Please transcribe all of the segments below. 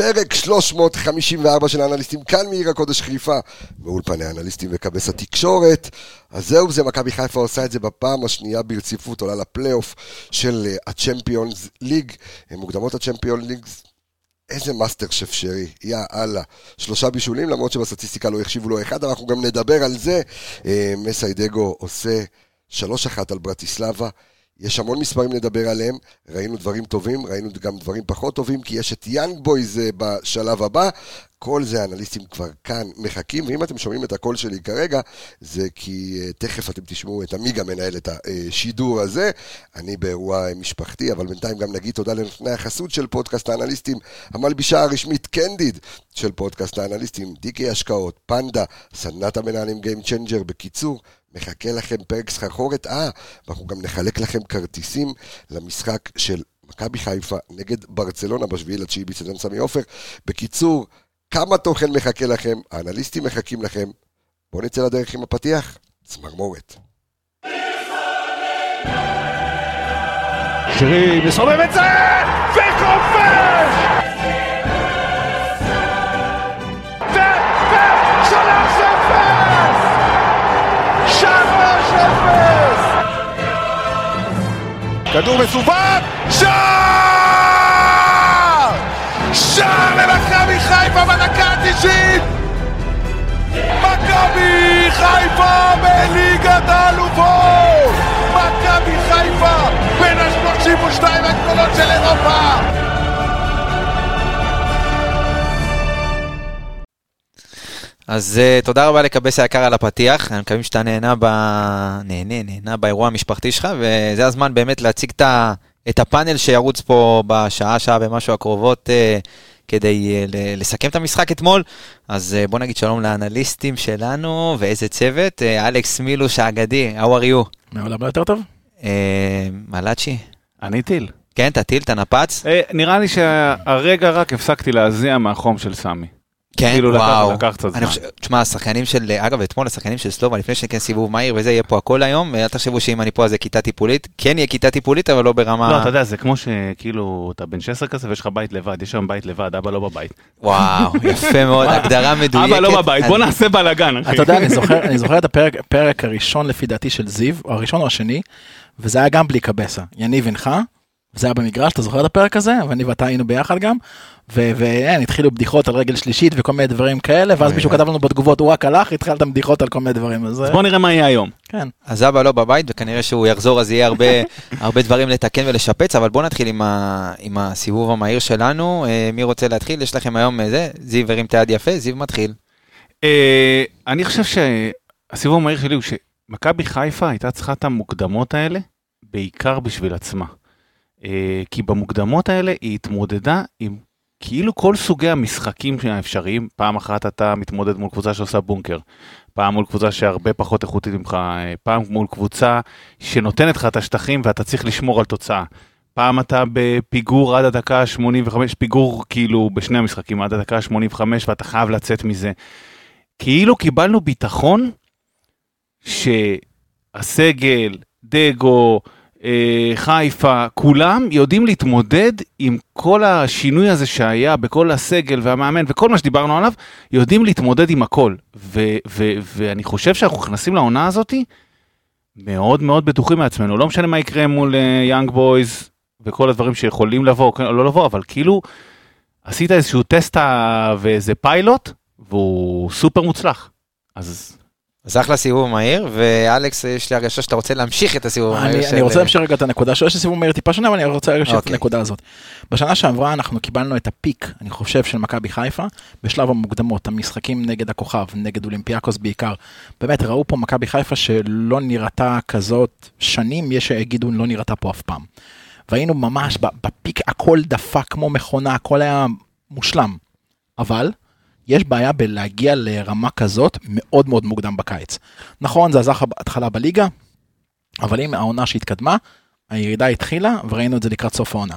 פרק 354 של האנליסטים כאן מעיר הקודש חיפה, מאולפני האנליסטים וכבש התקשורת. אז זהו זה, מכבי חיפה עושה את זה בפעם השנייה ברציפות, עולה לפלייאוף של ה Champions League, מוקדמות ה Champions League. איזה מאסטר שף שרי, יא אללה. שלושה בישולים, למרות שבסטטיסטיקה לא החשיבו לו אחד, אנחנו גם נדבר על זה. מסיידגו עושה 3-1 על ברטיסלבה. יש המון מספרים לדבר עליהם, ראינו דברים טובים, ראינו גם דברים פחות טובים, כי יש את יאנג בויז אה, בשלב הבא, כל זה האנליסטים כבר כאן מחכים, ואם אתם שומעים את הקול שלי כרגע, זה כי אה, תכף אתם תשמעו את עמיגה מנהל את השידור הזה. אני באירוע משפחתי, אבל בינתיים גם נגיד תודה לנותני החסות של פודקאסט האנליסטים, המלבישה הרשמית קנדיד של פודקאסט האנליסטים, דיקי השקעות, פנדה, סדנת המנהלים Game Changer, בקיצור. מחכה לכם פרק סחרחורת, אה, ואנחנו גם נחלק לכם כרטיסים למשחק של מכבי חיפה נגד ברצלונה בשביעי לתשיעי בצדן סמי עופר. בקיצור, כמה תוכן מחכה לכם, האנליסטים מחכים לכם. בואו נצא לדרך עם הפתיח, צמרמורת. שרי מסובב את זה, וכובש! כדור מסובב, שער! שער למכבי חיפה בדקה ה-90! מכבי חיפה בליגת האלופות! מכבי חיפה בין ה-32 הגדולות של אירופה! אז uh, תודה רבה לקבס היקר על הפתיח, אני מקווים שאתה נהנה, ב... נהנה, נהנה באירוע המשפחתי שלך, וזה הזמן באמת להציג את, ה... את הפאנל שירוץ פה בשעה, שעה ומשהו הקרובות, uh, כדי uh, לסכם את המשחק אתמול. אז uh, בוא נגיד שלום לאנליסטים שלנו, ואיזה צוות, uh, אלכס מילוש האגדי, how are you? מעולם לא יותר טוב? Uh, מלאצ'י? אני טיל. כן, אתה טיל, אתה נפץ? Uh, נראה לי שהרגע רק הפסקתי להזיע מהחום של סמי. כן, כאילו וואו. לקח קצת זמן. חושב, תשמע, השחקנים של, אגב, אתמול השחקנים של סלובה, לפני שכן סיבוב מהיר וזה, יהיה פה הכל היום, אל תחשבו שאם אני פה אז זה כיתה טיפולית, כן יהיה כיתה טיפולית, אבל לא ברמה... לא, אתה יודע, זה כמו שכאילו, אתה בן 16 כזה ויש לך בית לבד, יש שם בית לבד, אבא לא בבית. וואו, יפה מאוד, הגדרה מדויקת. אבא לא בבית, בוא נעשה בלאגן, אחי. אתה יודע, אני זוכר, אני זוכר את הפרק, הפרק הראשון לפי דעתי של זיו, או הראשון או השני, וזה היה גם בלי קבסה. יניב הנחה, זה היה במגרש, אתה זוכר את הפרק הזה? ואני ואתה היינו ביחד גם, ואין, התחילו בדיחות על רגל שלישית וכל מיני דברים כאלה, ואז מישהו כתב לנו בתגובות, הוא רק הלך, התחלתם בדיחות על כל מיני דברים. אז בוא נראה מה יהיה היום. כן. אז אבא לא בבית, וכנראה שהוא יחזור, אז יהיה הרבה, דברים לתקן ולשפץ, אבל בואו נתחיל עם, הסיבוב המהיר שלנו. אה, מי רוצה להתחיל? יש לכם היום אה, זה, זיו הרים את היד יפה, זיו מתחיל. אה, אני חושב שהסיבוב המהיר שלי הוא שמכבי חיפה הייתה צריכה את המוקדמות האלה, בעיקר בשביל עצמה. אה, כי במוקדמות האלה היא התמודדה עם כאילו כל סוגי המשחקים האפשריים, פעם אחת אתה מתמודד מול קבוצה שעושה בונקר, פעם מול קבוצה שהרבה פחות איכותית ממך, אה, פעם מול קבוצה שנותנת לך את השטחים ואתה צריך לשמור על תוצאה. פעם אתה בפיגור עד הדקה ה-85, פיגור כאילו בשני המשחקים עד הדקה ה-85 ואתה חייב לצאת מזה. כאילו קיבלנו ביטחון שהסגל, דגו, חיפה, כולם יודעים להתמודד עם כל השינוי הזה שהיה בכל הסגל והמאמן וכל מה שדיברנו עליו, יודעים להתמודד עם הכל. ו- ו- ואני חושב שאנחנו נכנסים לעונה הזאתי מאוד מאוד בטוחים מעצמנו, לא משנה מה יקרה מול יאנג אה, בויז וכל הדברים שיכולים לבוא או לא לבוא, אבל כאילו עשית איזשהו טסט ואיזה פיילוט והוא סופר מוצלח. אז אז אחלה סיבוב מהיר, ואלכס, יש לי הרגשה שאתה רוצה להמשיך את הסיבוב המהיר אני, של... אני רוצה להמשיך רגע את הנקודה שלו, יש לי סיבוב מהיר טיפה שונה, אבל אני רוצה להמשיך את אוקיי. הנקודה הזאת. בשנה שעברה אנחנו קיבלנו את הפיק, אני חושב, של מכבי חיפה, בשלב המוקדמות, המשחקים נגד הכוכב, נגד אולימפיאקוס בעיקר. באמת, ראו פה מכבי חיפה שלא נראתה כזאת שנים, יש שיגידו לא נראתה פה אף פעם. והיינו ממש בפיק, הכל דפק כמו מכונה, הכל היה מושלם. אבל, יש בעיה בלהגיע לרמה כזאת מאוד מאוד מוקדם בקיץ. נכון, זה עזר לך בהתחלה בליגה, אבל אם העונה שהתקדמה, הירידה התחילה וראינו את זה לקראת סוף העונה.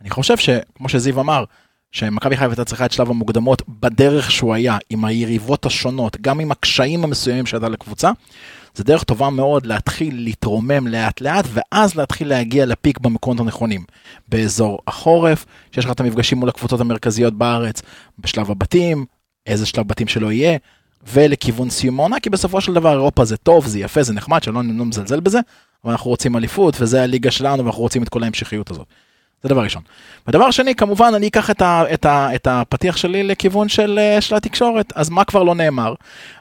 אני חושב שכמו שזיו אמר, שמכבי חיפה הייתה צריכה את שלב המוקדמות בדרך שהוא היה, עם היריבות השונות, גם עם הקשיים המסוימים שהייתה לקבוצה, זה דרך טובה מאוד להתחיל להתרומם לאט לאט, ואז להתחיל להגיע לפיק במקומות הנכונים. באזור החורף, שיש לך את המפגשים מול הקבוצות המרכזיות בארץ, בשלב הבתים, איזה שלב בתים שלא יהיה, ולכיוון סיום העונה, כי בסופו של דבר אירופה זה טוב, זה יפה, זה נחמד, שלא לא מזלזל בזה, אבל אנחנו רוצים אליפות, וזה הליגה שלנו, ואנחנו רוצים את כל ההמשכיות הזאת. זה דבר ראשון. ודבר שני, כמובן, אני אקח את, ה, את, ה, את הפתיח שלי לכיוון של, אה, של התקשורת, אז מה כבר לא נאמר?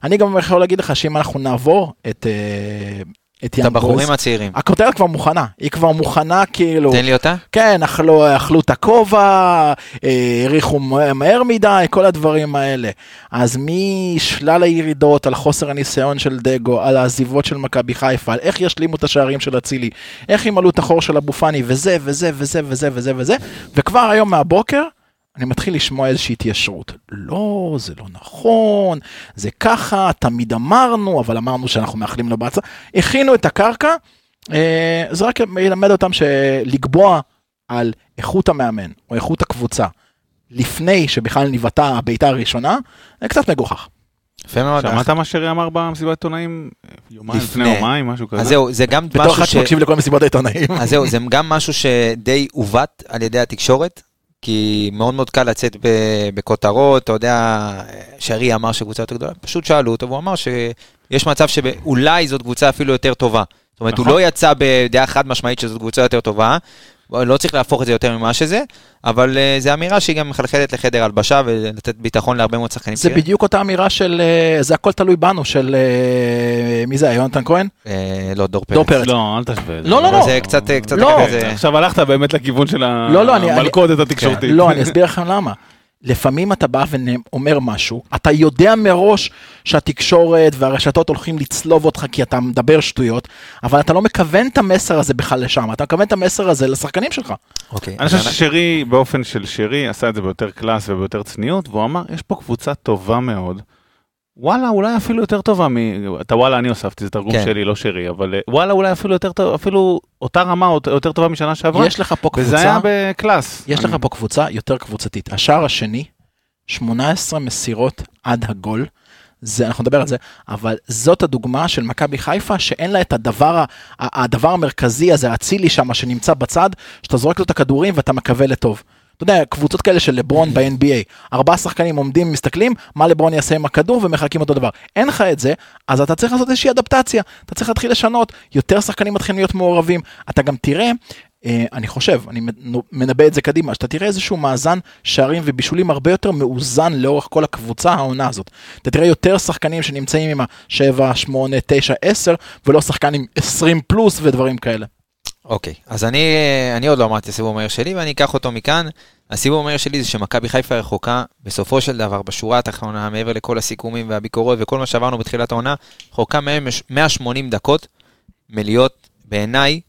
אני גם יכול להגיד לך שאם אנחנו נעבור את, אה, את את יאנג הבחורים הצעירים. הכותרת כבר מוכנה, היא כבר מוכנה כאילו, תן לי אותה. כן, אכלו, אכלו את הכובע, אה, האריכו מהר מדי, כל הדברים האלה. אז משלל הירידות על חוסר הניסיון של דגו, על העזיבות של מכבי חיפה, על איך ישלימו את השערים של אצילי, איך ימלאו את החור של אבו פאני, וזה וזה וזה וזה וזה וזה, וכבר היום מהבוקר, אני מתחיל לשמוע איזושהי התיישרות. לא, זה לא נכון, זה ככה, תמיד אמרנו, אבל אמרנו שאנחנו מאחלים לו בהצעה. הכינו את הקרקע, אה, זה רק ילמד אותם שלקבוע על איכות המאמן או איכות הקבוצה לפני שבכלל נבעטה הבעיטה הראשונה, זה קצת מגוחך. יפה מאוד. שמעת מה שרי אמר במסיבת עיתונאים? יומיים לפני. יומיים, משהו כזה? אז זהו, זה גם בתור משהו אחד ש... שמקשיב לכל מסיבות העיתונאים. אז זהו, זה גם משהו שדי עוות על ידי התקשורת, כי מאוד מאוד קל לצאת בכותרות, אתה יודע, שרי אמר שקבוצה יותר גדולה, פשוט שאלו אותו, והוא אמר שיש מצב שאולי זאת קבוצה אפילו יותר טובה. זאת אומרת, הוא נכון. לא יצא בדעה חד משמעית שזאת קבוצה יותר טובה, לא צריך להפוך את זה יותר ממה שזה, אבל אה, זו אמירה שהיא גם מחלחלת לחדר הלבשה ולתת ביטחון להרבה מאוד שחקנים. זה צעירים. בדיוק אותה אמירה של, אה, זה הכל תלוי בנו, של, אה, מי זה היה, יונתן כהן? אה, לא, דור פרץ. דור פרץ. לא, אל תשווה. לא, לא, לא. זה קצת, אה, קצת לא. כזה... עכשיו הלכת באמת לכיוון של לא, לא, אני- המלכודת התקשורתית. לא, אני אסביר לכם למה. לפעמים אתה בא ואומר משהו, אתה יודע מראש שהתקשורת והרשתות הולכים לצלוב אותך כי אתה מדבר שטויות, אבל אתה לא מכוון את המסר הזה בכלל לשם, אתה מכוון את המסר הזה לשחקנים שלך. אוקיי. אני חושב ששרי, באופן של שרי, עשה את זה ביותר קלאס וביותר צניעות, והוא אמר, יש פה קבוצה טובה מאוד. וואלה, אולי אפילו יותר טובה מ... את הוואלה אני הוספתי, זה תרגום כן. שלי, לא שרי, אבל אה, וואלה אולי אפילו יותר טוב, אפילו אותה רמה יותר טובה משנה שעברה. יש לך פה וזה היה קבוצה, בקלאס. יש לך אני- פה קבוצה יותר קבוצתית. השער השני, 18 מסירות עד הגול. זה, אנחנו נדבר על זה, אבל זאת הדוגמה של מכבי חיפה שאין לה את הדבר, הדבר המרכזי הזה, האצילי שם שנמצא בצד, שאתה זורק לו את הכדורים ואתה מקווה לטוב. יודע, קבוצות כאלה של לברון ב-NBA, ארבעה שחקנים עומדים, מסתכלים, מה לברון יעשה עם הכדור ומחכים אותו דבר. אין לך את זה, אז אתה צריך לעשות איזושהי אדפטציה, אתה צריך להתחיל לשנות, יותר שחקנים מתחילים להיות מעורבים. אתה גם תראה, אה, אני חושב, אני מנבא את זה קדימה, שאתה תראה איזשהו מאזן שערים ובישולים הרבה יותר מאוזן לאורך כל הקבוצה העונה הזאת. אתה תראה יותר שחקנים שנמצאים עם ה-7, 8, 9, 10, ולא שחקן עם 20 פלוס ודברים כאלה. אוקיי, אז אני, אני עוד לא אמרתי את הסיבוב המהיר שלי, ואני אקח אותו מכאן. הסיבוב המהיר שלי זה שמכבי חיפה רחוקה, בסופו של דבר, בשורה התחתונה, מעבר לכל הסיכומים והביקורות וכל מה שעברנו בתחילת העונה, רחוקה מהם 180 דקות מלהיות, בעיניי,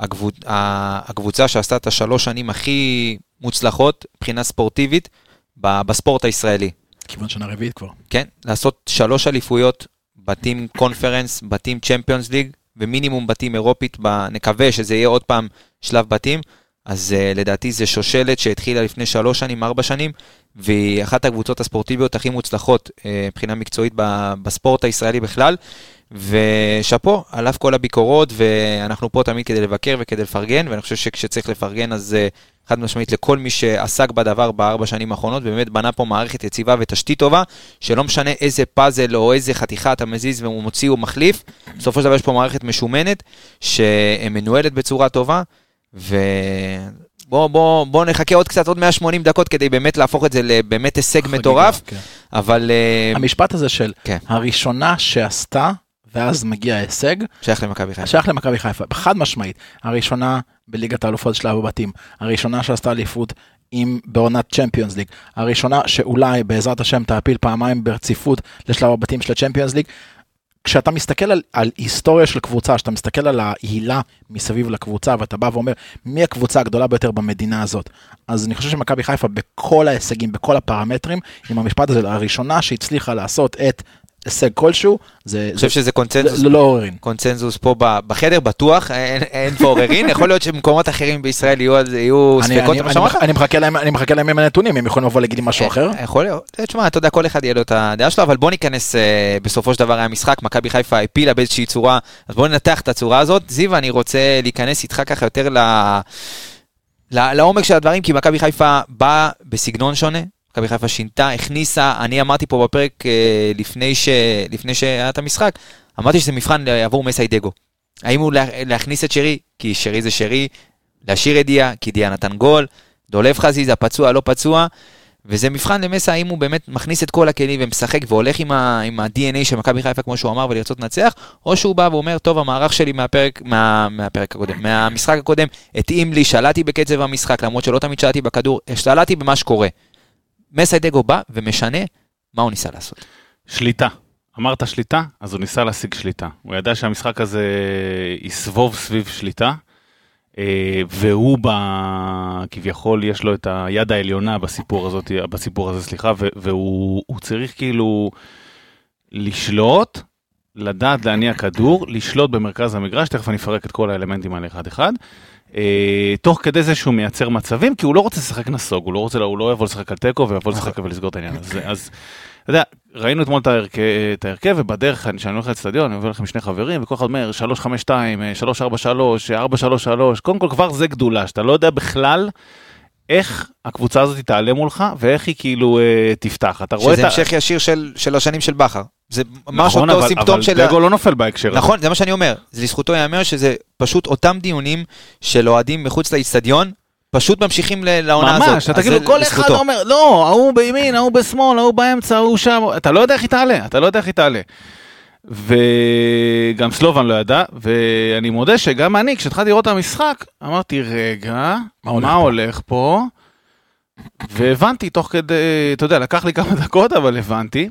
הקבוצ... הקבוצה שעשתה את השלוש שנים הכי מוצלחות מבחינה ספורטיבית בספורט הישראלי. כיוון שנה רביעית כבר. כן, לעשות שלוש אליפויות, בתים קונפרנס, בתים צ'מפיונס ליג, ומינימום בתים אירופית, ב... נקווה שזה יהיה עוד פעם שלב בתים. אז uh, לדעתי זה שושלת שהתחילה לפני שלוש שנים, ארבע שנים, והיא אחת הקבוצות הספורטיביות הכי מוצלחות uh, מבחינה מקצועית ב... בספורט הישראלי בכלל. ושאפו, על אף כל הביקורות, ואנחנו פה תמיד כדי לבקר וכדי לפרגן, ואני חושב שכשצריך לפרגן אז uh, חד משמעית לכל מי שעסק בדבר בארבע שנים האחרונות, ובאמת בנה פה מערכת יציבה ותשתית טובה, שלא משנה איזה פאזל או איזה חתיכה אתה מזיז והוא מוציא או מחליף, בסופו של דבר יש פה מערכת משומנת, שמנוהלת בצורה טובה, ובוא בוא, בוא נחכה עוד קצת, עוד 180 דקות, כדי באמת להפוך את זה לבאמת הישג מטורף, כן. אבל אה, המשפט הזה של כן. הראשונה שעשתה, ואז מגיע ההישג, שייך למכבי חיפה. שייך למכבי חיפה, חד משמעית. הראשונה בליגת האלופות שלב הבתים, הראשונה שעשתה אליפות עם בעונת צ'מפיונס ליג, הראשונה שאולי בעזרת השם תעפיל פעמיים ברציפות לשלב הבתים של הצ'מפיונס ליג. כשאתה מסתכל על, על היסטוריה של קבוצה, כשאתה מסתכל על ההילה מסביב לקבוצה ואתה בא ואומר מי הקבוצה הגדולה ביותר במדינה הזאת, אז אני חושב שמכבי חיפה בכל ההישגים, בכל הפרמטרים, עם המשפט הזה, הראשונה שהצליחה לעשות את הישג כלשהו, זה אני חושב שזה זה- קונצנזוס זה לא עוררין. קונצנזוס פה בחדר בטוח, אין- פה עוררין, יכול להיות שבמקומות אחרים בישראל יהיו ספקות, אני- אבל אני מחכה להם- עם הנתונים, הם יכולים לבוא להגיד לי משהו אחר. אה, יכול להיות, אה, תשמע, אתה יודע, כל אחד יהיה לו את הדעה שלו, אבל בוא ניכנס, אה, בסופו של דבר היה משחק, מכבי חיפה הפילה באיזושהי צורה, אז בוא ננתח את הצורה הזאת. זיו, אני רוצה להיכנס איתך ככה יותר לעומק של הדברים, כי מכבי חיפה באה בסגנון שונה, מכבי חיפה שינתה, הכניסה, אני אמרתי פה בפרק אה, לפני, ש... לפני שהיה את המשחק, אמרתי שזה מבחן עבור מסיידגו. האם הוא לה... להכניס את שרי, כי שרי זה שרי, להשאיר את דיה, כי דיה נתן גול, דולב חזיזה, פצוע, לא פצוע, וזה מבחן למסע האם הוא באמת מכניס את כל הכלים ומשחק והולך עם, ה, עם ה-DNA של מכבי חיפה כמו שהוא אמר ולרצות לנצח, או שהוא בא ואומר, טוב, המערך שלי מהפרק, מה, מהפרק הקודם, מהמשחק הקודם, התאים לי, שלטתי בקצב המשחק, למרות שלא תמיד שלטתי בכדור, שלטתי במה שקורה. מסיידגו בא ומשנה מה הוא ניסה לעשות. שליטה. אמרת שליטה, אז הוא ניסה להשיג שליטה. הוא ידע שהמשחק הזה יסבוב סביב שליטה, אה, והוא ב... כביכול יש לו את היד העליונה בסיפור, הזאת, בסיפור הזה, סליחה, והוא הוא צריך כאילו לשלוט, לדעת להניע כדור, לשלוט במרכז המגרש, תכף אני אפרק את כל האלמנטים האלה אחד-אחד. אה, תוך כדי זה שהוא מייצר מצבים, כי הוא לא רוצה לשחק נסוג, הוא לא רוצה, הוא לא יבוא לשחק על תיקו ויבוא לשחק ולסגור את העניין הזה. אז אתה יודע, ראינו אתמול את ההרכב, ההרכב ובדרך, אני- כשאני הולך לאצטדיון, אני מביא לכם שני חברים, וכל אחד אומר 352, 343, 433, קודם כל כבר זה גדולה, שאתה לא יודע בכלל איך הקבוצה הזאת תעלה מולך, ואיך היא כאילו אה, תפתח. אתה רואה את שזה ה... המשך ישיר של, של השנים של בכר. זה ממש נכון, אותו אבל- סימפטום אבל של... ה- דגו לא נופל בהקשר הזה. נכון, זה מה שאני אומר. זה לזכותו ייאמר שזה פשוט אותם דיונים של אוהדים מחוץ לאיצטדיון, פשוט ממשיכים לעונה הזאת. ממש, אתה כאילו כל אחד לזכותו. אומר, לא, ההוא בימין, ההוא בשמאל, ההוא באמצע, ההוא שם, אתה לא יודע איך היא תעלה, אתה לא יודע איך היא תעלה. וגם סלובן לא ידע, ואני מודה שגם אני, כשהתחלתי לראות את המשחק, אמרתי, רגע, מה הולך מה פה?" הולך פה? והבנתי תוך כדי, אתה יודע, לקח לי כמה דקות, אבל הבנתי.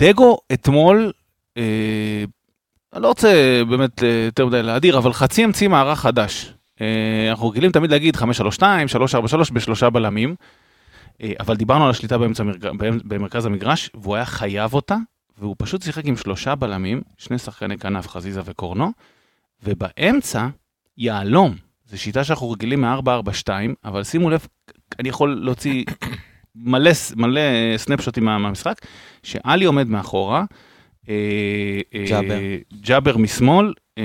דגו אתמול, אה, אני לא רוצה באמת אה, יותר מדי להדיר, אבל חצי המציא מערך חדש. אה, אנחנו רגילים תמיד להגיד 532, 343 בשלושה בלמים, אבל דיברנו על השליטה באמצע, במרכז המגרש, והוא היה חייב אותה, והוא פשוט שיחק עם שלושה בלמים, שני שחקני כנף, חזיזה וקורנו, ובאמצע, יהלום. זו שיטה שאנחנו רגילים מ-442, אבל שימו לב, אני יכול להוציא מלא, מלא סנפשוטים מה- מהמשחק, שאלי עומד מאחורה, אה, אה, ג'אבר. ג'אבר משמאל, אה,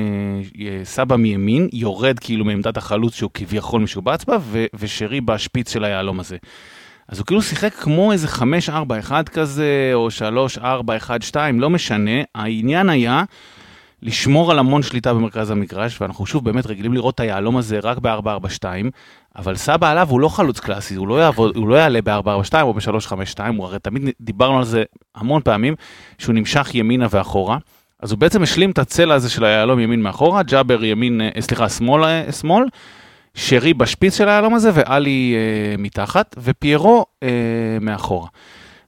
אה, סבא מימין, יורד כאילו מעמדת החלוץ שהוא כביכול משובץ בה, ו- ושרי בשפיץ של היהלום הזה. אז הוא כאילו שיחק כמו איזה 5-4-1 כזה, או 3-4-1-2, לא משנה. העניין היה לשמור על המון שליטה במרכז המגרש, ואנחנו שוב באמת רגילים לראות את היהלום הזה רק ב-4-4-2, אבל סבא עליו הוא לא חלוץ קלאסי, הוא לא, יעבוד, הוא לא יעלה ב-4-4-2 או ב-3-5-2, הוא הרי תמיד דיברנו על זה המון פעמים, שהוא נמשך ימינה ואחורה. אז הוא בעצם השלים את הצלע הזה של היהלום ימין מאחורה, ג'אבר ימין, אה, סליחה, שמאל, אה, שמאל, שרי בשפיץ של היהלום הזה ואלי אה, מתחת, ופיירו אה, מאחורה.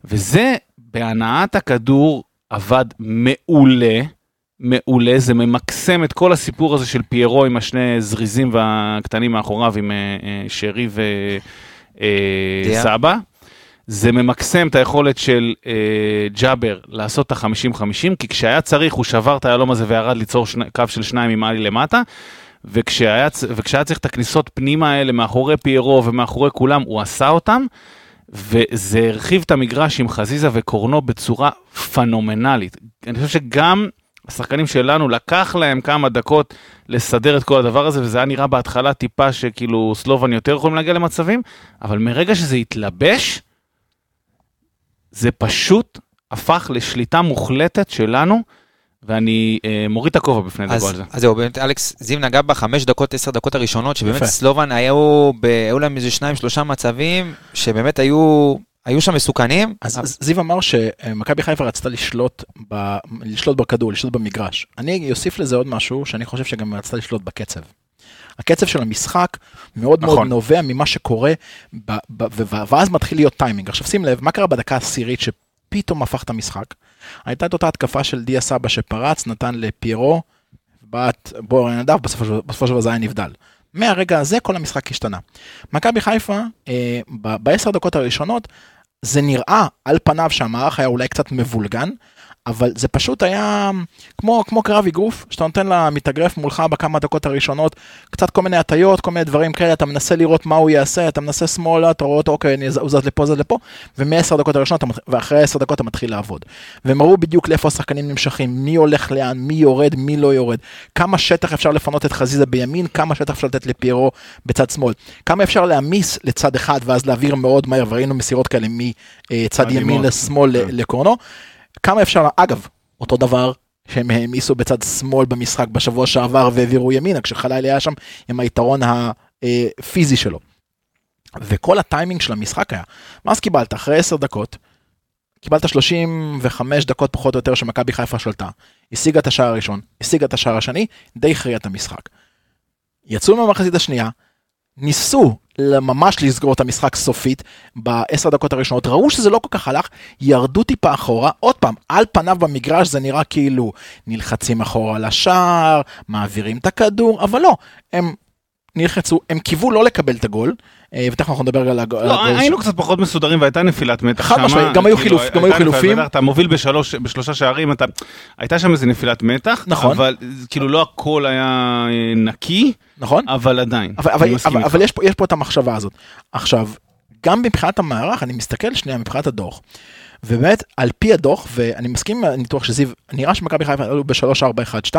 וזה בהנעת הכדור עבד מעולה, מעולה, זה ממקסם את כל הסיפור הזה של פיירו עם השני זריזים והקטנים מאחוריו עם אה, אה, שרי. וסבא. זה ממקסם את היכולת של אה, ג'אבר לעשות את ה-50-50, כי כשהיה צריך הוא שבר את היהלום הזה וירד ליצור שני, קו של שניים עם עלי למטה, וכשהיה, וכשהיה צריך את הכניסות פנימה האלה מאחורי פיירו ומאחורי כולם, הוא עשה אותם, וזה הרחיב את המגרש עם חזיזה וקורנו בצורה פנומנלית. אני חושב שגם השחקנים שלנו, לקח להם כמה דקות לסדר את כל הדבר הזה, וזה היה נראה בהתחלה טיפה שכאילו סלובן יותר יכולים להגיע למצבים, אבל מרגע שזה התלבש, זה פשוט הפך לשליטה מוחלטת שלנו, ואני אה, מוריד את הכובע בפני דגו על זה. אז זהו, באמת אלכס זיו נגע בחמש דקות, עשר דקות הראשונות, שבאמת יפה. סלובן היו, ב, היו להם איזה שניים, שלושה מצבים, שבאמת היו, היו שם מסוכנים. אז זיו אמר שמכבי חיפה רצתה לשלוט, ב, לשלוט בכדור, לשלוט במגרש. אני אוסיף לזה עוד משהו, שאני חושב שגם רצתה לשלוט בקצב. הקצב של המשחק מאוד מאוד נכון. נובע ממה שקורה, ב, ב, ו, ואז מתחיל להיות טיימינג. עכשיו שים לב, מה קרה בדקה העשירית שפתאום הפך את המשחק? הייתה את אותה התקפה של דיה סבא שפרץ, נתן לפיירו, בעט בור נדב, בסופו של בסופו של דבר זה היה נבדל. מהרגע הזה כל המשחק השתנה. מכבי חיפה, אה, ב- בעשר דקות הראשונות, זה נראה על פניו שהמערך היה אולי קצת מבולגן, אבל זה פשוט היה כמו, כמו קרב אגרוף, שאתה נותן למתאגרף מולך בכמה דקות הראשונות, קצת כל מיני הטיות, כל מיני דברים כאלה, אתה מנסה לראות מה הוא יעשה, אתה מנסה שמאלה, אתה רואה אותו, אוקיי, אני, הוא זז לפה, זז לפה, ומ-10 דקות הראשונות, ואחרי 10 דקות אתה מתחיל לעבוד. והם ראו בדיוק לאיפה השחקנים נמשכים, מי הולך לאן, מי יורד, מי לא יורד, כמה שטח אפשר לפנות את חזיזה בימין, כמה שטח אפשר לתת לפיירו בצד שמאל, כמה אפשר להעמיס לצד אחד ואז להעביר מאוד מהר, וראינו מסירות כאלה מצד ימין מדהימות. לשמאל כן. לקורנו. כמה אפשר, אגב, אותו דבר שהם העמיסו בצד שמאל במשחק בשבוע שעבר והעבירו ימינה, כשחליל היה שם עם היתרון הפיזי שלו. וכל הטיימינג של המשחק היה, מה אז קיבלת? אחרי 10 דקות, קיבלת 35 דקות פחות או יותר שמכבי חיפה שלטה, השיגה את השער הראשון, השיגה את השער השני, די הכריעה את המשחק. יצאו מהמחצית השנייה, ניסו ממש לסגור את המשחק סופית בעשר דקות הראשונות, ראו שזה לא כל כך הלך, ירדו טיפה אחורה, עוד פעם, על פניו במגרש זה נראה כאילו נלחצים אחורה לשער, מעבירים את הכדור, אבל לא, הם נלחצו, הם קיוו לא לקבל את הגול, ותכף אנחנו נדבר על הגול. לא, היינו קצת פחות מסודרים והייתה נפילת מתח חד משמעית, גם היו כאילו, חילופ- גם היו חילופים. אתה מוביל בשלוש, בשלושה שערים, אתה, הייתה שם איזה נפילת מתח, נכון. אבל כאילו לא הכל היה אה, נקי, נכון? אבל עדיין, אבל, אני אבל, מסכים אבל, איתך. אבל יש, פה, יש פה את המחשבה הזאת. עכשיו, גם מבחינת המערך, אני מסתכל שנייה מבחינת הדוח. ובאמת, על פי הדוח, ואני מסכים עם הניתוח של זיו, נראה שמכבי חיפה עלו ב-3-4-1-2,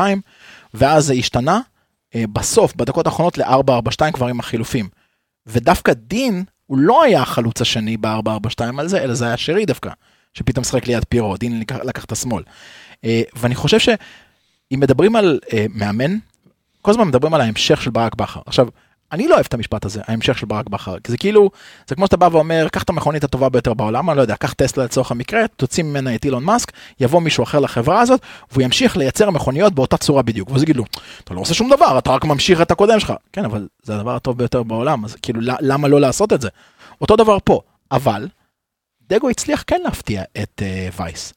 ואז זה השתנה, אה, בסוף, בדקות האחרונות ל-4-4-2 כבר עם החילופים. ודווקא דין, הוא לא היה החלוץ השני ב-4-4-2 על זה, אלא זה היה שרי דווקא, שפתאום שחק ליד פירו, דין לקח, לקח את השמאל. אה, ואני חושב שאם מדברים על אה, מאמן, כל הזמן מדברים על ההמשך של ברק בכר. עכשיו, אני לא אוהב את המשפט הזה, ההמשך של ברק בכר, כי זה כאילו, זה כמו שאתה בא ואומר, קח את המכונית הטובה ביותר בעולם, אני לא יודע, קח טסלה לצורך המקרה, תוציא ממנה את אילון מאסק, יבוא מישהו אחר לחברה הזאת, והוא ימשיך לייצר מכוניות באותה צורה בדיוק. ואז יגידו, אתה לא עושה שום דבר, אתה רק ממשיך את הקודם שלך. כן, אבל זה הדבר הטוב ביותר בעולם, אז כאילו, למה לא לעשות את זה? אותו דבר פה, אבל, דגו הצליח כן להפתיע את uh, וייס.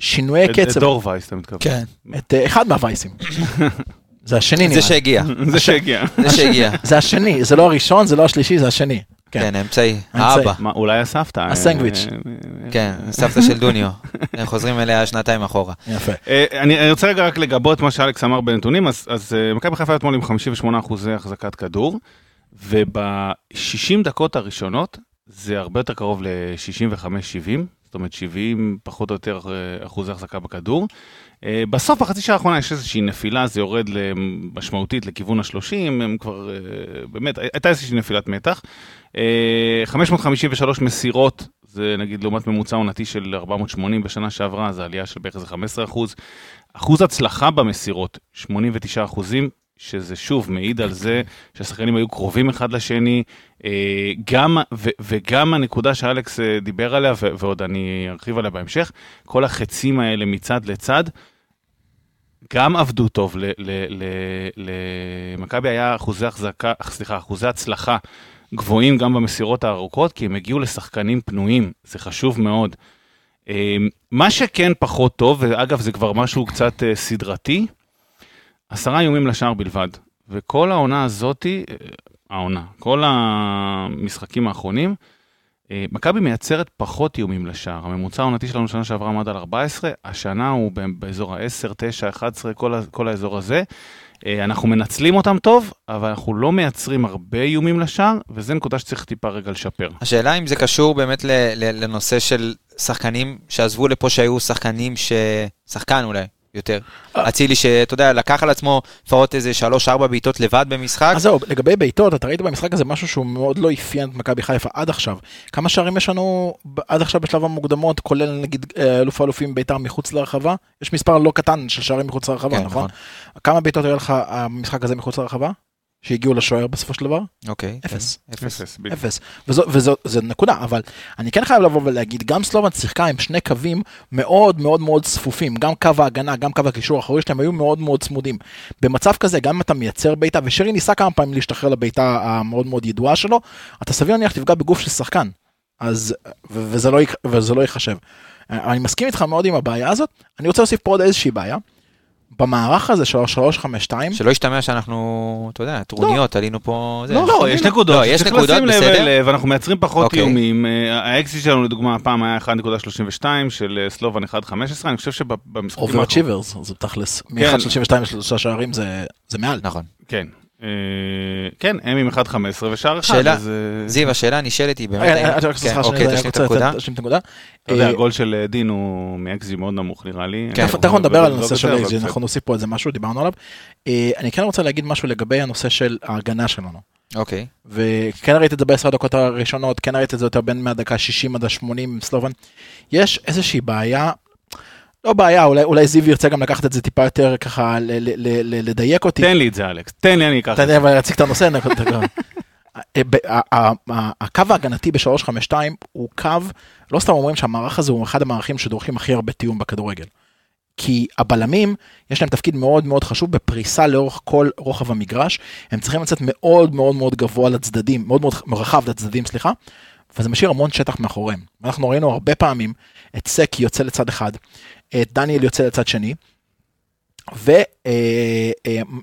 בשינויי את- את קצב, דור וייס אתה מתכוון. כן, את uh, אחד מהווייסים. זה השני נראה זה. שהגיע, זה שהגיע. זה שהגיע. זה השני, זה לא הראשון, זה לא השלישי, זה השני. כן. כן, האמצעי, האמצעי. האבא. אולי הסבתא. הסנדוויץ'. אה, כן, סבתא של דוניו. הם חוזרים אליה שנתיים אחורה. יפה. אה, אני רוצה רגע רק לגבות מה שאלכס אמר בנתונים, אז, אה, מכבי חיפה אתמול עם 58 אחוזי החזקת כדור, וב-60 דקות הראשונות זה הרבה יותר קרוב ל-65-70, זאת אומרת 70 פחות או יותר אה, אחוזי החזקה בכדור. אה, בסוף, בחצי שעה האחרונה יש איזושהי נפילה, זה יורד משמעותית לכיוון ה-30, הם כבר, אה, באמת, הייתה איזושהי נפילת מתח. אה, 553 מסירות, זה נגיד לעומת ממוצע עונתי של 480 בשנה שעברה, זה עלייה של בערך איזה 15 אחוז. אחוז הצלחה במסירות, 89 אחוזים, שזה שוב מעיד על זה שהשחקנים היו קרובים אחד לשני, אה, גם, ו, וגם הנקודה שאלכס אה, דיבר עליה, ו, ועוד אני ארחיב עליה בהמשך, כל החצים האלה מצד לצד, גם עבדו טוב, למכבי היה אחוזי החזקה, סליחה, אחוזי הצלחה גבוהים גם במסירות הארוכות, כי הם הגיעו לשחקנים פנויים, זה חשוב מאוד. אה, מה שכן פחות טוב, ואגב זה כבר משהו קצת אה, סדרתי, עשרה איומים לשער בלבד. וכל העונה הזאתי, אה, העונה, כל המשחקים האחרונים, מכבי מייצרת פחות איומים לשער. הממוצע העונתי שלנו שנה שעברה עמד על 14, השנה הוא באזור ה-10, 9, 11, כל, כל האזור הזה. אה, אנחנו מנצלים אותם טוב, אבל אנחנו לא מייצרים הרבה איומים לשער, וזו נקודה שצריך טיפה רגע לשפר. השאלה אם זה קשור באמת לנושא של שחקנים שעזבו לפה שהיו שחקנים ש... שחקן אולי, יותר. אצילי שאתה יודע, לקח על עצמו לפחות איזה 3-4 בעיטות לבד במשחק. אז זהו, לגבי בעיטות, אתה ראית במשחק הזה משהו שהוא מאוד לא אפיין את מכבי חיפה עד עכשיו. כמה שערים יש לנו עד עכשיו בשלב המוקדמות, כולל נגיד אה, אלוף האלופים בית"ר מחוץ לרחבה? יש מספר לא קטן של שערים מחוץ לרחבה, כן, נכון? נכון. כמה בעיטות היה לך המשחק הזה מחוץ לרחבה? שהגיעו לשוער בסופו של דבר? אוקיי. אפס. כן, אפס. אפס. אפס. וזו, וזו, זו נקודה, אבל אני כן חייב לבוא ולהגיד, גם סלובן שיחקה עם שני קווים מאוד מאוד מאוד צפופים, גם קו ההגנה, גם קו הקישור האחורי שלהם היו מאוד מאוד צמודים. במצב כזה, גם אם אתה מייצר בעיטה, ושרי ניסה כמה פעמים להשתחרר לבעיטה המאוד מאוד ידועה שלו, אתה סביר להניח תפגע בגוף של שחקן. אז, לא, וזה לא ייחשב. אני מסכים איתך מאוד עם הבעיה הזאת, אני רוצה להוסיף פה עוד איזושהי בעיה. במערך הזה של ה-352, שלא ישתמע שאנחנו, אתה יודע, טרוניות, עלינו פה... זה. לא, לא, יש נקודות, לא, יש נקודות, בסדר. ואנחנו מייצרים פחות אוקיי. איומים. אה, האקסיט שלנו לדוגמה הפעם היה 1.32 של אה, סלובן 1.15, אני חושב שבמשחקים... overachievers, זה תכלס, מ-1.32 לשלושה שערים זה זה מעל. נכון. כן. אה, כן, הם עם 1.15 ושער אחד, שאלה. אה, זיו, השאלה הנשאלת היא באמת... אני רק כן, סליחה אוקיי, תשלים את רוצה הנקודה. להשלים את הנקודה. אתה יודע, אה, הגול של אה, דין הוא מאקזי מאוד נמוך נראה לי. כן. תכף תכף נדבר על לא הנושא של אקזי, אנחנו נוסיף פה איזה משהו, דיברנו עליו. אה, אני כן רוצה להגיד משהו לגבי הנושא של ההגנה שלנו. אוקיי. וכן ראיתי את זה בעשר הדקות הראשונות, כן ראיתי את זה יותר בין מהדקה 60 עד ה-80 עם סלובן. יש איזושהי בעיה, לא בעיה, אולי, אולי זיו ירצה גם לקחת את זה טיפה יותר ככה, ל- ל- ל- ל- לדייק אותי. תן לי את זה, אלכס, תן לי, אני אקח את זה. אבל להציג את הנושא, אה, ב- ה- ה- ה- הקו ההגנתי ב-352 הוא קו, לא סתם אומרים שהמערך הזה הוא אחד המערכים שדורכים הכי הרבה תיאום בכדורגל. כי הבלמים, יש להם תפקיד מאוד מאוד חשוב בפריסה לאורך כל רוחב המגרש, הם צריכים לצאת מאוד מאוד מאוד גבוה לצדדים, מאוד מאוד רחב לצדדים, סליחה, וזה משאיר המון שטח מאחוריהם. אנחנו ראינו הרבה פעמים את סק יוצא לצד אחד, דניאל יוצא לצד שני,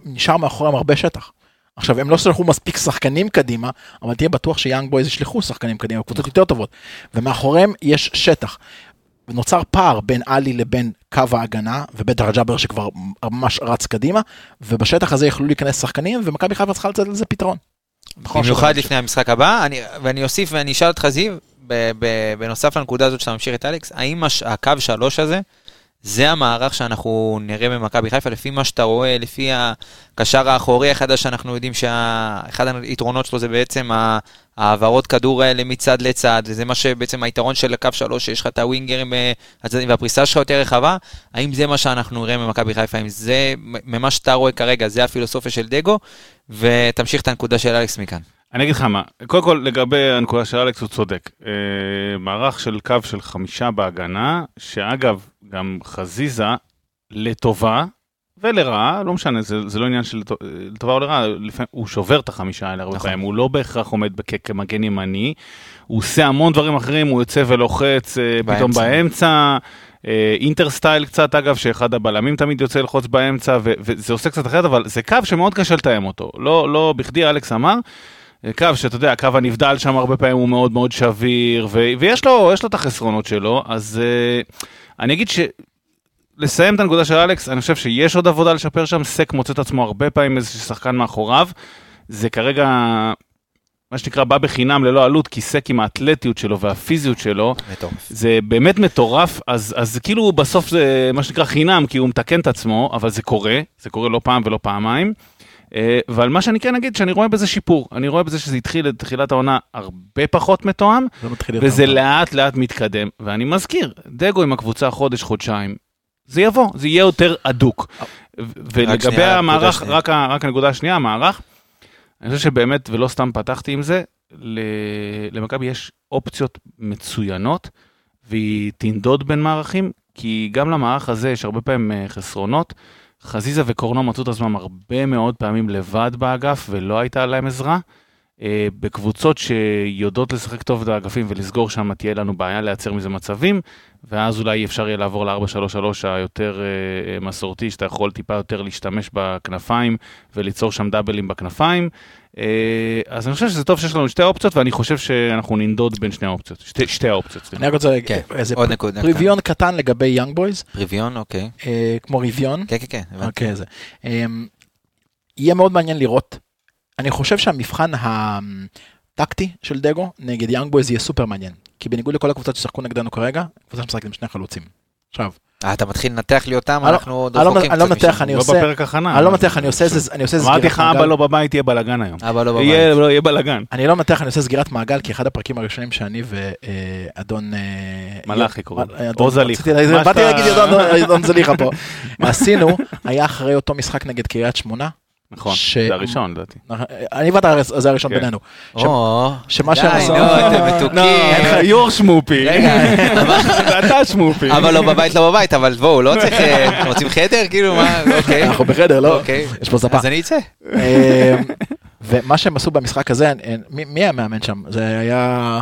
ונשאר מאחוריהם הרבה שטח. עכשיו הם לא שלחו מספיק שחקנים קדימה, אבל תהיה בטוח שיאנג בויז ישלחו שחקנים קדימה, קבוצות יותר טובות, ומאחוריהם יש שטח. ונוצר פער בין עלי לבין קו ההגנה, ובטח הג'אבר שכבר ממש רץ קדימה, ובשטח הזה יכלו להיכנס שחקנים, ומכבי חיפה צריכה לתת לזה פתרון. נכון במיוחד שאתה- לפני המשחק הבא, אני, ואני אוסיף ואני אשאל אותך זיו, בנוסף לנקודה הזאת שאתה ממשיך את אלכס, האם הקו שלוש הזה, זה המערך שאנחנו נראה במכבי חיפה, לפי מה שאתה רואה, לפי הקשר האחורי החדש שאנחנו יודעים שאחד היתרונות שלו זה בעצם העברות כדור האלה מצד לצד, וזה מה שבעצם היתרון של הקו שלוש, שיש לך את הווינגרים הצדדים והפריסה שלך יותר רחבה, האם זה מה שאנחנו נראה ממכבי חיפה, האם זה, ממה שאתה רואה כרגע, זה הפילוסופיה של דגו, ותמשיך את הנקודה של אלכס מכאן. אני אגיד לך מה, קודם כל לגבי הנקודה של אלכס הוא צודק. אה, מערך של קו של חמישה בהגנה, שאגב, גם חזיזה לטובה ולרעה, לא משנה, זה, זה לא עניין של לטו- לטובה או לרעה, לפעמים הוא שובר את החמישה האלה הרבה נכון. פעמים, הוא לא בהכרח עומד כמגן ימני, הוא עושה המון דברים אחרים, הוא יוצא ולוחץ אה, פתאום באמצע. באמצע. אה, אינטר סטייל קצת אגב שאחד הבלמים תמיד יוצא ללחוץ באמצע ו- וזה עושה קצת אחרת אבל זה קו שמאוד קשה לתאם אותו לא לא בכדי אלכס אמר אה, קו שאתה יודע, הקו הנבדל שם הרבה פעמים הוא מאוד מאוד שביר, ו- ויש לו, יש לו את החסרונות שלו, אז uh, אני אגיד ש... לסיים את הנקודה של אלכס, אני חושב שיש עוד עבודה לשפר שם, סק מוצא את עצמו הרבה פעמים איזה שחקן מאחוריו, זה כרגע, מה שנקרא, בא בחינם ללא עלות, כי סק עם האתלטיות שלו והפיזיות שלו, מטורף. זה באמת מטורף, אז, אז כאילו בסוף זה מה שנקרא חינם, כי הוא מתקן את עצמו, אבל זה קורה, זה קורה לא פעם ולא פעמיים. אה, אבל מה שאני כן אגיד, שאני רואה בזה שיפור, אני רואה בזה שזה התחיל לתחילת העונה הרבה פחות מתואם, יותר וזה. לאט לאט מתקדם, ואני מזכיר, דגו עם הקבוצה חודש, חודשיים, זה יבוא, זה יהיה יותר הדוק. ו- ולגבי המערך. רק, רק הנקודה השנייה, המערך, אני חושב שבאמת, ולא סתם פתחתי עם זה, למכבי יש אופציות מצוינות, והיא תנדוד בין מערכים, כי גם למערך הזה יש הרבה פעמים אה, חסרונות. חזיזה וקורנו מצאו את עצמם הרבה מאוד פעמים לבד באגף, ולא הייתה להם עזרה. אה, בקבוצות שיודעות לשחק טוב את האגפים ולסגור שם, תהיה לנו בעיה לייצר מזה מצבים, ואז אולי אפשר יהיה לעבור ל-4-3-3 היותר אה, אה, מסורתי, שאתה יכול טיפה יותר להשתמש בכנפיים וליצור שם דאבלים בכנפיים. אה, אז אני חושב שזה טוב שיש לנו שתי אופציות, ואני חושב שאנחנו ננדוד בין שני האופציות, שתי, שתי האופציות. אני רק רוצה כן, איזה עוד נקודה. פריוויון קטן לגבי יאנג בויז, פריוויון, אוקיי. כמו ריוויון. כן, כן, כן. הבנתי. אוקיי, זה. אמ, יהיה מאוד מעניין לראות. אני חושב שהמבחן הטקטי של דגו נגד יאנג בויז יהיה סופר מעניין. כי בניגוד לכל הקבוצות ששחקו נגדנו כרגע, קבוצה שמשחקת עם שני חלוצים. עכשיו, אה, אתה מתחיל לנתח לי אותם, לא- אנחנו עוד אני לא- רחוקים אני לא קצת מנתח, משם. אני לא עושה- בפרק הכנה. אני לא מנתח, אני עושה איזה אני עושה אמרתי סגירת לך, אבא מעגל. לא בבית, יהיה בלאגן היום. אבא לא בבית. לא, יהיה בלאגן. אני לא מנתח, אני עושה סגירת מעגל, כי אחד הפרקים הראשונים שאני ואדון... מלאכי קוראים או זליכה. באתי להגיד אדון- אדון זליכה פה. עשינו, היה אחרי אותו משחק נגד קריית שמונה. נכון, ש- זה הראשון לדעתי. אני ואתה זה הראשון כן. בינינו. או, שמה די, שהם עשו- נו, אתם מתוקים. אין לך יור שמופי. רגע, זה אתה שמופי. אבל לא בבית, לא בבית, אבל בואו, לא צריך... אה, אתם רוצים חדר? כאילו, מה? אוקיי. אנחנו בחדר, לא? אוקיי. יש פה ספה. אז אני אצא. אמ, ומה שהם עשו במשחק הזה, מי מי המאמן שם? זה היה...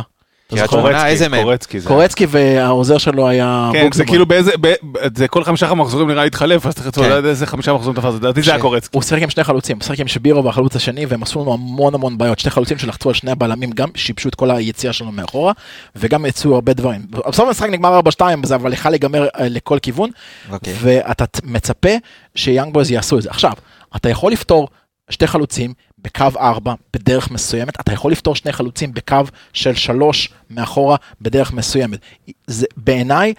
קורצקי זה. קורצקי והעוזר שלו היה כן, זה. כאילו באיזה, ב- זה כל חמישה מחזורים נראה לי התחלף, אז צריך כן. לדעת איזה חמישה מחזורים תפס, לדעתי זה היה קורצקי. הוא שיחק עם שני חלוצים, הוא שיחק עם שבירו והחלוץ השני והם עשו לנו המון המון בעיות, שני חלוצים שלחצו על שני הבלמים גם שיבשו את כל היציאה שלנו מאחורה וגם יצאו הרבה דברים. בסוף המשחק נגמר 4-2 זה אבל יכול להיגמר אה, לכל כיוון אוקיי. ואתה מצפה שיאנג בויז יעשו את זה. עכשיו, אתה יכול לפתור שתי חלוצים בקו 4 בדרך מסוימת, אתה יכול לפתור שני חלוצים בקו של 3 מאחורה בדרך מסוימת. זה בעיניי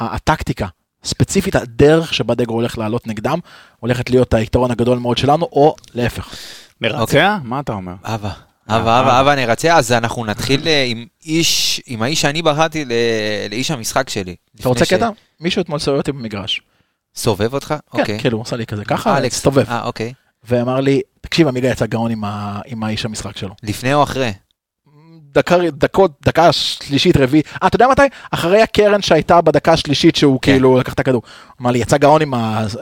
הטקטיקה. ספציפית הדרך שבה דגו הולך לעלות נגדם הולכת להיות היתרון הגדול מאוד שלנו או להפך. נרצע? מה אתה אומר? אבא. אבא, אבא, אבא נרצה, אז אנחנו נתחיל אה, עם איש, עם האיש שאני בחרתי ל- לאיש המשחק שלי. אתה רוצה קטע? מישהו אתמול סובב אותי במגרש. סובב אותך? כן, אוקיי. כאילו הוא עשה לי כזה ככה, אלכס. הסתובב. אה, אוקיי. ואמר לי, תקשיב עמיגה יצא גאון עם ה- עם האיש המשחק שלו. לפני או אחרי? דקה, דקות, דקה שלישית רביעית, אה, אתה יודע מתי? אחרי הקרן שהייתה בדקה השלישית שהוא כן. כאילו לקח את הכדור. אמר לי, יצא גאון עם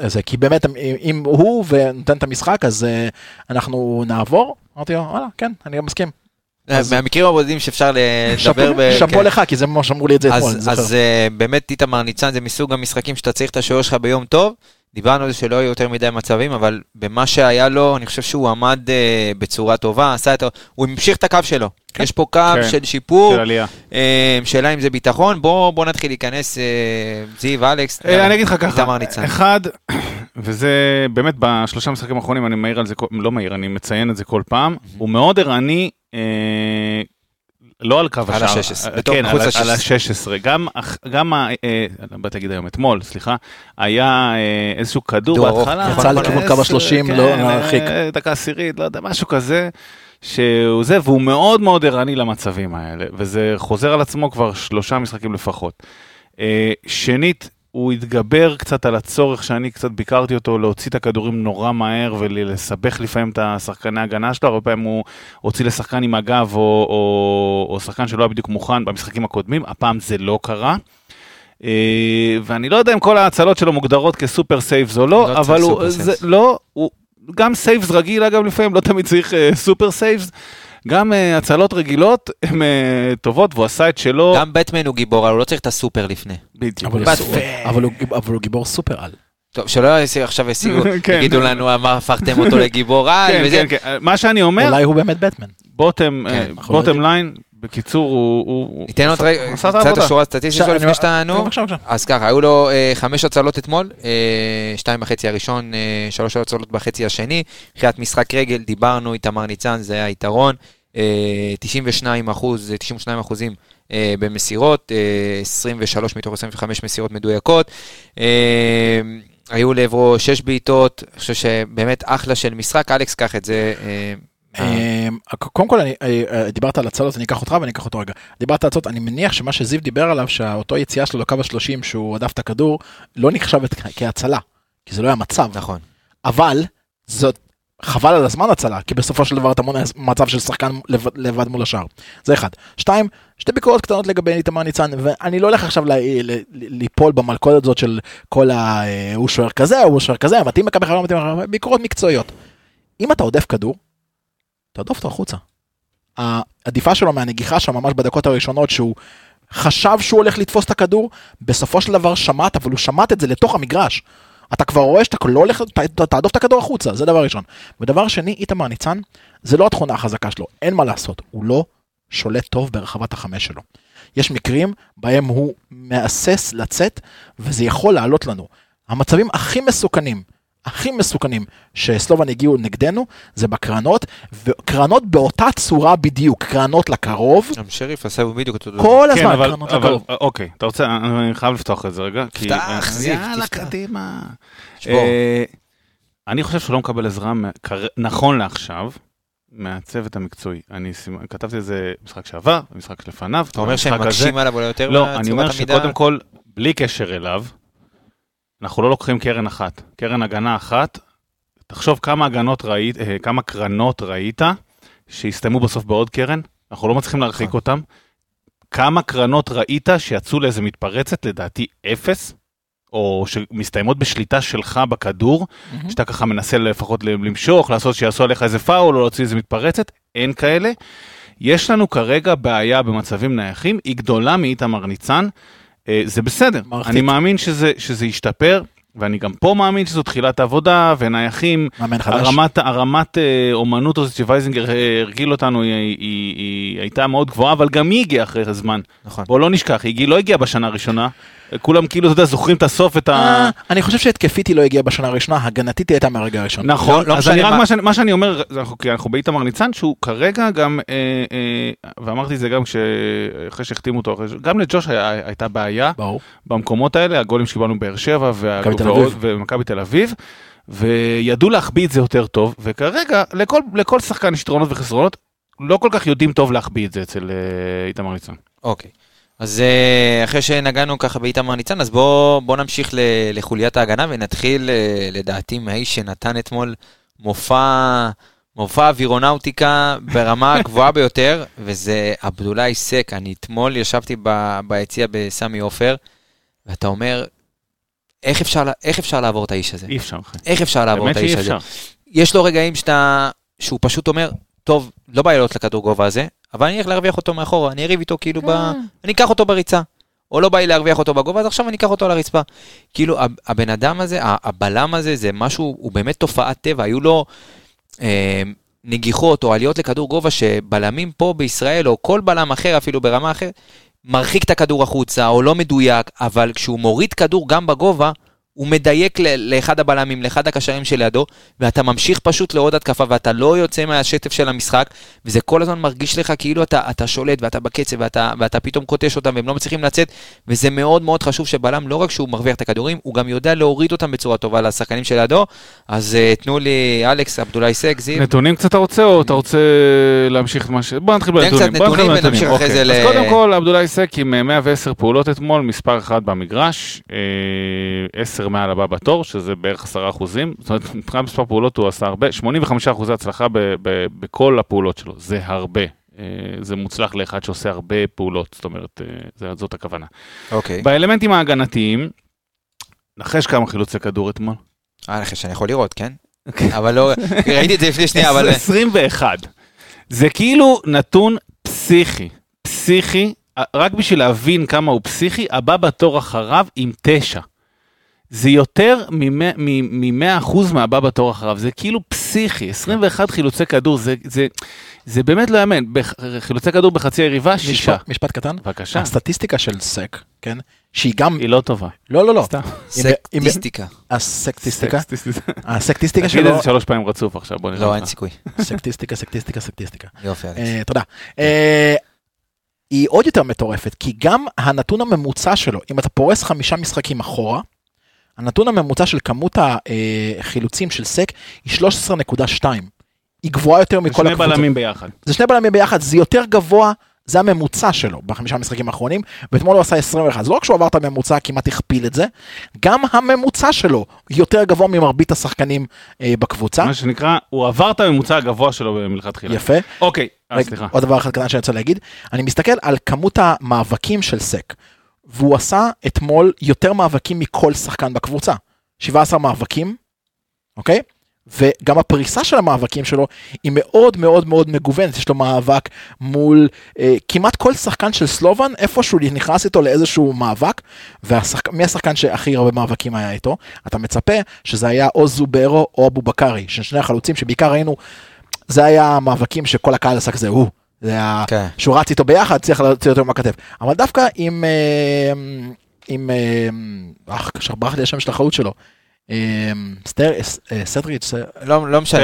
זה, כי באמת, אם- הוא ונותן את המשחק, אז אה, אנחנו נעבור? אמרתי לו, וואלה, כן, אני גם מסכים. אז- מהמקרים הבודדים שאפשר לדבר ב... שאפו כן. לך, כי זה ממש אמרו לי את זה אתמול, אז. אז uh, באמת איתמר ניצן זה מסוג המשחקים שאתה צריך את השוער שלך ביום טוב. דיברנו על זה שלא היו יותר מדי מצבים, אבל במה שהיה לו, אני חושב שהוא עמד uh, בצורה טובה, עשה את ה... הוא המשיך את הקו שלו. כן. יש פה קו כן. של שיפור, של עלייה. uh, שאלה אם זה ביטחון, בוא, בוא נתחיל להיכנס, uh, זיו, אלכס. אה, אני אגיד לך ככה, ניצן. אחד, וזה באמת בשלושה משחקים האחרונים אני מעיר על זה, לא מעיר, אני מציין את זה כל פעם, הוא מאוד ערני, אה, לא על קו על השער, ה-16, אה, בתור- כן, מחוץ על- ל-16. על ה-16, גם, גם, ה- אה, אני באתי להגיד היום אתמול, סליחה, היה אה, איזשהו כדור בהתחלה, יצא לכיוון קו ה-שלושים, כן, לא אה, להרחיק. דקה עשירית, לא יודע, משהו כזה. שהוא זה, והוא מאוד מאוד ערני למצבים האלה, וזה חוזר על עצמו כבר שלושה משחקים לפחות. אה, שנית, הוא התגבר קצת על הצורך שאני קצת ביקרתי אותו להוציא את הכדורים נורא מהר ולסבך לפעמים את השחקני ההגנה שלו, הרבה פעמים הוא הוציא לשחקן עם הגב או, או, או שחקן שלא היה בדיוק מוכן במשחקים הקודמים, הפעם זה לא קרה. אה, ואני לא יודע אם כל ההצלות שלו מוגדרות כסופר סייבס או לא, לא אבל הוא, זה. לא, הוא גם saves רגיל אגב לפעמים, לא תמיד צריך אה, super saves. גם אה, הצלות רגילות הן אה, טובות והוא עשה את שלו. גם בטמן הוא גיבור, אבל הוא לא צריך את הסופר לפני. בדיוק. אבל הוא אבל הוא- אבל הוא גיבור סופר על. טוב, שלא יעשו- עכשיו ישיגו, כן. יגידו לנו מה הפכתם אותו לגיבור על, כן, וזה. כן, כן. מה שאני אומר, אולי הוא באמת בטמן. bottom. line, בקיצור, הוא... ניתן עוד רגע, קצת. השורה הסטטיסטית שלו לפני שתענו. בבקשה, בבקשה. אז ככה, היו לו אה, חמש הצלות אתמול, אה, שתיים בחצי הראשון, אה, שלוש הצלות בחצי השני. מבחינת משחק רגל, דיברנו, איתמר ניצן, זה היה היתרון. אה, 92 אחוז, 92 אחוזים במסירות, אה, 23 מתוך 25 מסירות מדויקות. היו לעברו שש בעיטות, אני חושב שבאמת אחלה של משחק. אלכס, קח את זה. אה, קודם כל אני אה, אה, דיברת על הצלות אני אקח אותך ואני אקח אותו רגע דיברת על הצלות אני מניח שמה שזיו דיבר עליו שאותו יציאה שלו לקו ה-30 שהוא הדף את הכדור לא נחשבת כ- כהצלה כי זה לא היה מצב נכון. אבל זאת חבל על הזמן הצלה כי בסופו של דבר אתה מונע מצב של שחקן לבד, לבד מול השאר זה אחד שתיים שתי ביקורות קטנות לגבי איתמר ניצן ואני לא הולך עכשיו ל- ל- ל- ליפול במלכודת הזאת של כל ה... אה, הוא שוער כזה הוא שוער כזה מתאים מכבי חיפה לא מתאים מכבי ביקורות מקצועיות. אם אתה עודף כדור תעדוף אותו החוצה. העדיפה שלו מהנגיחה שם ממש בדקות הראשונות שהוא חשב שהוא הולך לתפוס את הכדור, בסופו של דבר שמט, אבל הוא שמט את זה לתוך המגרש. אתה כבר רואה שאתה לא הולך, תעדוף את הכדור החוצה, זה דבר ראשון. ודבר שני, איתמר ניצן, זה לא התכונה החזקה שלו, אין מה לעשות, הוא לא שולט טוב ברחבת החמש שלו. יש מקרים בהם הוא מהסס לצאת, וזה יכול לעלות לנו. המצבים הכי מסוכנים, הכי מסוכנים שסלובן הגיעו נגדנו, זה בקרנות, וקרנות באותה צורה בדיוק, קרנות לקרוב, גם שריף עשה בדיוק אותו דבר. כל כן, הזמן אבל, קרנות אבל, לקרוב. אוקיי, אתה רוצה, אני חייב לפתוח את זה רגע. כי- תפתח, זיו, יאללה. קדימה. אה, אני חושב שהוא לא מקבל עזרה, נכון לעכשיו, מהצוות המקצועי. אני סימ- כתבתי את זה במשחק שעבר, במשחק שלפניו. אתה אומר שהם. מקשים עליו אולי יותר לא, אני אומר? שקודם כל, בלי קשר אליו, אנחנו לא לוקחים קרן אחת, קרן הגנה אחת. תחשוב כמה הגנות ראית, אה, כמה קרנות ראית שהסתיימו בסוף בעוד קרן, אנחנו לא מצליחים להרחיק נכון. אותם. כמה קרנות ראית שיצאו לאיזה מתפרצת, לדעתי אפס, או שמסתיימות בשליטה שלך בכדור, מהמם. שאתה ככה מנסה לפחות למשוך, לעשות שיעשו עליך איזה פאול או להוציא איזה מתפרצת, אין כאלה. יש לנו כרגע בעיה במצבים נייחים, היא גדולה מאיתמר ניצן, זה בסדר, מערכתית. אני מאמין שזה, שזה ישתפר, ואני גם פה מאמין שזו תחילת עבודה, ונייחים. הרמת, הרמת אה, אומנות הזאת שווייזינגר אה, הרגיל אותנו, היא, היא, היא, היא הייתה מאוד גבוהה, אבל גם היא הגיעה אחרי זמן. נכון. בוא לא נשכח, היא לא הגיעה בשנה הראשונה, כולם כאילו, אתה יודע, זוכרים את הסוף, את ה... אה, אני חושב שהתקפית היא לא הגיעה בשנה הראשונה, הגנתית היא הייתה מהרגע הראשון. נכון, לא- לא אז משנה אני רק מה- מה שאני- אומר, אנחנו- כי אנחנו באיתמר ניצן, שהוא כרגע גם, אה, אה, ואמרתי את זה גם אחרי שהחתימו אותו, גם לג'וש היה- הייתה בעיה. במקומות האלה, הגולים שקיבלנו באר שבע. ומכבי תל אביב, וידעו להחביא את זה יותר טוב, וכרגע לכל, לכל שחקן יש יתרונות וחסרונות, לא כל כך יודעים טוב להחביא את זה אצל איתמר ניצן. אוקיי. אז אה, אחרי שנגענו ככה באיתמר ניצן, אז בואו בוא נמשיך ל, לחוליית ההגנה ונתחיל אה, לדעתי מהאיש שנתן אתמול מופע, מופע אווירונאוטיקה ברמה הגבוהה ביותר, וזה עבדולאי סק. אני אתמול ישבתי ב, ביציע בסמי עופר, ואתה אומר, איך אפשר, איך אפשר לעבור את האיש הזה? אי אפשר. איך אפשר לעבור את האיש הזה? יש לו רגעים שאתה, שהוא פשוט אומר, טוב, לא בא לעלות לכדור גובה הזה, אבל אני אלך להרוויח אותו מאחורה, אני אריב איתו כאילו ב... אני אקח אותו בריצה. או לא בא לי להרוויח אותו בגובה, אז עכשיו אני אקח אותו על הרצפה. כאילו, הב- הבן אדם הזה, הבלם הזה, זה משהו, הוא באמת תופעת טבע. היו לו אה, נגיחות או עליות לכדור גובה שבלמים פה בישראל, או כל בלם אחר, אפילו ברמה אחרת, מרחיק את הכדור החוצה, או לא מדויק, אבל כשהוא מוריד כדור גם בגובה, הוא מדייק לאחד הבלמים, לאחד הקשרים שלידו, ואתה ממשיך פשוט לעוד התקפה, ואתה לא יוצא מהשטף של המשחק, וזה כל הזמן מרגיש לך כאילו אתה, אתה שולט, ואתה בקצב, ואתה, ואתה פתאום קוטש אותם, והם לא מצליחים לצאת, וזה מאוד מאוד חשוב שבלם, לא רק שהוא מרוויח את הכדורים, הוא גם יודע להוריד אותם בצורה טובה לשחקנים שלידו, אז uh, תנו לי, אלכס, עבדולאי סק, זיו. נתונים קצת אתה רוצה, או אתה רוצה להמשיך את מה ש... בוא נתחיל בנתונים. בוא נתחיל בנתונים, אוקיי. אז ל... קודם כל, עבדולאי סק עם אה, 110 ספר מעל הבא בתור, שזה בערך 10 אחוזים, זאת אומרת, מבחינת מספר פעולות הוא עשה הרבה, 85 אחוזי הצלחה ב, ב, בכל הפעולות שלו, זה הרבה. אה, זה מוצלח לאחד שעושה הרבה פעולות, זאת אומרת, אה, זאת הכוונה. אוקיי. Okay. באלמנטים ההגנתיים, נחש כמה חילוצי כדור אתמול. אה, נחש, אני יכול לראות, כן? אוקיי. אבל לא, ראיתי את זה לפני שנייה, אבל... 21. זה כאילו נתון פסיכי, פסיכי, רק בשביל להבין כמה הוא פסיכי, הבא בתור אחריו עם תשע. זה יותר מ-100% מהבא בתור אחריו, זה כאילו פסיכי, 21 חילוצי כדור, זה, זה, זה באמת לא יאמן. בח- חילוצי כדור בחצי היריבה, שישה. משפט, משפט קטן. בבקשה. הסטטיסטיקה של סק, כן? שהיא גם... היא לא טובה. לא, לא, לא. סתם. סקטיסטיקה. הסקטיסטיקה. סקטיסטיקה. הסקטיסטיקה תגיד שלו... את זה שלוש פעמים רצוף עכשיו, בוא נראה. לא. אין סיכוי. סקטיסטיקה, סקטיסטיקה, סקטיסטיקה. יופי, אלכס. אה, תודה. אה, היא עוד יותר מטורפת, כי גם הנתון הממוצע שלו, אם אתה פורס חמישה משחקים אחורה, הנתון הממוצע של כמות החילוצים של סק היא 13.2. היא גבוהה יותר זה מכל שני הקבוצות. בלמים ביחד. זה שני בלמים ביחד, זה יותר גבוה, זה הממוצע שלו בחמישה המשחקים האחרונים, ואתמול הוא עשה 21. אז לא רק שהוא עבר את הממוצע, כמעט הכפיל את זה, גם הממוצע שלו יותר גבוה ממרבית השחקנים אה, בקבוצה. מה שנקרא, הוא עבר את הממוצע הגבוה שלו מלכתחילה. יפה. אוקיי, אה, רגע, סליחה. עוד דבר אחד קטן שאני רוצה להגיד, אני מסתכל על כמות המאבקים של סק, והוא עשה אתמול יותר מאבקים מכל שחקן בקבוצה. 17 מאבקים, אוקיי? וגם הפריסה של המאבקים שלו היא מאוד מאוד מאוד מגוונת, יש לו מאבק מול אה, כמעט כל שחקן של סלובן, איפשהו נכנס איתו לאיזשהו מאבק, ומי השחקן שהכי הרבה מאבקים היה איתו? אתה מצפה שזה היה או זוברו או אבו בקארי, של שני החלוצים שבעיקר ראינו, זה היה המאבקים שכל הקהל עשה כזה, הוא, זה היה, כן. שהוא רץ איתו ביחד, צריך להוציא אותו מהכתף. אבל דווקא עם, אה, עם, אה, אך, שברח לי השם של החלוץ שלו. אה, סטר- אה, סטריץ', לא לא משנה.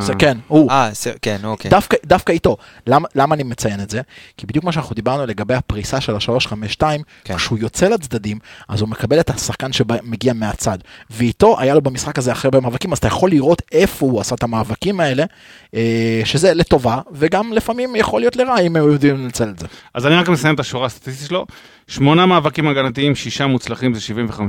זה כן, הוא. אה, כן, אוקיי. דווקא, איתו. למה, אני מציין את זה? כי בדיוק מה שאנחנו דיברנו לגבי הפריסה של ה-352, כן. כשהוא יוצא לצדדים, אז הוא מקבל את השחקן שמגיע מהצד. ואיתו היה לו במשחק הזה הכי הרבה מאבקים, אז אתה יכול לראות איפה הוא עשה את המאבקים האלה, אה, שזה לטובה, וגם לפעמים יכול להיות לרע אם הם יודעים לנצל את זה. אז אני רק מסיים את השורה הסטטיסטית שלו. שמונה מאבקים הגנתיים, שישה מוצלחים, זה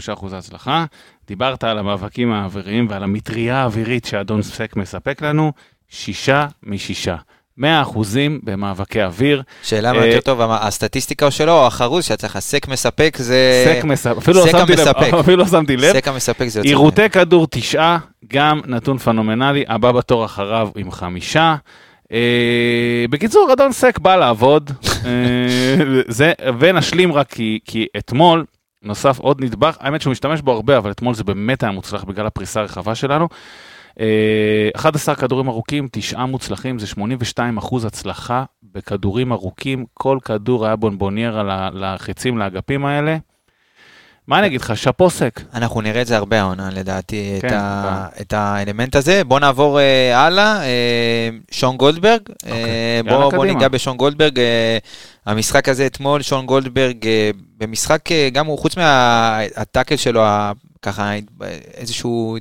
75% הצלחה. דיברת על המאבקים האוויריים ועל המטריה האווירית שאדון סק מספק לנו, שישה משישה. 100 אחוזים במאבקי אוויר. שאלה מה אה, יותר טוב, הסטטיסטיקה שלו, או החרוז שיצא לך, סק מספק זה... סק מספק, אפילו לא שמתי לב. אפילו לא שמתי לב. סק המספק זה יוצא. עירותי כדור תשעה, גם נתון פנומנלי, הבא בתור אחריו עם חמישה. אה, בקיצור, אדון סק בא לעבוד, זה, ונשלים רק כי, כי אתמול נוסף עוד נדבך, האמת שהוא משתמש בו הרבה, אבל אתמול זה באמת היה מוצלח בגלל הפריסה הרחבה שלנו. אה, 11 כדורים ארוכים, 9 מוצלחים, זה 82 אחוז הצלחה בכדורים ארוכים, כל כדור היה בונבוניירה לחצים, לאגפים האלה. מה אני אגיד לך, שאפוסק. אנחנו נראה את זה הרבה העונה, לדעתי, כן, את, ה, את האלמנט הזה. בוא נעבור אה, הלאה, אה, שון גולדברג. אה, יאללה, בוא, בוא קדימה. ניגע בשון גולדברג. אה, המשחק הזה אתמול, שון גולדברג, אה, במשחק, אה, גם הוא, חוץ מהטאקל שלו, ה- ככה איזשהו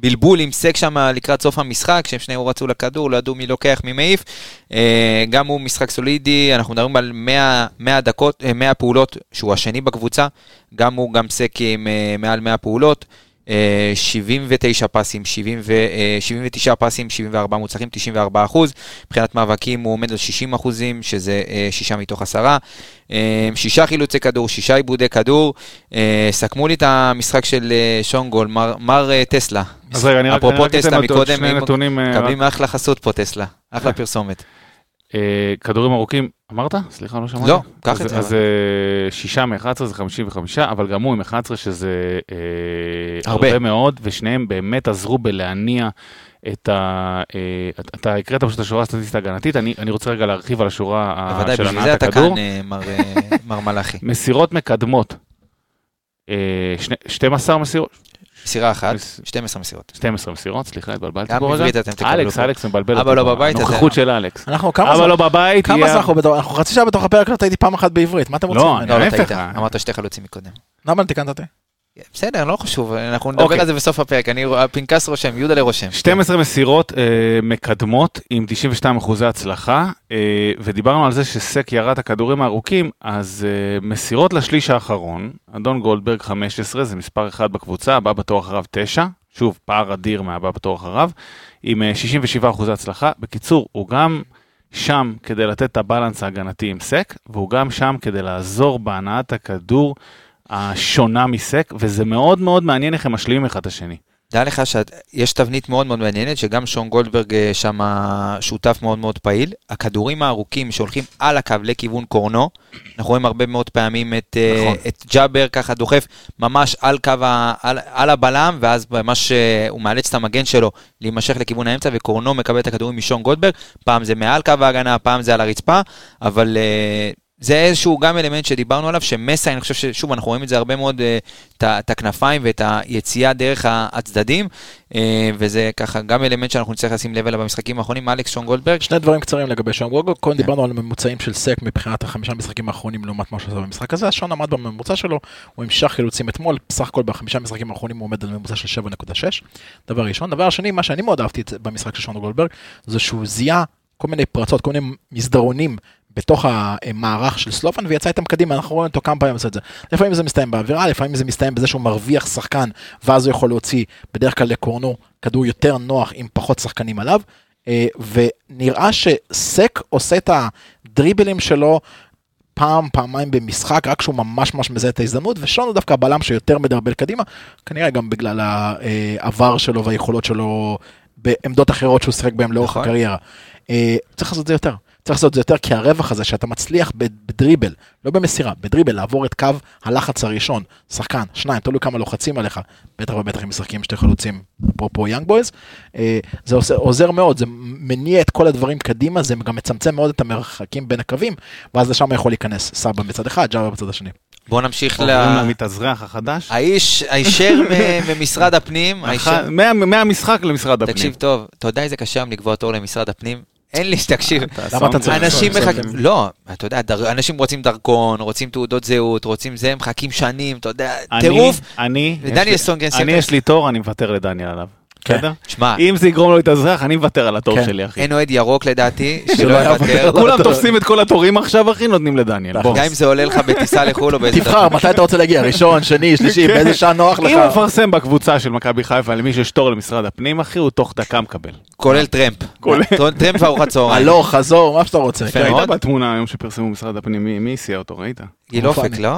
בלבול עם סק שם לקראת סוף המשחק, שהם שניהם רצו לכדור, לא ידעו מי לוקח, מי מעיף. אה, גם הוא משחק סולידי, אנחנו מדברים על 100, 100 דקות, אה, 100 פעולות, שהוא השני בקבוצה. גם הוא, גם סק עם אה, מעל 100 פעולות. אה, 79 פסים, 70 ו, אה, 79 פסים, 74 מוצלחים, 94 אחוז. מבחינת מאבקים הוא עומד על 60 אחוזים, שזה אה, שישה מתוך עשרה. אה, שישה חילוצי כדור, שישה עיבודי כדור. אה, סכמו לי את המשחק של אה, שון גול, מר, מר אה, טסלה. אז רגע, אני רק אפרופו אתן טסלה, עוד מקודם, שני. אה, מקבלים אחלה חסות פה טסלה, אחלה פרסומת. אה, כדורים ארוכים, אמרת? סליחה, לא שמעתי. לא, קח את זה, אז אה, שישה מ-11 זה 55, אבל גם הוא עם 11 שזה אה, הרבה. הרבה מאוד, ושניהם באמת עזרו בלהניע את ה... אתה- הקראת פשוט את השורה הסטטיסטית ההגנתית, אני אני רוצה רגע להרחיב על השורה ה- בוודאי, של בשביל זה הנעת אתה הכדור. כאן, מר, מר מלאכי. מסירות מקדמות, אה, שני- 12 מסירות, מסירה אחת, מס- 12 מסירות. 12 מסירות, סליחה, התבלבלתי פה רגע. אלכס. אלכס מבלבל אבא אותי לא פה. בבית, הנוכחות של אלכס. אבא לא בבית, כמה זמן אנחנו בתוך, אנחנו חצי שעה בתוך הפרק, לא טעיתי פעם אחת בעברית, מה אתם רוצים? לא, ממני? לא, לא אמרת שתי חלוצים מקודם. למה תיקנת אותי? בסדר, לא חשוב, אנחנו נדבר אוקיי. על זה בסוף הפרק, אני, הפנקס רושם, יהודה רושם. 12 מסירות אה, מקדמות עם 92 אחוזי הצלחה, אה, ודיברנו על זה שסק ירד הכדורים הארוכים, אז אה, מסירות לשליש האחרון, אדון גולדברג 15, זה מספר אחד בקבוצה, הבא בתור אחריו 9, שוב, פער אדיר מהבא בתור אחריו, עם אה, 67 אחוזי הצלחה. בקיצור, הוא גם שם כדי לתת את הבלנס ההגנתי עם סק, והוא גם שם כדי לעזור בהנעת הכדור השונה מסק, וזה מאוד מאוד מעניין איך הם משלימים אחד את השני. דע לך שיש תבנית מאוד מאוד מעניינת, שגם שון גולדברג אה, שם שותף מאוד מאוד פעיל. הכדורים הארוכים שהולכים על הקו לכיוון קורנו, אנחנו רואים הרבה מאוד פעמים את, אה, נכון. את ג'אבר ככה דוחף ממש על קו, ה, על, על הבלם, ואז ממש אה, הוא מאלץ את המגן שלו להימשך לכיוון האמצע, וקורנו מקבל את הכדורים משון גולדברג. פעם זה מעל קו ההגנה, פעם זה על הרצפה, אבל... זה איזשהו גם אלמנט שדיברנו עליו, שמסי, אני חושב ששוב, אנחנו רואים את זה הרבה מאוד, אה, את הכנפיים ואת היציאה דרך הצדדים, אה, וזה ככה גם אלמנט שאנחנו נצטרך לשים לב אליו במשחקים האחרונים, אלכס שון גולדברג. שני דברים קצרים לגבי שון גוגו, קודם דיברנו על ממוצעים של סק מבחינת החמישה משחקים האחרונים לעומת מה שעשה במשחק הזה, שון עמד בממוצע שלו, הוא המשך חילוצים אתמול, בסך הכל בחמישה משחקים האחרונים הוא עומד על ממוצע של 7.6, דבר ראשון. דבר שני, מה שאני מאוד אהבתי במשחק של שון גולדברג, זה שהוא זיהה כל מיני פרצות, כל מיני מסדרונים. בתוך המערך של סלופן ויצא איתם קדימה, אנחנו רואים אותו כמה פעמים עושה את זה. לפעמים זה מסתיים באווירה, לפעמים זה מסתיים בזה שהוא מרוויח שחקן, ואז הוא יכול להוציא בדרך כלל לקורנו כדור יותר נוח עם פחות שחקנים עליו. אה, ונראה שסק עושה את הדריבלים שלו פעם, פעמיים במשחק, רק כשהוא ממש ממש מזהה את ההזדמנות, ושון הוא דווקא הבלם שיותר מדרבל קדימה, כנראה גם בגלל העבר שלו והיכולות שלו בעמדות אחרות שהוא שיחק בהן לאורך נכון. הקריירה. אה, צריך לעשות את זה יותר. צריך לעשות את זה יותר כי הרווח הזה שאתה מצליח בדריבל, לא במסירה, בדריבל לעבור את קו הלחץ הראשון, שחקן, שניים, תלוי כמה לוחצים עליך, בטח ובטח אם משחקים שתי חלוצים, אפרופו יאנג בויז, אה, זה עושה, עוזר מאוד, זה מניע את כל הדברים קדימה, זה גם מצמצם מאוד את המרחקים בין הקווים, ואז לשם יכול להיכנס סבא בצד אחד, ג'אבה בצד השני. בואו נמשיך ל... עוברים למתאזרח החדש. האיש הישר ממשרד הפנים, מהמשחק למשרד הפנים. תקשיב טוב, אתה יודע איזה קשה היום לקבוע תור למשרד הפנים? אין לי, תקשיב, למה אתה צריך? אנשים? מחכים, לא, אתה יודע, אנשים רוצים דרכון, רוצים תעודות זהות, רוצים זה, מחכים שנים, אתה יודע, אני- טירוף. אני, אני. יש לי תור, אני מוותר לדניאל עליו. כן. בסדר? שמע, אם זה יגרום לו להתאזרח, אני מוותר על התור כן. שלי, אחי. אין אוהד ירוק לדעתי, שלא יוותר. יוותר. כולם תופסים את כל התורים עכשיו, אחי, נותנים לדניאל. גם אם זה עולה לך בטיסה לחו"ל או באיזה... תבחר, מתי אתה רוצה להגיע, ראשון, שני, שלישי, כן. באיזה שעה נוח לך. אם הוא מפרסם בקבוצה של מכבי חיפה למי שיש תור למשרד הפנים, אחי, הוא תוך דקה מקבל. כולל טרמפ. טרמפ וארוחת צהריים. הלוך, חזור, מה שאתה רוצה. ראית בתמונה היום שפרסמו משרד הפנים, מי- מי הסיע אותו, ראית? גיל אופק. לא?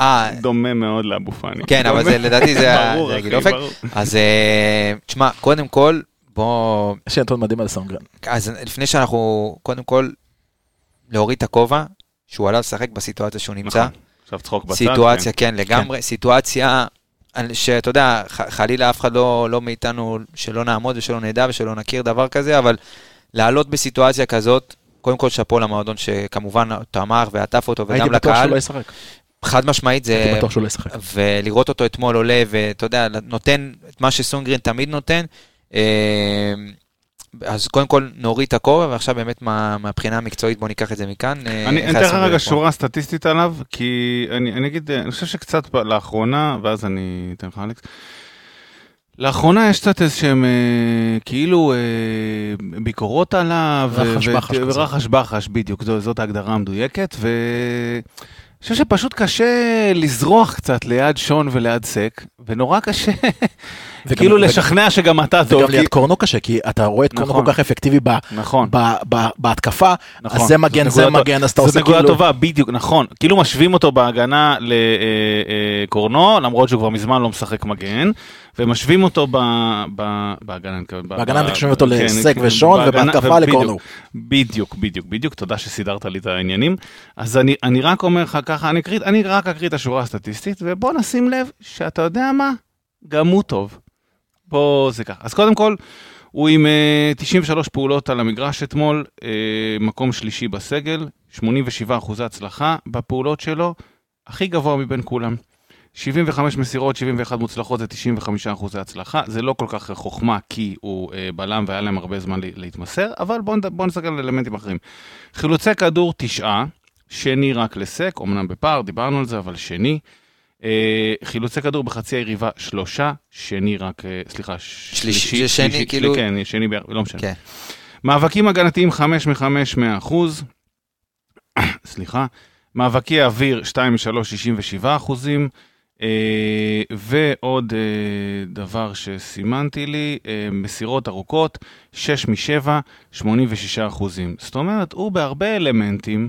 אה, דומה מאוד לאבו פאני. כן, אבל זה לדעתי זה ברור, אחי, אופק. ברור. אז אה, תשמע, קודם כל, בוא, יש לי נתון מדהים על סונגרן. אז לפני שאנחנו, קודם כל, להוריד את הכובע, שהוא עלה לשחק בסיטואציה שהוא נמצא. נכון. עכשיו צחוק בצד. סיטואציה, כן, לגמרי, סיטואציה שאתה יודע, חלילה אף אחד לא, לא מאיתנו שלא נעמוד ושלא נדע ושלא נכיר דבר כזה, אבל לעלות בסיטואציה כזאת, קודם כל שאפו למועדון שכמובן תמך ועטף אותו הייתי וגם בטוח שהוא לקהל, לא ישחק. חד משמעית זה, הייתי בטוח שהוא לא ישחק. ולראות אותו אתמול עולה, ואתה יודע, נותן את מה שסונגרין תמיד נותן. אה, אז קודם כל נוריד את הכובע, ועכשיו באמת מה- מהבחינה המקצועית בוא ניקח את זה מכאן. אה, אני אתן לך רגע? שורה סטטיסטית עליו, כי אני אני אגיד, אני חושב שקצת ב- לאחרונה, ואז אני אתן לך אלכס. לאחרונה יש קצת איזה שהם אה, כאילו אה, ביקורות עליו. רחש בחש. רחש בחש, בדיוק, זו- זאת ההגדרה המדויקת. ו... אני חושב שפשוט קשה לזרוח קצת ליד שון וליד סק, ונורא קשה כאילו לשכנע שגם אתה טוב. וגם ליד קורנו קשה, כי אתה רואה את קורנו נכון. כל כך ב- נכון. ב- ב- בהתקפה, נכון. אז זה מגן, זה נקודה מגן, אז אתה עושה נקודה כאילו... טובה, בדיוק, נכון. כאילו משווים אותו בהגנה לקורנו, למרות שהוא כבר מזמן לא משחק מגן, ומשווים אותו ב... ב- בהגנה, אני מתכוון, ב- בהגנה מחשבים אותו כן, לסק כן, ושון, בהגנה- ובהתקפה לקורנו. בדיוק, בדיוק, בדיוק, תודה שסידרת לי את העניינים. אז אני, אני רק אומר לך ככה, אני, אקריא, אני רק אקריא את השורה הסטטיסטית, ובוא נשים לב שאתה יודע מה? גם הוא טוב. בוא, זה ככה. אז קודם כל, הוא עם אה, 93 פעולות על המגרש אתמול, אה, מקום שלישי בסגל, 87 אחוזי הצלחה בפעולות שלו, הכי גבוה מבין כולם. 75 מסירות, 71 מוצלחות, זה 95 אחוזי הצלחה. זה לא כל כך חוכמה, כי הוא אה, בלם והיה להם הרבה זמן לה- להתמסר, אבל בואו בוא נסתכל על אלמנטים אחרים. חילוצי כדור, תשעה, שני רק לסק, אמנם בפער, דיברנו על זה, אבל שני. אה, חילוצי כדור בחצי היריבה, שלושה, שני רק, אה, סליחה, ש- שלישי, שני, שלישי, כאילו- כן, שני, ב- לא משנה. כן. מאבקים הגנתיים 5 מ-5, 100 אחוז. סליחה. מאבקי אוויר 2 מ-3, 67 אחוזים. אה, ועוד אה, דבר שסימנתי לי, אה, מסירות ארוכות, 6 מ-7, 86 אחוזים. זאת אומרת, הוא בהרבה אלמנטים,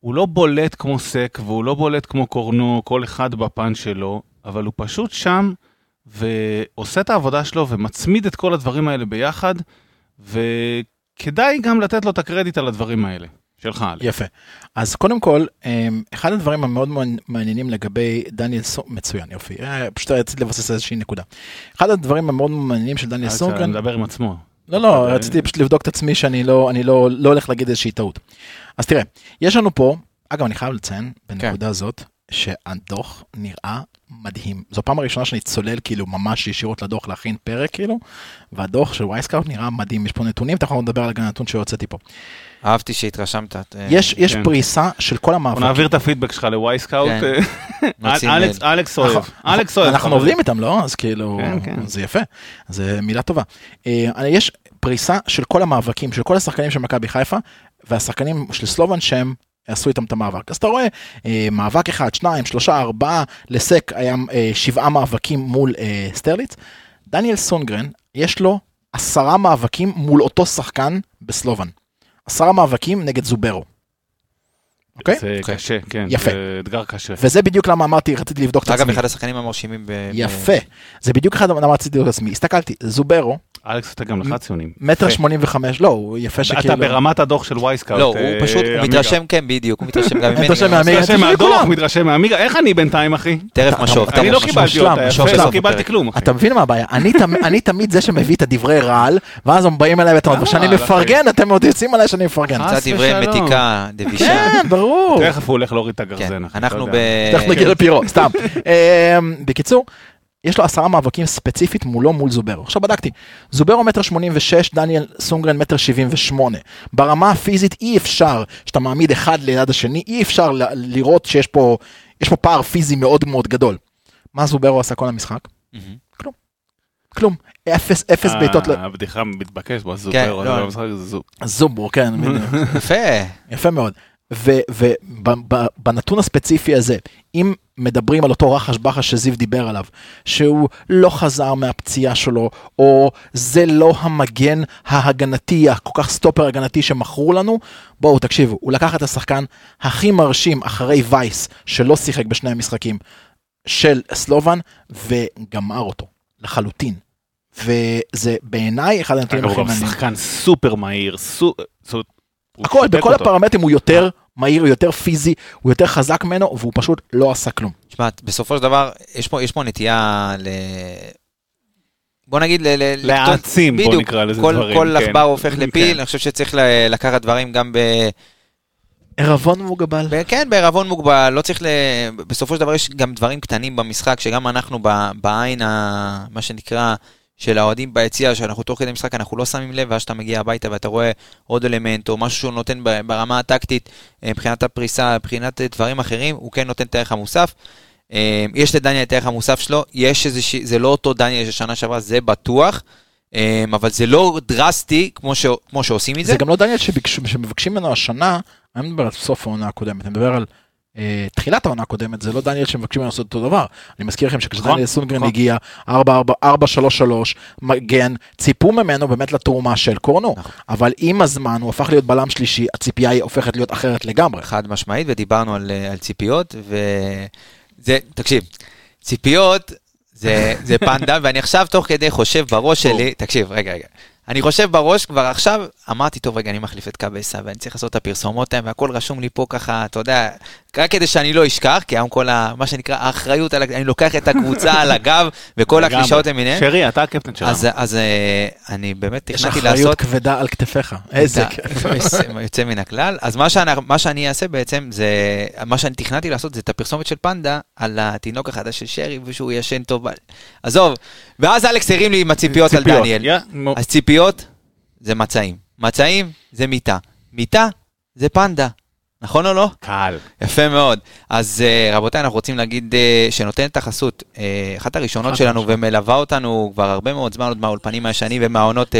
הוא לא בולט כמו סק והוא לא בולט כמו קורנו, כל אחד בפן שלו, אבל הוא פשוט שם ועושה את העבודה שלו ומצמיד את כל הדברים האלה ביחד, וכדאי גם לתת לו את הקרדיט על הדברים האלה. שלך. יפה. אז קודם כל, אמ, אחד הדברים המאוד מאוד מעניינים לגבי דניאל סונגרן, מצוין, יופי, אה, פשוט רציתי לבסס איזושהי נקודה. אחד הדברים המאוד מעניינים של דניאל אלכס סונגרן, מדבר עם עצמו. לא, לא, אתה- רציתי פשוט לבדוק את עצמי שאני לא, אני לא, לא הולך להגיד איזושהי טעות. אז תראה, יש לנו פה, אגב, אני חייב לציין בנקודה הזאת, שהדוח נראה מדהים. זו פעם הראשונה שאני צולל כאילו ממש ישירות לדוח להכין פרק כאילו, והדוח של Wyscout נראה מדהים, יש פה נתונים, אתה יכול לדבר על הנתון שהוצאתי פה. אהבתי שהתרשמת. אה, יש, יש כן. פריסה של כל בוא המאבקים. נעביר את הפידבק שלך ל Wyscout. כן. מוצאים אלכס-. אלכס אוהב. אנחנו- אלכס אוהב. אנחנו. עובדים איתם, לא? אז כאילו, כן, כן. זה יפה, זה מילה טובה. אה, יש פריסה של כל המאבקים, של כל השחקנים של מכבי חיפה, והשחקנים של סלובן שהם עשו איתם את המאבק. אז אתה רואה, אה, מאבק אחד, שניים, שלושה, ארבעה, לסק היה אה, שבעה מאבקים מול אה, סטרליץ. דניאל סונגרן, יש לו עשרה מאבקים מול אותו שחקן בסלובן. עשרה מאבקים נגד זוברו. אוקיי? זה אוקיי. קשה, כן. יפה. זה אתגר קשה. וזה בדיוק למה אמרתי, רציתי לבדוק את אגב, עצמי. אחד השחקנים המרשימים ב... ב- יפה, זה בדיוק אחד למה רציתי לבדוק את עצמי. הסתכלתי, זוברו, אלכס, אתה גם לך ציונים. מטר. שמונים וחמש, לא, הוא יפה שכאילו... אתה ברמת הדוח של וואי סקאוט. לא, הוא אה, פשוט, הוא עמיגה. מתרשם, כן, בדיוק, הוא מתרשם גם ממני. מתרשם גם. מהעמיגה. מתרשם תשמעי, מהדוח. מתרשם מהעמיגה. איך אני בינתיים, אחי? טרף משוב, טרף אני לא משוב. קיבלתי אותה, משוב יפה, לא קיבלתי. כלום, אחי. אתה מבין מה הבעיה? אני תמ- אני תמיד זה שמביא את הדברי רעל, ואז הם באים אליי ואתה אומר, אה, שאני. מפרגן, אתם עוד יוצאים עליי שאני מפרגן. קצת דברי. מתיקה, דבישה. כן, ברור. תכף הוא הולך להוריד את כן, הגרזן, אחי. אנחנו אתה ב... יש לו עשרה מאבקים ספציפית מולו מול זוברו. עכשיו בדקתי, זוברו מטר שמונים ושש, דניאל סונגרן מטר שבעים ושמונה. ברמה הפיזית אי אפשר, שאתה מעמיד אחד ליד השני, אי אפשר ל- לראות שיש פה, יש פה פער פיזי מאוד מאוד גדול. מה זוברו עשה כל המשחק? מהמם. כלום. אפס, אפס בעיטות, אה, הבדיחה מתבקש, בוא, כן, זובר, לא. זו- זוברו, כן. יפה. יפה מאוד. ובנתון הספציפי הזה, אם מדברים על אותו רחש בחש שזיו דיבר עליו, שהוא לא חזר מהפציעה שלו, או זה לא המגן ההגנתי, הכל כך סטופר הגנתי שמכרו לנו, בואו תקשיבו, הוא לקח את השחקן הכי מרשים אחרי וייס, שלא שיחק בשני המשחקים, של סלובן, וגמר אותו, לחלוטין. וזה בעיניי אחד הנתונים הכי הוא גם מעניינים. שחקן סופר מהיר, סו- זאת אומרת, הוא הכל, בכל אותו. הפרמטרים הוא יותר מהיר, הוא יותר פיזי, הוא יותר חזק ממנו, והוא פשוט לא עשה כלום. תשמע, בסופו של דבר, יש פה, יש פה נטייה ל... בוא נגיד, ל... ל- להעצים, בוא נקרא לזה כל, דברים, כל כן. עכבר הופך לפיל, כן. אני חושב שצריך ל- לקחת דברים גם ב... ערבון מוגבל. כן, בערבון מוגבל, לא צריך ל... בסופו של דבר יש גם דברים קטנים במשחק, שגם אנחנו ב... בעין, ה... מה שנקרא, של האוהדים ביציע, שאנחנו תוך כדי משחק, אנחנו לא שמים לב, ואז שאתה מגיע הביתה ואתה רואה עוד אלמנט, או משהו שהוא נותן ברמה הטקטית, אה, מבחינת הפריסה, מבחינת אה, דברים אחרים, הוא כן נותן את הערך המוסף. אה, יש לדניאל את הערך המוסף שלו, יש איזושהי, זה לא אותו דניאל של שנה שעברה, זה בטוח, אבל זה לא דרסטי כמו, ש... כמו שעושים את זה. גם לא דניאל שביקשו- שמבקשים ממנו השנה, אני לא מדבר על סוף העונה הקודמת, אני מדבר על תחילת העונה הקודמת, זה לא דניאל שמבקשים ממנו לעשות אותו דבר. אני מזכיר לכם שכשדניאל נכון, סונגרן נכון. הגיע 4-4-3-3, מגן, ציפו ממנו באמת לתרומה של קורנו. נכון. אבל עם הזמן הוא הפך להיות בלם שלישי, הציפייה היא הופכת להיות אחרת לגמרי. חד משמעית, ודיברנו על, אה, על ציפיות, וזה, תקשיב, ציפיות זה, זה פנדה, ואני עכשיו תוך כדי חושב בראש שלי, תקשיב, רגע, רגע. אני חושב בראש כבר עכשיו, אמרתי, טוב, רגע, אני מחליף את קאבסה, ואני צריך לעשות את הפרסומות האלה, והכל רשום לי פה ככה, אתה יודע, רק כדי שאני לא אשכח, כי היום כל ה... מה שנקרא, האחריות, על, אני לוקח את הקבוצה על הגב, וכל. הקלישאות למיניהן. שרי, אתה הקפטן שלנו. אז, אז אה, אני באמת יש תכננתי אחריות לעשות... כבדה על כתפיך, איזה כיף. יוצא מן הכלל. אז מה שאני, מה שאני אעשה בעצם, זה, מה שאני תכננתי לעשות זה את הפרסומת של פנדה על התינוק החדש של שרי, ושהוא ישן טוב. עזוב, ואז אלכס הרים לי עם הציפיות על. דניאל. יא, נו. אז ציפיות זה מצעים, מצעים זה מיטה, מיטה זה פנדה, נכון או לא? קל. יפה מאוד. אז uh, רבותיי, אנחנו רוצים להגיד uh, שנותנת את החסות, uh, אחת הראשונות שלנו. ומלווה אותנו כבר הרבה מאוד זמן, עוד מהאולפנים הישנים ומהעונות...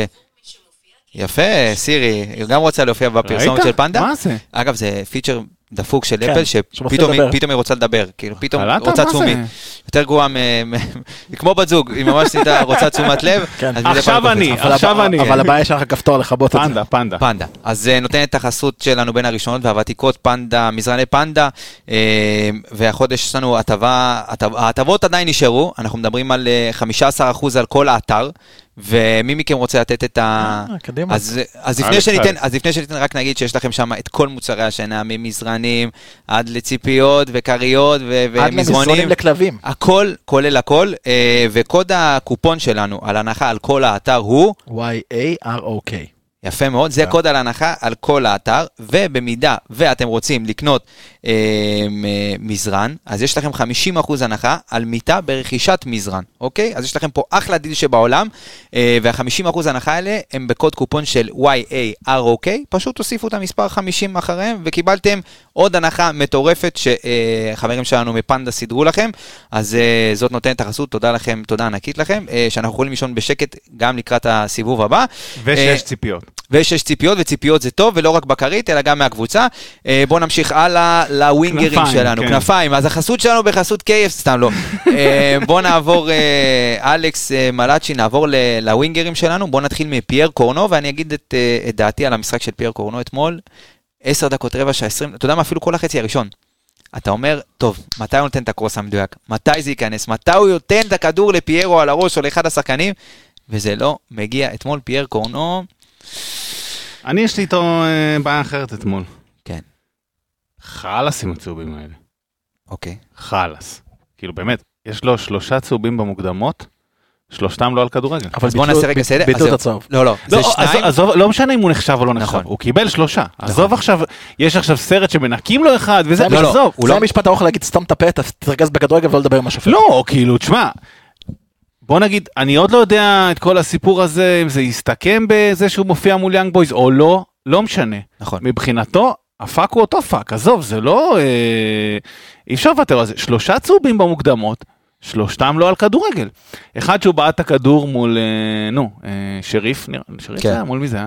יפה, סירי, היא גם רוצה להופיע בפרסומת? של פנדה. מה זה? אגב, זה פיצ'ר דפוק של כן, אפל, שפתאום היא-. פתאום רוצה לדבר, כאילו פתאום קלטת? רוצה תשומי. יותר גרועה מ... מ- היא כמו בת זוג, היא ממש הייתה רוצה תשומת לב. כן. עכשיו אני, עכשיו אני. אבל הבעיה שלך כפתור לכבות את זה. פנדה, פנדה. פנדה. אז אה, נותנת את החסות שלנו בין הראשונות והוותיקות, פנדה, מזרני פנדה, אה, והחודש יש לנו הטבה, הטב- ההטבות עדיין נשארו, אנחנו מדברים על אה, 15% על כל האתר, ומי מכם רוצה לתת את ה... אה, קדימה. אז, אז, לפני שניתן. אז לפני שניתן רק נגיד שיש לכם שם את כל מוצרי השינה, ממזרנים עד לציפיות וכריות ו- עד למזרונים ומזרונים. לכלבים. הכל, כולל הכל, אה, וקוד הקופון שלנו על הנחה על כל האתר הוא Y-A-R-O-K. יפה מאוד, זה כן. קוד על הנחה על כל האתר, ובמידה ואתם רוצים לקנות אה, אה, מזרן, אז יש לכם 50% הנחה על מיטה ברכישת מזרן, אוקיי? אז יש לכם פה אחלה דיל שבעולם, אה, וה-50% הנחה האלה הם בקוד קופון של YAROK, פשוט תוסיפו את המספר 50 אחריהם, וקיבלתם עוד הנחה מטורפת שחברים שלנו מפנדה סידרו לכם, אז אה, זאת נותנת את החסות, תודה לכם, תודה ענקית לכם, אה, שאנחנו יכולים לישון בשקט גם לקראת הסיבוב הבא. אה, ושיש ציפיות. ושיש ציפיות, וציפיות זה טוב, ולא רק בכרית, אלא גם מהקבוצה. אה, בואו נמשיך הלאה לווינגרים כנפיים, שלנו, כן. כנפיים. אז החסות שלנו בחסות KF, סתם לא. אה, בואו נעבור, אה, אלכס מלאצ'י, נעבור לווינגרים שלנו. בואו נתחיל מפייר קורנו, ואני אגיד את, את דעתי על המשחק של פייר קורנו אתמול. עשר דקות רבע שעה עשרים, אתה יודע מה? אפילו כל החצי הראשון. אתה אומר, טוב, מתי הוא נותן את הקרוס המדויק? מתי זה ייכנס? מתי הוא נותן את הכדור לפיירו על הראש או לאחד השחקנים? וזה לא מגיע. אתמול פייר קורנו... אני יש לי איתו אה, בעיה אחרת אתמול. כן. חלאס עם הצהובים האלה. אוקיי. חלאס. כאילו באמת, יש לו שלושה צהובים במוקדמות, שלושתם לא על כדורגל. אבל אז בוא נעשה רגע סדר. ביטלו את. הצהוב. לא, לא, זה לא, שניים. עזוב, לא משנה אם הוא נחשב או לא נחשב, נכון. הוא קיבל שלושה. עזוב עכשיו, יש עכשיו סרט שמנקים לו אחד וזה, לא, לא, עזוב. הוא זה לא- המשפט הארוך להגיד סתום את הפה, תתרכז בכדורגל ולא לדבר עם השופט. לא, כאילו, תשמע, בוא נגיד, אני עוד לא יודע את כל הסיפור הזה, אם זה יסתכם בזה שהוא מופיע מול יאנג בויז או לא, לא משנה. נכון. מבחינתו, הפאק הוא אותו פאק, עזוב, זה לא... אה, אי אפשר לוותר על זה. שלושה צהובים במוקדמות, שלושתם לא על כדורגל. אחד שהוא בעט את הכדור מול, אה, נו, אה, שריף, נראה, שריף כן. זה היה? מול מי זה היה?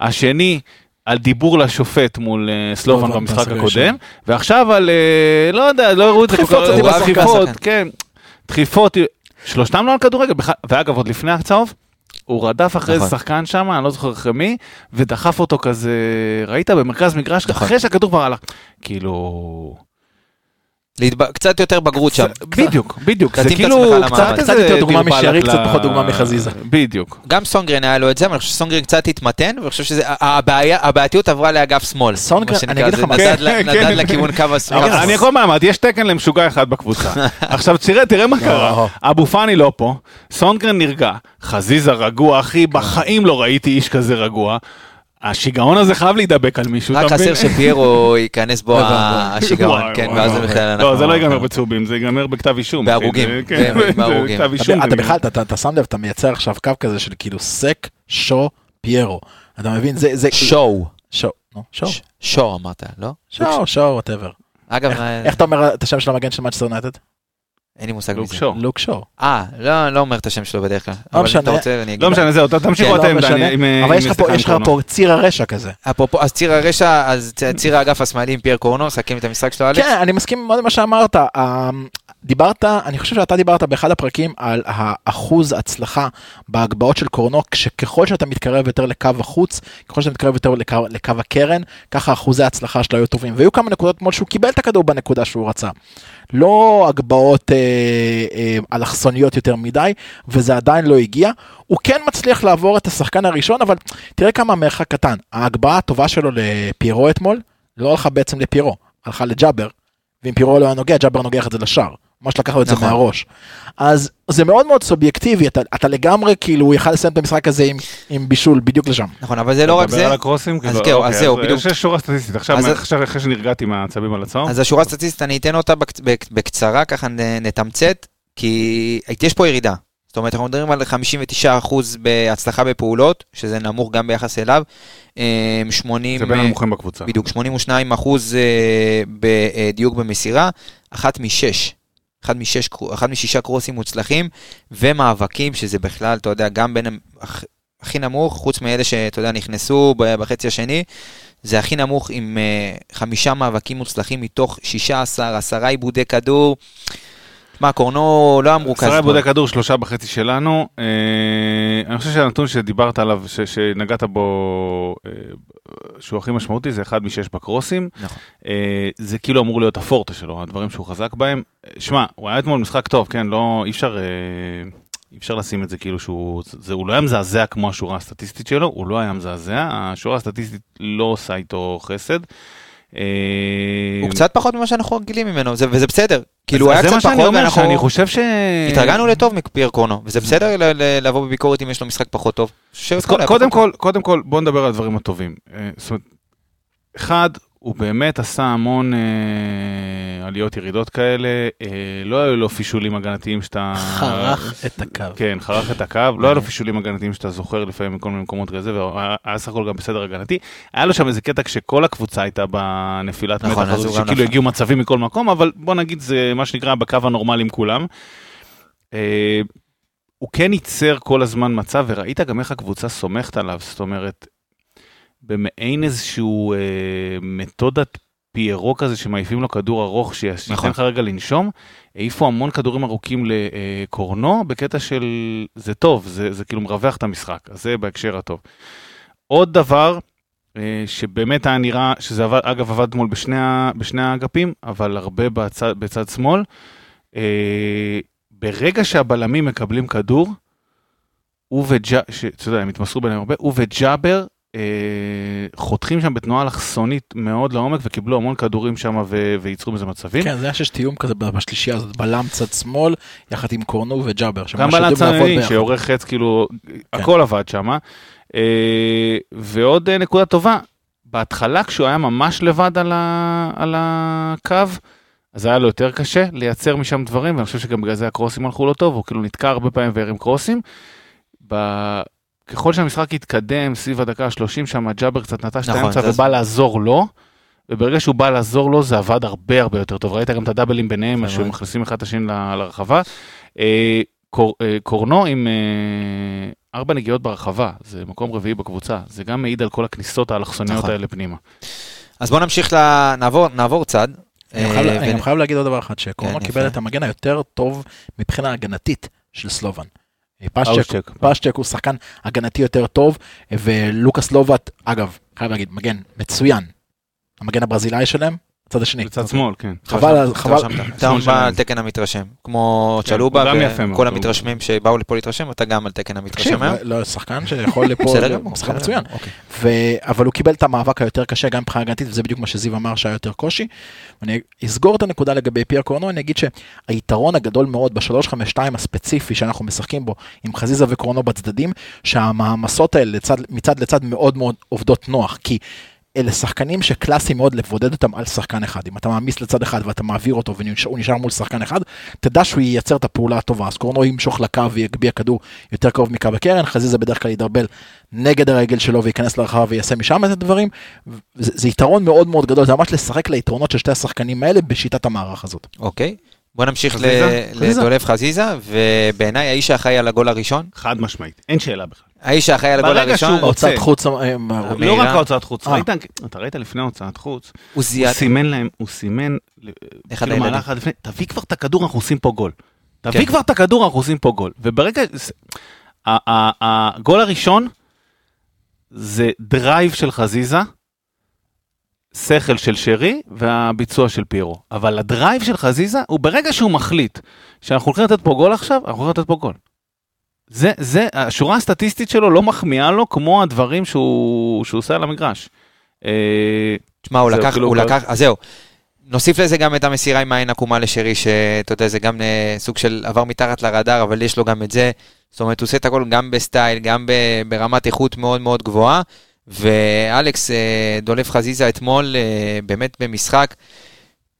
השני, על דיבור לשופט מול אה, סלובן במשחק הקודם. ועכשיו על, אה, לא יודע, לא הראו את זה כל דחיפות, כך, ככה, כן, דחיפות, שלושתם לא על כדורגל, בכלל- ואגב, עוד לפני הצהוב, הוא רדף אחרי איזה נכון. שחקן שם, אני לא זוכר אחרי מי, ודחף אותו כזה, ראית במרכז מגרש, נכון. אחרי שהכדור כבר הלך. כאילו... להתב- קצת יותר בגרות שם. בדיוק, בדיוק. זה כאילו קצת. קצת יותר דוגמה משרי, קצת ל- פחות דוגמה מחזיזה. בדיוק. גם סונגרן היה לו את זה, אבל אני חושב שסונגרן קצת התמתן, ואני חושב שהבעייתיות עברה לאגף שמאל. סונגרן, אני אגיד זה לך מה, נדד כן, כן, נדד. לכיוון קו השמאל. אני יכול מה אמרתי, יש תקן למשוגע אחד בקבוצה. עכשיו תראה, תראה מה קרה. אבו פאני לא פה, סונדגרן נרגע, חזיזה רגוע, אחי, בחיים לא ראיתי איש כזה רגוע. השיגעון הזה חייב להידבק על מישהו, רק? חסר שפיירו ייכנס בו השיגעון, כן, ואז. בכלל לא, זה לא אנחנו- ייגמר בצהובים, זה ייגמר בכתב אישום. בהרוגים, כן, בהרוגים. אתה- אישום. אתה זה- בכלל, אתה- שם לב, אתה מייצר עכשיו קו כזה של כאילו סק, שו, פיירו. אתה מבין? זה, זה, שואו. שו, נו, שו, ש- שואו אמרת, לא? שו, שו, whatever. אגב, אה, איך אתה אומר את השם של המגן של מנצ'סטר יונייטד? אין לי מושג לוק מזה. לוק שו. אה, לא, לא אומר את השם שלו בדרך כלל. אבל אם משנה. אתה רוצה, אני אגיד. לא משנה, זהו, תמשיכו כן, אתם, לא משנה, אבל יש לך פה- עם יש לך קורנו. פה ציר הרשע כזה. אפרופו, אז ציר הרשע, אז ציר האגף השמאלי עם פייר קורנו, סכם את המשחק שלו, אלכס? כן, אני מסכים מאוד עם מה שאמרת. דיברת, אני חושב שאתה דיברת באחד הפרקים על האחוז הצלחה בהגבהות של קורנו, שככל שאתה מתקרב יותר לקו החוץ, ככל שאתה מתקרב יותר לקו, לקו הקרן, ככה אחוזי ההצלחה שלו היו טובים. והיו כמה נקודות אתמול שהוא קיבל את הכדור בנקודה שהוא רצה. לא הגבהות אה, אה, אלכסוניות יותר מדי, וזה עדיין לא הגיע. הוא כן מצליח לעבור את השחקן הראשון, אבל תראה כמה מרחק קטן. ההגבהה הטובה שלו לפיירו אתמול, לא הלכה בעצם לפיירו, הלכה לג'אבר. ואם פירו לא היה נוגע, ג'אבר נוגח את זה לשער. ממש לקח לו את זה נכון. מהראש. אז זה מאוד מאוד סובייקטיבי, אתה, אתה לגמרי כאילו, הוא יכל לסיים את המשחק הזה עם, עם בישול בדיוק לשם. נכון, אבל זה לא רק אתה זה. מדבר על הקרוסים? אז כאילו, זהו, אוקיי, אז זהו, בדיוק. יש שורה סטטיסטית, עכשיו אז- עכשיו אחרי שנרגעתי מהעצבים על הצהוב. אז השורה הסטטיסטית, אני אתן אותה בק- בק- בקצרה, ככה נ- נתמצת, כי יש פה ירידה. זאת אומרת, אנחנו מדברים על 59% בהצלחה בפעולות, שזה נמוך גם ביחס אליו. אה, 80... זה בין אה, הנמוכים בקבוצה. בדיוק, 82 אחוז אה, בדיוק במסירה, אחת משש. אחד, משש, אחד משישה קרוסים מוצלחים, ומאבקים, שזה בכלל, אתה יודע, גם בין, הכי נמוך, חוץ מאלה שאתה יודע, נכנסו בחצי השני, זה הכי נמוך עם אה, חמישה מאבקים מוצלחים מתוך 16, עשרה עיבודי כדור. מה, קורנו לא אמרו כזה. עשרה עיבודי כדור, שלושה בחצי שלנו. אה, אני חושב שהנתון שדיברת עליו, שנגעת בו, אה, שהוא הכי משמעותי, זה אחד משש בקרוסים. נכון. אה, זה כאילו אמור להיות הפורטה שלו, הדברים שהוא חזק בהם. שמע, הוא היה אתמול משחק טוב, כן, לא, אי אפשר... אי אפשר לשים את זה כאילו שהוא, זה, הוא לא היה מזעזע כמו השורה הסטטיסטית שלו, הוא לא היה מזעזע, השורה הסטטיסטית לא עושה איתו חסד. אה, הוא קצת פחות ממה שאנחנו רגילים ממנו, זה- וזה בסדר. כאילו, הוא היה קצת פחות, ואנחנו שאני חושב ש... התרגלנו לטוב מפייר קורנו, וזה בסדר ל- ל- לבוא בביקורת אם יש לו משחק פחות טוב. קודם כל, קודם כל, בוא נדבר על הדברים הטובים. אה, זאת אומרת, אחד, הוא באמת עשה המון אה, עליות ירידות כאלה, אה, לא היו לו פישולים הגנתיים שאתה... חרך את הקו. כן, חרך את הקו, לא היה לו פישולים הגנתיים שאתה זוכר לפעמים מכל מיני מקומות כזה, והיה סך הכל גם בסדר הגנתי. היה לו שם איזה קטע כשכל הקבוצה הייתה בנפילת נכון, מתח גם שכאילו נפל. הגיעו מצבים מכל מקום, אבל בוא נגיד זה מה שנקרא בקו הנורמלי עם כולם. אה, הוא כן ייצר כל הזמן מצב, וראית גם איך הקבוצה סומכת עליו, זאת אומרת, במעין איזשהו אה, מתודת פיירו כזה שמעיפים לו כדור ארוך שייתן נכון. לך רגע לנשום, העיפו המון כדורים ארוכים לקורנו בקטע של זה טוב, זה, זה כאילו מרווח את המשחק, אז זה בהקשר הטוב. עוד דבר, אה, שבאמת היה נראה, שזה עבד, אגב עבד אתמול בשני, בשני האגפים, אבל הרבה בצד, בצד שמאל, אה, ברגע שהבלמים מקבלים כדור, הוא וג'אבר, אתה יודע, הם התמסרו ביניהם הרבה, הוא וג'אבר אה, חותכים שם בתנועה אלכסונית מאוד לעומק וקיבלו המון כדורים שם וייצרו מזה מצבים. כן, זה היה שיש תיאום כזה בשלישייה הזאת, בלם צד שמאל, יחד עם קורנו וג'אבר. גם לעבוד הימני ביחד. שעורך חץ, כאילו, כן. הכל עבד שם. אה, ועוד אה, נקודה טובה, בהתחלה כשהוא היה ממש לבד על, ה, על הקו, אז היה לו יותר קשה לייצר משם דברים, ואני חושב שגם בגלל זה הקרוסים הלכו לא טוב, הוא כאילו נתקע הרבה פעמים והרים קרוסים. ב... ככל שהמשחק התקדם סביב הדקה ה-30 שם, ג'אבר קצת נטש את נכון, האמצע ובא לעזור לו. וברגע שהוא בא לעזור לו זה עבד הרבה הרבה יותר טוב, ראית גם את הדאבלים ביניהם, נכון. שהם מכניסים אחד את השני לרחבה. אה, קור, אה, קורנו עם אה, ארבע נגיעות ברחבה, זה מקום רביעי בקבוצה, זה גם מעיד על כל הכניסות האלכסוניות נכון. האלה פנימה. אז בואו נמשיך, ל... נעבור, נעבור צד. אני חייב- אני להגיד עוד דבר אחד, שקורנו כן, קיבל. את המגן היותר טוב מבחינה הגנתית של סלובן. פשצ'ק, אושצ'ק. פשצ'ק הוא שחקן הגנתי יותר טוב, ולוקאס לובט, אגב, חייב להגיד, מגן מצוין. המגן הברזילאי שלהם, צד השני. בצד שמאל, כן. חבל, על- חבל, אתה שמאל בא על. תקן המתרשם, כמו כן, צ'לובה וכל המתרשמים שבאו לפה להתרשם, אתה גם על תקן המתרשם היום. לא, שחקן שיכול לפה, בסדר גמור, שחקן מצוין. אוקיי. אבל הוא קיבל את המאבק היותר קשה גם מבחינה הגנתית וזה בדיוק מה שזיו אמר שהיה יותר קושי. אני אסגור את הנקודה לגבי פייר קורנו אני אגיד שהיתרון הגדול מאוד ב-352 הספציפי שאנחנו משחקים בו עם חזיזה וקורנו בצדדים שהמעמסות האלה מצד לצד מאוד מאוד עובדות נוח כי. אלה שחקנים שקלאסי מאוד לבודד אותם על שחקן אחד. אם אתה מעמיס לצד אחד ואתה מעביר אותו והוא נשאר מול שחקן אחד, תדע שהוא ייצר את הפעולה הטובה. אז קורנו ימשוך לקו ויגביה כדור יותר קרוב מקו הקרן, חזיזה בדרך כלל ידרבל נגד הרגל שלו וייכנס לרחבה ויעשה משם את הדברים. זה, זה יתרון מאוד מאוד גדול, זה ממש לשחק ליתרונות של שתי השחקנים האלה בשיטת המערך הזאת. אוקיי. בוא נמשיך חזיזה? לדולב חזיזה, ובעיניי האיש האחראי על הגול הראשון, חד משמעית, אין שאלה בכלל. האיש האחראי על הגול ברגע הראשון, שהוא רוצה. הוצאת חוץ, אה, אה. לא רק ההוצאת חוץ, אה. ראית, אתה ראית לפני הוצאת חוץ, הוא סימן להם, הוא סימן, אחד כאילו. מהלך עד לפני, תביא כבר את הכדור, אנחנו עושים פה גול. כן. תביא כבר את הכדור, אנחנו עושים פה גול. וברגע, ה- ה- הגול הראשון זה drive של חזיזה, שכל של שרי והביצוע של פיירו. אבל ה drive של חזיזה הוא ברגע שהוא מחליט שאנחנו הולכים לתת פה גול עכשיו, אנחנו הולכים לתת פה גול. זה, זה, השורה הסטטיסטית שלו לא מחמיאה לו כמו הדברים שהוא, שהוא עושה על המגרש. אה, תשמע, הוא לקח, כאילו, הוא לקח, אז זהו. נוסיף לזה גם את המסירה עם העין עקומה לשרי, שאתה יודע, זה גם אה, סוג של עבר מתחת לרדאר, אבל יש לו גם את זה. זאת אומרת, הוא עושה את הכל גם בסטייל, גם ברמת איכות מאוד מאוד גבוהה. ואלכס אה, דולף חזיזה אתמול, אה, באמת במשחק,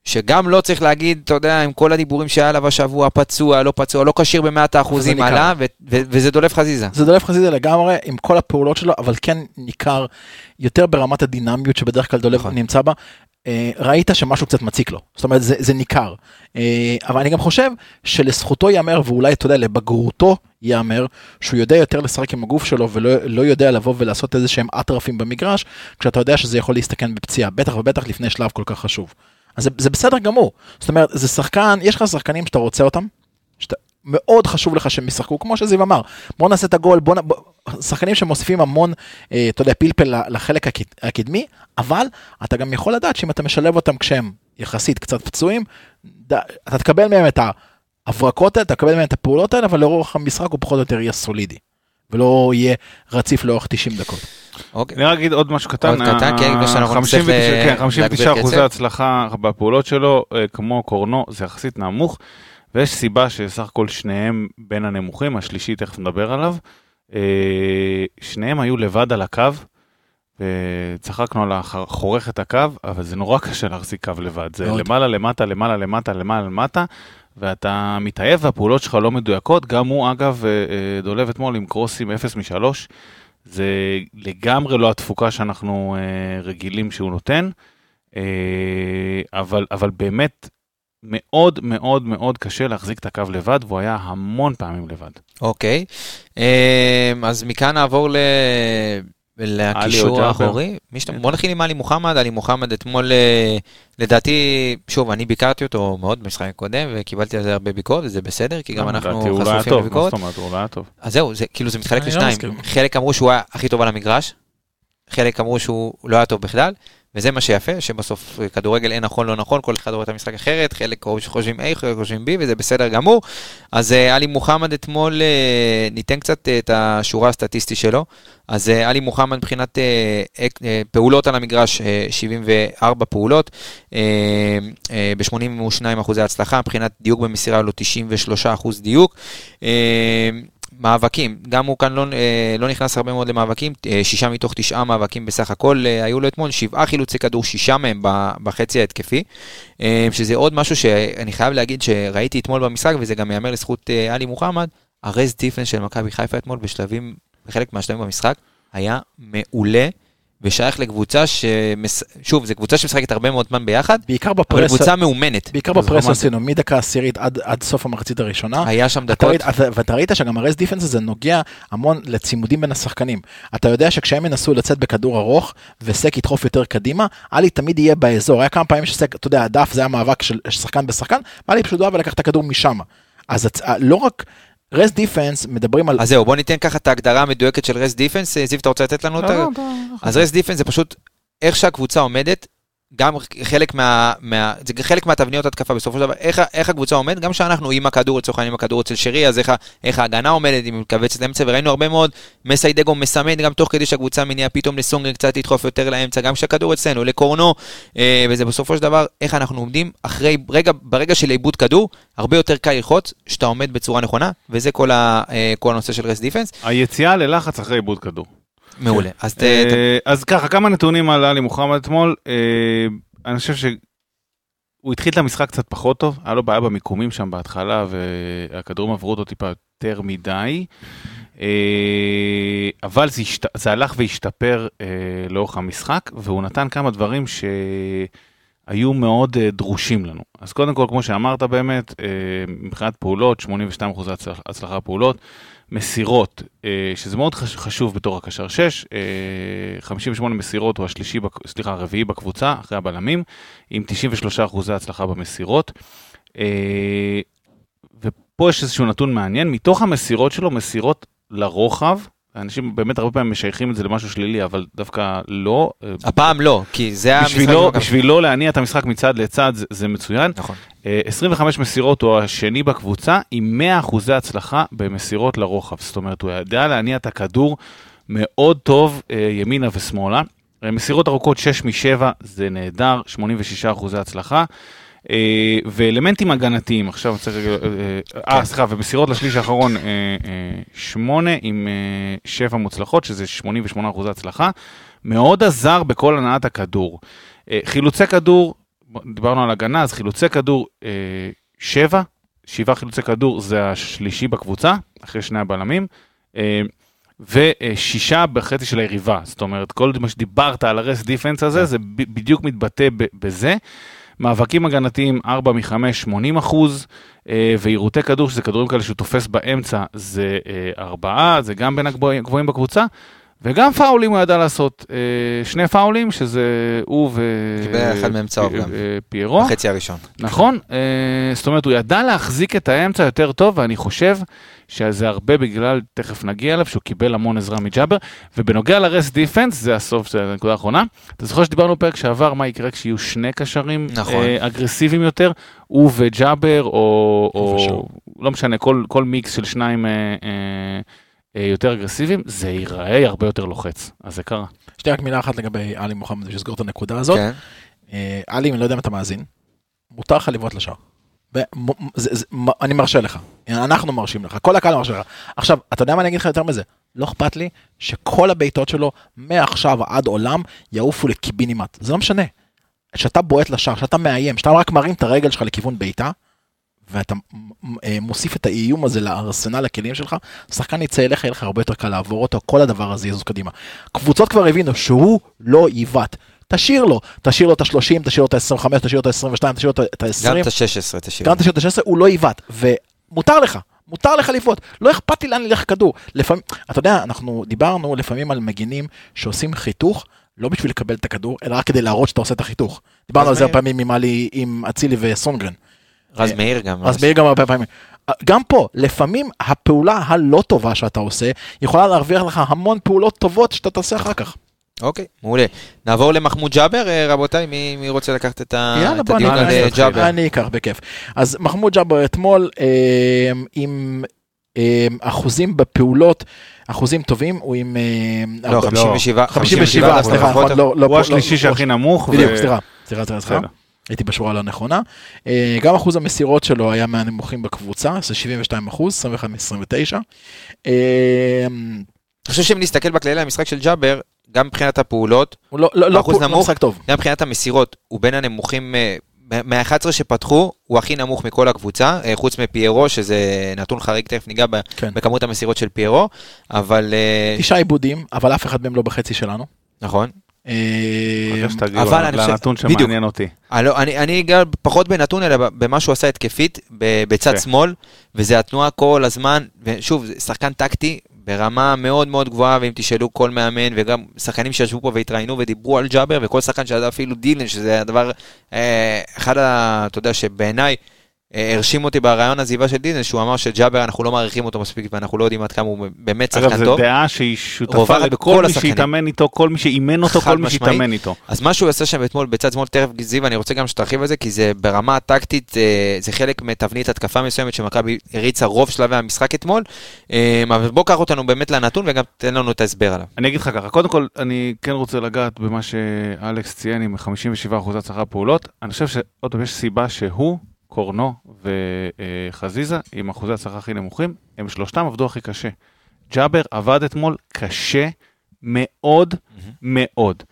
שגם לא צריך להגיד, אתה יודע, עם כל הדיבורים שהיה עליו השבוע, פצוע, לא פצוע, לא כשיר במאת האחוזים. עלה, ו- ו- וזה דולף חזיזה. זה דולף חזיזה לגמרי עם כל הפעולות שלו, אבל כן ניכר יותר ברמת הדינמיות שבדרך כלל דולף נכון. נמצא בה. אה, ראית שמשהו קצת מציק לו, זאת אומרת זה, זה ניכר. אה, אבל אני גם חושב שלזכותו ייאמר, ואולי אתה יודע, לבגרותו ייאמר, שהוא יודע יותר לשחק עם הגוף שלו ולא לא יודע לבוא ולעשות איזה שהם אטרפים במגרש, כשאתה יודע שזה יכול להסתכן בפציעה, בטח ובטח לפני שלב כל כך חשוב. אז זה, זה בסדר גמור, זאת אומרת, זה שחקן, יש לך שחקנים שאתה רוצה אותם, שאתה, מאוד חשוב לך שהם ישחקו, כמו שזיו אמר, בוא נעשה את הגול, בוא, נ- שחקנים שמוסיפים המון, אה, אתה יודע, פלפל לחלק הקד, הקדמי, אבל אתה גם יכול לדעת שאם אתה משלב אותם כשהם יחסית קצת פצועים, ד, אתה תקבל מהם את ההברקות האלה, אתה תקבל מהם את הפעולות האלה, אבל לאורך המשחק הוא פחות או יותר יהיה סולידי, ולא יהיה רציף לאורך 90 דקות. אוקיי. אני רק אגיד עוד משהו קטן, עוד קטן, כן, לפני שאנחנו נצטרך 59 כן, 59 להגביר אחוזי קצב. הצלחה בפעולות שלו, אה, כמו קורנו, זה יחסית נמוך, ויש סיבה שסך הכל שניהם בין הנמוכים, השלישי תכף נדבר עליו, אה, שניהם היו לבד על הקו, וצחקנו על הח- חורך את הקו, אבל זה נורא קשה להחזיק קו לבד, זה. למעלה למטה, למעלה למטה, למעלה למטה. ואתה מתעייף והפעולות שלך לא מדויקות, גם הוא אגב אה, אה, דולב אתמול עם קרוסים 0 מ-3, זה לגמרי לא התפוקה שאנחנו אה, רגילים שהוא נותן, אבל, אבל באמת מאוד מאוד מאוד קשה להחזיק את הקו לבד, והוא היה המון פעמים לבד. אוקיי, אמ, אז מכאן נעבור ל... עלי או לקישור ג'אבר. האחורי. שאתה- בוא נתחיל עם עלי מוחמד, עלי מוחמד אתמול, אה, לדעתי, שוב, אני ביקרתי אותו מאוד במשחק הקודם, וקיבלתי על זה הרבה ביקורת, וזה בסדר, כי גם אנחנו חשופים לביקורת. זאת אומרת, הוא היה טוב. אז זהו, זה כאילו זה מתחלק לא לשניים. חלק אמרו שהוא היה הכי טוב על המגרש, חלק אמרו שהוא לא היה טוב בכלל, וזה מה שיפה, שבסוף כדורגל אין נכון לא נכון, כל אחד רואה את המשחק אחרת, חלק חושבים A, חלק חושבים B, וזה בסדר גמור. אז אה, עלי מוחמד אתמול, אה, ניתן קצת אה, את השורה הסטטיסטית שלו. אז עלי מוחמד מבחינת פעולות על המגרש, אה, 74 פעולות, ב-82 אחוזי הצלחה, מבחינת דיוק במסירה לו 93 אחוז דיוק. מאבקים, גם הוא כאן לא, אה, לא נכנס הרבה מאוד למאבקים, אה, שישה מתוך תשעה מאבקים בסך הכל אה, היו לו אתמול, שבעה חילוצי כדור, שישה מהם בחצי ההתקפי, שזה עוד משהו שאני חייב להגיד שראיתי אתמול במשחק, וזה גם ייאמר לזכות עלי מוחמד, הרז דיפנס של מכבי חיפה אתמול בשלבים, בחלק מהשלבים במשחק, היה מעולה. ושייך לקבוצה שמס... שוב, זו קבוצה שמשחקת הרבה מאוד זמן ביחד, בעיקר אבל בפרס, קבוצה מאומנת. בעיקר בפרס עשינו מדקה עשירית עד, עד סוף המחצית הראשונה. היה שם אתה דקות. ראית, אתה- ואתה ראית שגם ה rest defense הזה נוגע המון לצימודים בין השחקנים. אתה יודע שכשהם ינסו לצאת בכדור ארוך וסק ידחוף יותר קדימה, עלי תמיד יהיה באזור. היה כמה פעמים שסק, אתה יודע, הדף זה היה מאבק של שחקן בשחקן, ועלי פשוט בא לקח את הכדור משם. אז הצ... לא רק rest defense, מדברים על... אז זהו, בוא ניתן ככה את ההגדרה המדויקת של rest defense. זיו, אתה רוצה לתת לנו אותה? אז rest defense זה פשוט איך שהקבוצה עומדת, גם חלק מה... מה זה חלק מהתבניות התקפה בסופו של דבר, איך, איך הקבוצה עומדת, גם כשאנחנו עם הכדור, לצורך העניין עם הכדור אצל שרי, אז איך, איך ההגנה עומדת, היא מכווצת לאמצע, וראינו הרבה מאוד, מסיידגו מסמן גם תוך כדי שהקבוצה מניעה פתאום לסונגרן קצת לדחוף יותר לאמצע, גם כשהכדור אצלנו, לקורנו, אה, וזה בסופו של דבר, איך אנחנו עומדים אחרי, רגע, ברגע של איבוד כדור, הרבה יותר קל ללחוץ, שאתה עומד בצורה נכונה, וזה כל, ה, אה, כל הנושא של רס דיפנס. היציאה ללחץ אחרי עיבוד כדור. מעולה. אז ת, ת, אה, אז ככה, כמה נתונים על עלי מוחמד אתמול. אה, אני חושב שהוא התחיל את המשחק קצת פחות טוב, היה לו בעיה במיקומים שם בהתחלה, והכדורים עברו אותו טיפה יותר מדי. אה, אבל זה, השת... זה הלך והשתפר אה, לאורך המשחק, והוא נתן כמה דברים שהיו מאוד אה, דרושים לנו. אז קודם כל, כמו שאמרת באמת, אה, מבחינת פעולות, 82% הצלח, הצלחה פעולות, מסירות, אה, שזה מאוד חש- חשוב בתור הקשר 6, אה, 58 מסירות הוא השלישי, סליחה, הרביעי בקבוצה, אחרי הבלמים, עם 93% הצלחה במסירות. אה, ופה יש איזשהו נתון מעניין, מתוך המסירות שלו, מסירות לרוחב, אנשים באמת הרבה פעמים משייכים את זה למשהו שלילי, אבל דווקא לא. אה, הפעם לא, כי זה המשחק... בשבילו, של מכבי. בשבילו להניע את המשחק מצד לצד זה, זה מצוין. נכון. אה, 25 מסירות הוא השני בקבוצה עם 100% הצלחה במסירות לרוחב. זאת אומרת, הוא ידע להניע את הכדור מאוד טוב אה, ימינה ושמאלה. אה, מסירות ארוכות 6 מ-7 זה נהדר, 86% הצלחה. אה, ואלמנטים הגנתיים, עכשיו צריך רגע, אה, אה, סליחה, ומסירות לשליש האחרון 8 עם 7 מוצלחות, שזה 88% הצלחה. מאוד עזר בכל הנעת הכדור. אה, חילוצי כדור, דיברנו על הגנה, אז חילוצי כדור, אה, שבע, שבעה חילוצי כדור זה השלישי בקבוצה, אחרי שני הבלמים, אה, ושישה בחצי של היריבה. זאת אומרת, כל מה שדיברת על הרס דיפנס הזה, זה ב- בדיוק מתבטא בזה. מאבקים הגנתיים, 4 מ-5, 80 אחוז, אה, ועירותי כדור, שזה כדורים כאלה שהוא תופס באמצע, זה אה, ארבעה, זה גם בין הגבוהים בקבוצה. וגם פאולים הוא ידע לעשות, אה, שני פאולים, שזה הוא ו... קיבל אחד מהם צהוב גם. אה, פיירו. בחצי הראשון. נכון, אה, זאת אומרת, הוא ידע להחזיק את האמצע יותר טוב, ואני חושב שזה הרבה בגלל, תכף נגיע אליו, שהוא קיבל המון עזרה מג'אבר. ובנוגע לרס דיפנס, זה הסוף, זה הנקודה האחרונה. אתה זוכר שדיברנו בפרק שעבר, מה יקרה כשיהיו שני קשרים נכון. אה, אגרסיביים יותר, הוא וג'אבר, או, או. לא משנה, כל, כל מיקס של שניים אה, אה, אה, יותר אגרסיביים, זה ייראה הרבה יותר לוחץ. אז זה קרה. יש לי רק מילה אחת לגבי עלי מוחמד, בשביל לסגור את הנקודה הזאת. כן. אה, עלי, אני לא יודע אם אתה מאזין, מותר לך לבעוט לשער. זה- זה- אני מרשה לך, אנחנו מרשים לך, כל הקהל מרשה לך. עכשיו, אתה יודע מה אני אגיד לך יותר מזה? לא אכפת לי שכל הבעיטות שלו, מעכשיו עד עולם, יעופו לקיבינימט. זה לא משנה. כשאתה בועט לשער, כשאתה מאיים, כשאתה רק מרים את הרגל שלך לכיוון בעיטה, ואתה אה, מוסיף את האיום הזה לארסנל הכלים שלך, שחקן יצא אליך, יהיה לך הרבה יותר קל לעבור אותו, כל הדבר הזה יזוז קדימה. קבוצות כבר הבינו שהוא לא ייבט. תשאיר לו, תשאיר לו את ה-30, תשאיר לו את ה-25, תשאיר לו את ה-22, תשאיר לו את ה-20, גם את ה-16 תשאיר. גם את ה-16, הוא לא ייבט, ומותר לך, מותר לך לבעוט, לא אכפת לי לאן ילך הכדור. לפעמים, אתה יודע, אנחנו דיברנו לפעמים על מגינים שעושים חיתוך, לא בשביל לקבל את הכדור, אלא רק כדי להראות שאתה עושה את החיתוך. דיברנו על זה מאיר. פעמים עם עלי, עם אצילי וסונגרן. רז מאיר גם. אז מאיר גם הרבה פעמים. גם פה, לפעמים הפעולה הלא טובה שאתה עושה, יכולה להרוויח לך המון פעולות טובות שאתה תעשה אחר כך. אוקיי, מעולה. נעבור למחמוד ג'אבר, אה, רבותיי, מי מי רוצה לקחת את ה- יאללה, את הדיון על אה. ג'אבר? אני אקח בכיף. אז מחמוד ג'אבר אתמול אה, עם אחוזים בפעולות, אחוזים טובים, הוא עם... לא, ארבע- 57, 57, אחוז סליחה. נכון, לא, לא, הוא לא- השלישי לא- שהכי נמוך. בדיוק, סליחה, סליחה, סליחה. הייתי בשורה הלא נכונה. גם אחוז המסירות שלו היה מהנמוכים בקבוצה, זה 72 אחוז, 21 מ-29. אני חושב שאם נסתכל בכללי המשחק של ג'אבר, גם מבחינת הפעולות, הוא לא- לא- לא לא נמוך. משחק טוב. גם מבחינת המסירות, הוא בין הנמוכים, אה, מה-11 שפתחו, הוא הכי נמוך מכל הקבוצה, אה, חוץ מפיירו, שזה נתון חריג, תכף ניגע ב- כן. בכמות המסירות של פיירו, אבל אה, תשעה עיבודים, אבל אף אחד מהם לא בחצי שלנו. נכון. אבל אני חושב- לנתון. שמעניין אותי. אני, לא, אני, אגע פחות בנתון, אלא במה שהוא עשה התקפית, ב- בצד. שמאל, וזה התנועה כל הזמן, ושוב, שחקן טקטי ברמה מאוד מאוד גבוהה, ואם תשאלו כל מאמן, וגם שחקנים שישבו פה והתראיינו ודיברו על ג'אבר, וכל שחקן שידע אפילו דילן, שזה הדבר, אה, אחד ה... אתה יודע, שבעיניי, הרשים אותי ברעיון עזיבה של דיזנגוף, שהוא אמר שג'אבר, אנחנו לא מעריכים אותו מספיק, ואנחנו לא יודעים עד כמה הוא באמת אגב, שחקן זו טוב. דעה שהיא שותפה לכל מי. שהתאמן איתו, כל מי שאימן אותו, כל מי. שהתאמן איתו. אז מה שהוא עשה שם אתמול בצד שמאל, תכף זיו, אני רוצה גם שתרחיב על זה, כי זה ברמה הטקטית, אה, זה חלק מתבנית התקפה מסוימת שמכבי הריצה רוב שלבי המשחק אתמול. אה, אבל בוא קח אותנו באמת לנתון וגם תן לנו את ההסבר עליו. אני אגיד לך ככה, קודם כל, אני כן רוצה לגעת במה שאלכס ציין עם 57% הצלחה פעולות. אני חושב שעוד פעם, יש סיבה שהוא, קורנו וחזיזה, עם אחוזי הצלחה הכי נמוכים, הם שלושתם עבדו הכי קשה. ג'אבר עבד אתמול קשה מאוד מאוד.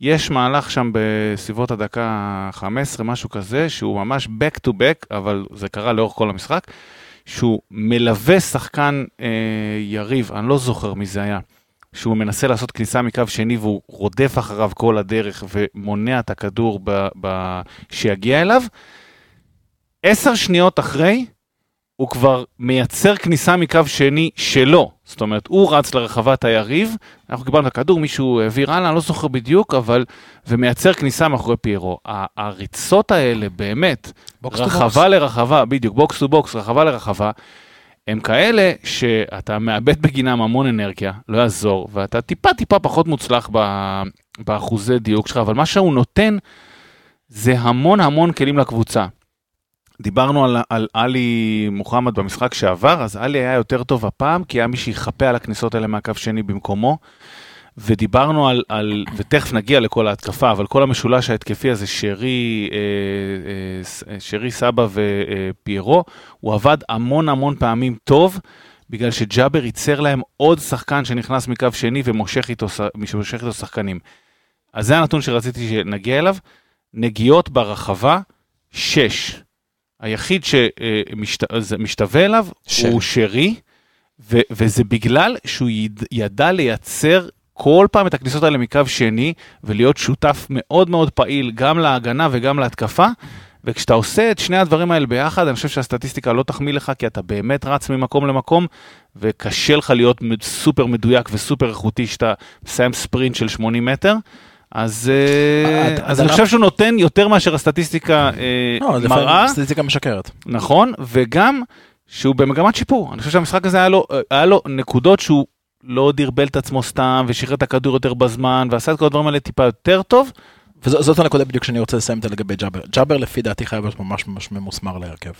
יש מהלך שם בסביבות הדקה 15, משהו כזה, שהוא ממש back to back, אבל זה קרה לאורך כל המשחק, שהוא מלווה שחקן אה, יריב, אני לא זוכר מי זה היה, שהוא מנסה לעשות כניסה מקו שני והוא רודף אחריו כל הדרך ומונע את הכדור ב, ב, שיגיע אליו. עשר שניות אחרי, הוא כבר מייצר כניסה מקו שני שלו. זאת אומרת, הוא רץ לרחבת היריב, אנחנו קיבלנו את הכדור, מישהו העביר הלאה, אני לא זוכר בדיוק, אבל... ומייצר כניסה מאחורי פיירו. הריצות האלה, באמת, רחבה. לרחבה, בדיוק, box to box, רחבה לרחבה, הם כאלה שאתה מאבד בגינם המון אנרגיה, לא יעזור, ואתה טיפה טיפה פחות מוצלח ב- באחוזי דיוק שלך, אבל מה שהוא נותן זה המון המון כלים לקבוצה. דיברנו על, על עלי מוחמד במשחק שעבר, אז עלי היה יותר טוב הפעם, כי היה מי שיחפה על הכניסות האלה מהקו שני במקומו. ודיברנו על, על, ותכף נגיע לכל ההתקפה, אבל כל המשולש ההתקפי הזה, שרי, אה, אה, אה, שרי סבא ופיירו, הוא עבד המון המון פעמים טוב, בגלל שג'אבר ייצר להם עוד שחקן שנכנס מקו שני ומושך איתו, איתו שחקנים. אז זה הנתון שרציתי שנגיע אליו. נגיעות ברחבה, שש. היחיד שמשתווה אליו שרי. הוא שרי, ו- וזה בגלל שהוא יד- ידע לייצר כל פעם את הכניסות האלה מקו שני, ולהיות שותף מאוד מאוד פעיל גם להגנה וגם להתקפה. וכשאתה עושה את שני הדברים האלה ביחד, אני חושב שהסטטיסטיקה לא תחמיא לך, כי אתה באמת רץ ממקום למקום, וקשה לך להיות סופר מדויק וסופר איכותי כשאתה מסיים ספרינט של 80 מטר. אז, אה, אתה- אז אתה אני חושב שהוא נותן יותר מאשר הסטטיסטיקה אה, לא, מראה. סטטיסטיקה משקרת. נכון, וגם שהוא במגמת שיפור. אני חושב שהמשחק הזה היה לו, היה לו נקודות שהוא לא דרבל את עצמו סתם, ושחרר את הכדור יותר בזמן, ועשה את כל הדברים האלה טיפה יותר טוב. וזאת הנקודה בדיוק שאני רוצה לסיים אותה לגבי ג'אבר. ג'אבר לפי דעתי חייב להיות ממש ממש ממוסמר להרכב.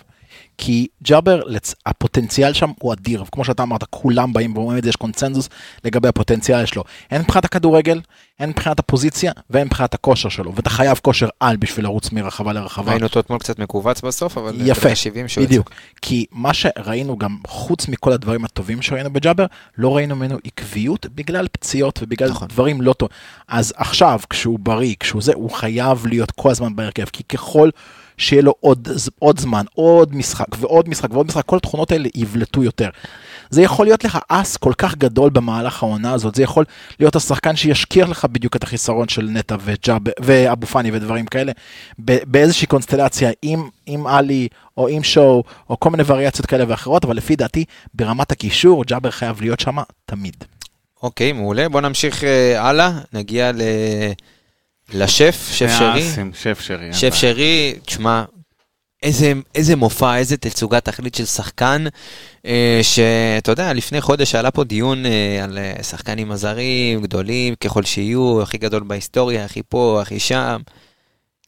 כי ג'אבר, לצ... הפוטנציאל שם הוא אדיר, וכמו שאתה אמרת, כולם באים ואומרים את זה, יש קונצנזוס לגבי הפוטנציאל שלו. הן מבחינת הכדורגל, הן מבחינת הפוזיציה, והן מבחינת הכושר שלו, ואתה חייב כושר על בשביל לרוץ מרחבה לרחבה. ראינו אותו אתמול קצת מכווץ בסוף, אבל... יפה, דקה 70 שהוא יצא. בדיוק. כי מה שראינו גם, חוץ מכל הדברים הטובים שראינו בג'אבר, לא ראינו ממנו עקביות בגלל פציעות ובגלל נכון. דברים לא טוב. אז עכשיו, כשהוא בריא, כשהוא זה, הוא חייב להיות כל הזמן בהרכב, כי ככל שיהיה לו עוד, עוד זמן, עוד משחק ועוד משחק ועוד משחק, כל התכונות האלה יבלטו יותר. זה יכול להיות לך אס כל כך גדול במהלך העונה הזאת, זה יכול להיות השחקן שישכיח לך בדיוק את החיסרון של נטע ואבו פאני ודברים כאלה, באיזושהי קונסטלציה עם, עם עלי או עם שואו או כל מיני וריאציות כאלה ואחרות, אבל לפי דעתי ברמת הקישור ג'אבר חייב להיות שם תמיד. אוקיי, מעולה. בוא נמשיך אה, הלאה, נגיע ל... לשף, שף שרי. מהאסים, שף שרי. שף. שרי, תשמע, איזה, איזה מופע, איזה תצוגת תכלית של שחקן, אה, שאתה יודע, לפני חודש עלה פה דיון אה, על אה, שחקנים הזרים, גדולים ככל שיהיו, הכי גדול בהיסטוריה, הכי פה, הכי שם.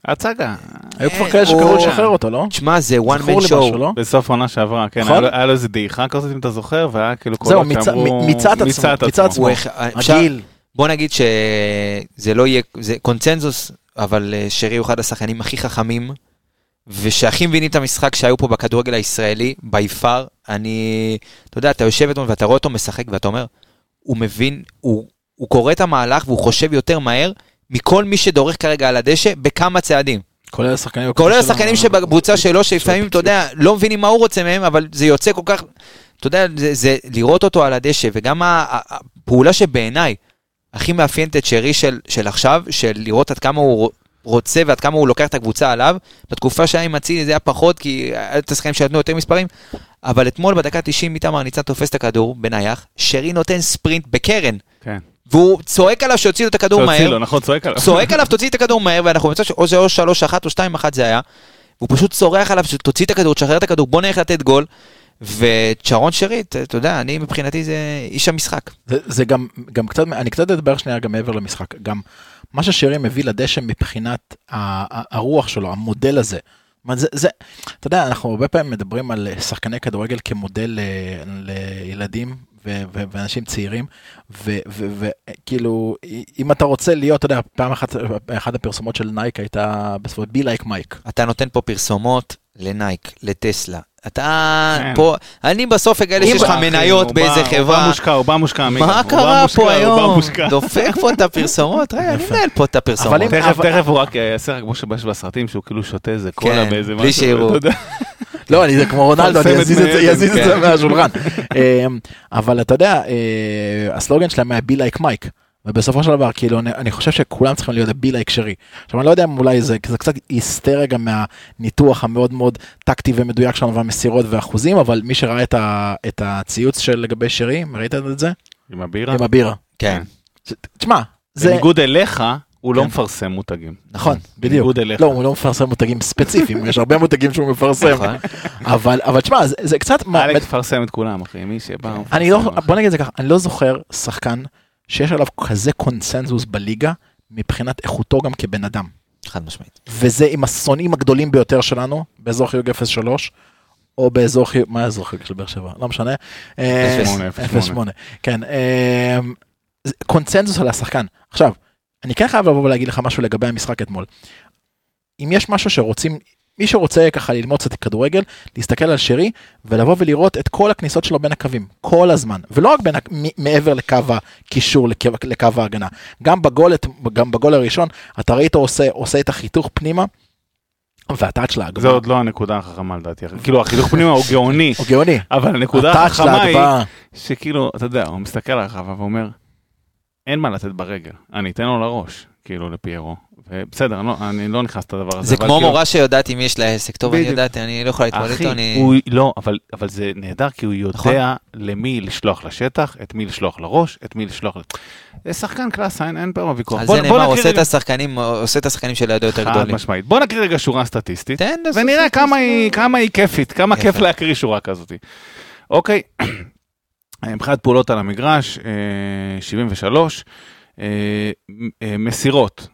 הצגה. היו כבר אה, כאלה שקראו לשחרר אותו, לא? תשמע, זה one man show. לא? בסוף העונה שעברה, כן, נכון? היה לו- איזה דעיכה כזאת, אם אתה זוכר, והיה כאילו זהו, קולות מיצה- שאמרו... מ- מיצה את עצמו, מיצה את עצמו. הגיל, בוא נגיד שזה לא יהיה, זה קונצנזוס, אבל אה, שרי הוא אחד השחקנים הכי חכמים, ושהכי מבינים את המשחק שהיו פה בכדורגל הישראלי, בי פאר. אני, אתה יודע, אתה יושב אתמול ואתה רואה אותו משחק ואתה אומר, הוא מבין, הוא, הוא קורא את המהלך והוא חושב יותר מהר מכל מי שדורך כרגע על הדשא בכמה צעדים. כולל השחקנים. כולל השחקנים. שבקבוצה שלו, שלפעמים, אתה יודע, לא מבינים מה הוא רוצה מהם, אבל זה יוצא כל כך, אתה יודע, זה, זה לראות אותו על הדשא, וגם הפעולה שבעיניי הכי מאפיינת את שרי של, של עכשיו, של לראות עד כמה הוא רוצה ועד כמה הוא לוקח את הקבוצה עליו. בתקופה שהיה עם אצילי זה היה פחות, כי היה את השחקנים שנתנו יותר מספרים, אבל אתמול בדקה 90 איתמר ניצן תופס את הכדור בנייח, שרי נותן ספרינט בקרן, כן. והוא צועק עליו שיוציא לו את הכדור מהר. לו, נכון, צועק עליו. צועק עליו, תוציא את הכדור מהר, ואנחנו במצב שאו זה או 3-1 או 2-1 זה היה. הוא פשוט צורח עליו, שתוציא את הכדור, תשחרר את הכדור, בוא נלך לתת גול. וצ'רון שריט, אתה יודע, אני מבחינתי זה איש המשחק. זה, זה גם, גם קצת, אני קצת אדבר שנייה גם מעבר למשחק, גם מה ששירי מביא לדשא מבחינת ה- ה- הרוח שלו, המודל הזה. זה, זה, אתה יודע, אנחנו הרבה פעמים מדברים על שחקני כדורגל כמודל ל- לילדים ו- ו- ואנשים צעירים, וכאילו, אם אתה רוצה להיות, אתה יודע, פעם אחת, אחת הפרסומות של נייק הייתה בסופו be like Mike. אתה נותן פה פרסומות לנייק, לטסלה. אתה כן. פה, אני בסוף אגלה שיש לך אחי, מניות באיזה בא- הוא בא חברה. מושקע, הוא בא מושקע. מה קרה פה היום? דופק פה את הפרסומות? רגע, אני מנהל פה את הפרסומות. תכף, הוא רק יעשה רק כמו שבש בסרטים, שהוא כאילו שותה איזה קולה באיזה משהו. בלי שיראו. לא, אני זה כמו רונלדו, אני את זה, אזיז את זה כן. מהשולחן. אמ, אבל אתה יודע, אה, הסלוגן שלהם היה be like Mike. ובסופו של דבר, כאילו, אני, אני חושב שכולם צריכים להיות בי לייק שרי. עכשיו, אני לא יודע אם אולי זה, זה קצת יסטה רגע מהניתוח המאוד מאוד טקטי ומדויק שלנו והמסירות ואחוזים, אבל מי שראה את, ה, את הציוץ של לגבי שרי, ראית את זה? עם הבירה. עם הבירה. כן. תשמע, זה... בניגוד אליך, הוא לא כן. מפרסם מותגים. נכון, בדיוק. בניגוד אליך. לא, הוא לא מפרסם מותגים ספציפיים, יש הרבה מותגים שהוא מפרסם. נכון. אבל, אבל תשמע, זה, זה קצת... אלכס מפרסם את כולם, אחי. מי שבא, אני לא. בוא נגיד את זה ככה, אני לא זוכר שחקן שיש עליו כזה קונסנזוס בליגה מבחינת איכותו גם כבן אדם. חד משמעית. וזה עם השונאים הגדולים ביותר שלנו, באזור חיוג 03, או באזור חיוג, מה האזור חיוג של באר שבע? לא משנה. אה, 08, 08. כן. אה, קונצנזוס על השחקן. עכשיו, אני כן חייב לבוא ולהגיד לך משהו לגבי המשחק אתמול. אם יש משהו שרוצים, מי שרוצה ככה ללמוד קצת כדורגל, להסתכל על שרי ולבוא ולראות את כל הכניסות שלו בין הקווים, כל הזמן, ולא רק בין, מעבר לקו הקישור, לקו, לקו ההגנה. גם בגול, גם בגול הראשון, אתה ראית עושה, עושה את החיתוך פנימה, והטאץ' זה להגבה, עוד לא הנקודה החכמה לדעתי. כאילו, החיתוך פנימה הוא גאוני, הוא גאוני. אבל הנקודה החכמה היא, שכאילו, אתה יודע, הוא מסתכל על הרחבה ואומר, אין מה לתת ברגל, אני אתן לו לראש, כאילו, לפיירו. ובסדר, אני לא- אני לא נכנס את הדבר הזה. זה כמו כאילו- מורה שיודעת אם יש לה עסק טוב, אני בדיוק. יודעת, אני לא יכולה להתמודד איתו, אני... הוא, לא, אבל, אבל זה נהדר כי הוא נכון. יודע למי לשלוח לשטח, את מי לשלוח לראש, את מי לשלוח... זה שחקן קלאסה, אין, אין פה ויכוח. על בוא- זה נאמר, עושה את רגע- השחקנים, עושה את השחקנים שלידו יותר חד גדולים. משמעית. בוא נקריא רגע שורה סטטיסטית, ונראה את כמה. היא, כמה היא כיפית, כמה. כיף להקריא שורה כזאת. אוקיי, מבחינת פעולות על המגרש, אה, 73, אה, אה, מסירות,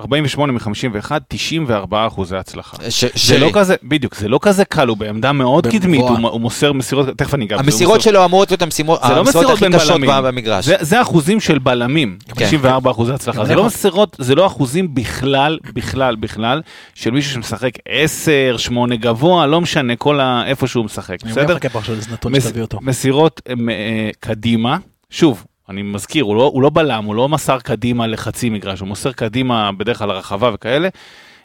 48 מ-51, 94 אחוזי הצלחה. ש- זה שלי. לא כזה, בדיוק, זה לא כזה קל, הוא בעמדה מאוד גבוה. קדמית, הוא, הוא מוסר מסירות, תכף אני אגע בזה, המסירות שלו אמורות להיות המשימות זה לא המסירות מסירות הכי קשות בלמים. במגרש. זה, זה אחוזים של בלמים, כן. 94 אחוזי הצלחה, גם זה לא מסירות, זה לא אחוזים בכלל, בכלל, בכלל, של מישהו שמשחק 10, 8 גבוה, לא משנה, כל ה... איפה שהוא משחק, אני בסדר? מחכה פה עכשיו לאיזה נתון מס- שתביא אותו. מסירות אה, אה, קדימה, שוב, אני מזכיר, הוא לא, הוא לא בלם, הוא לא מסר קדימה לחצי מגרש, הוא מוסר קדימה בדרך כלל לרחבה וכאלה.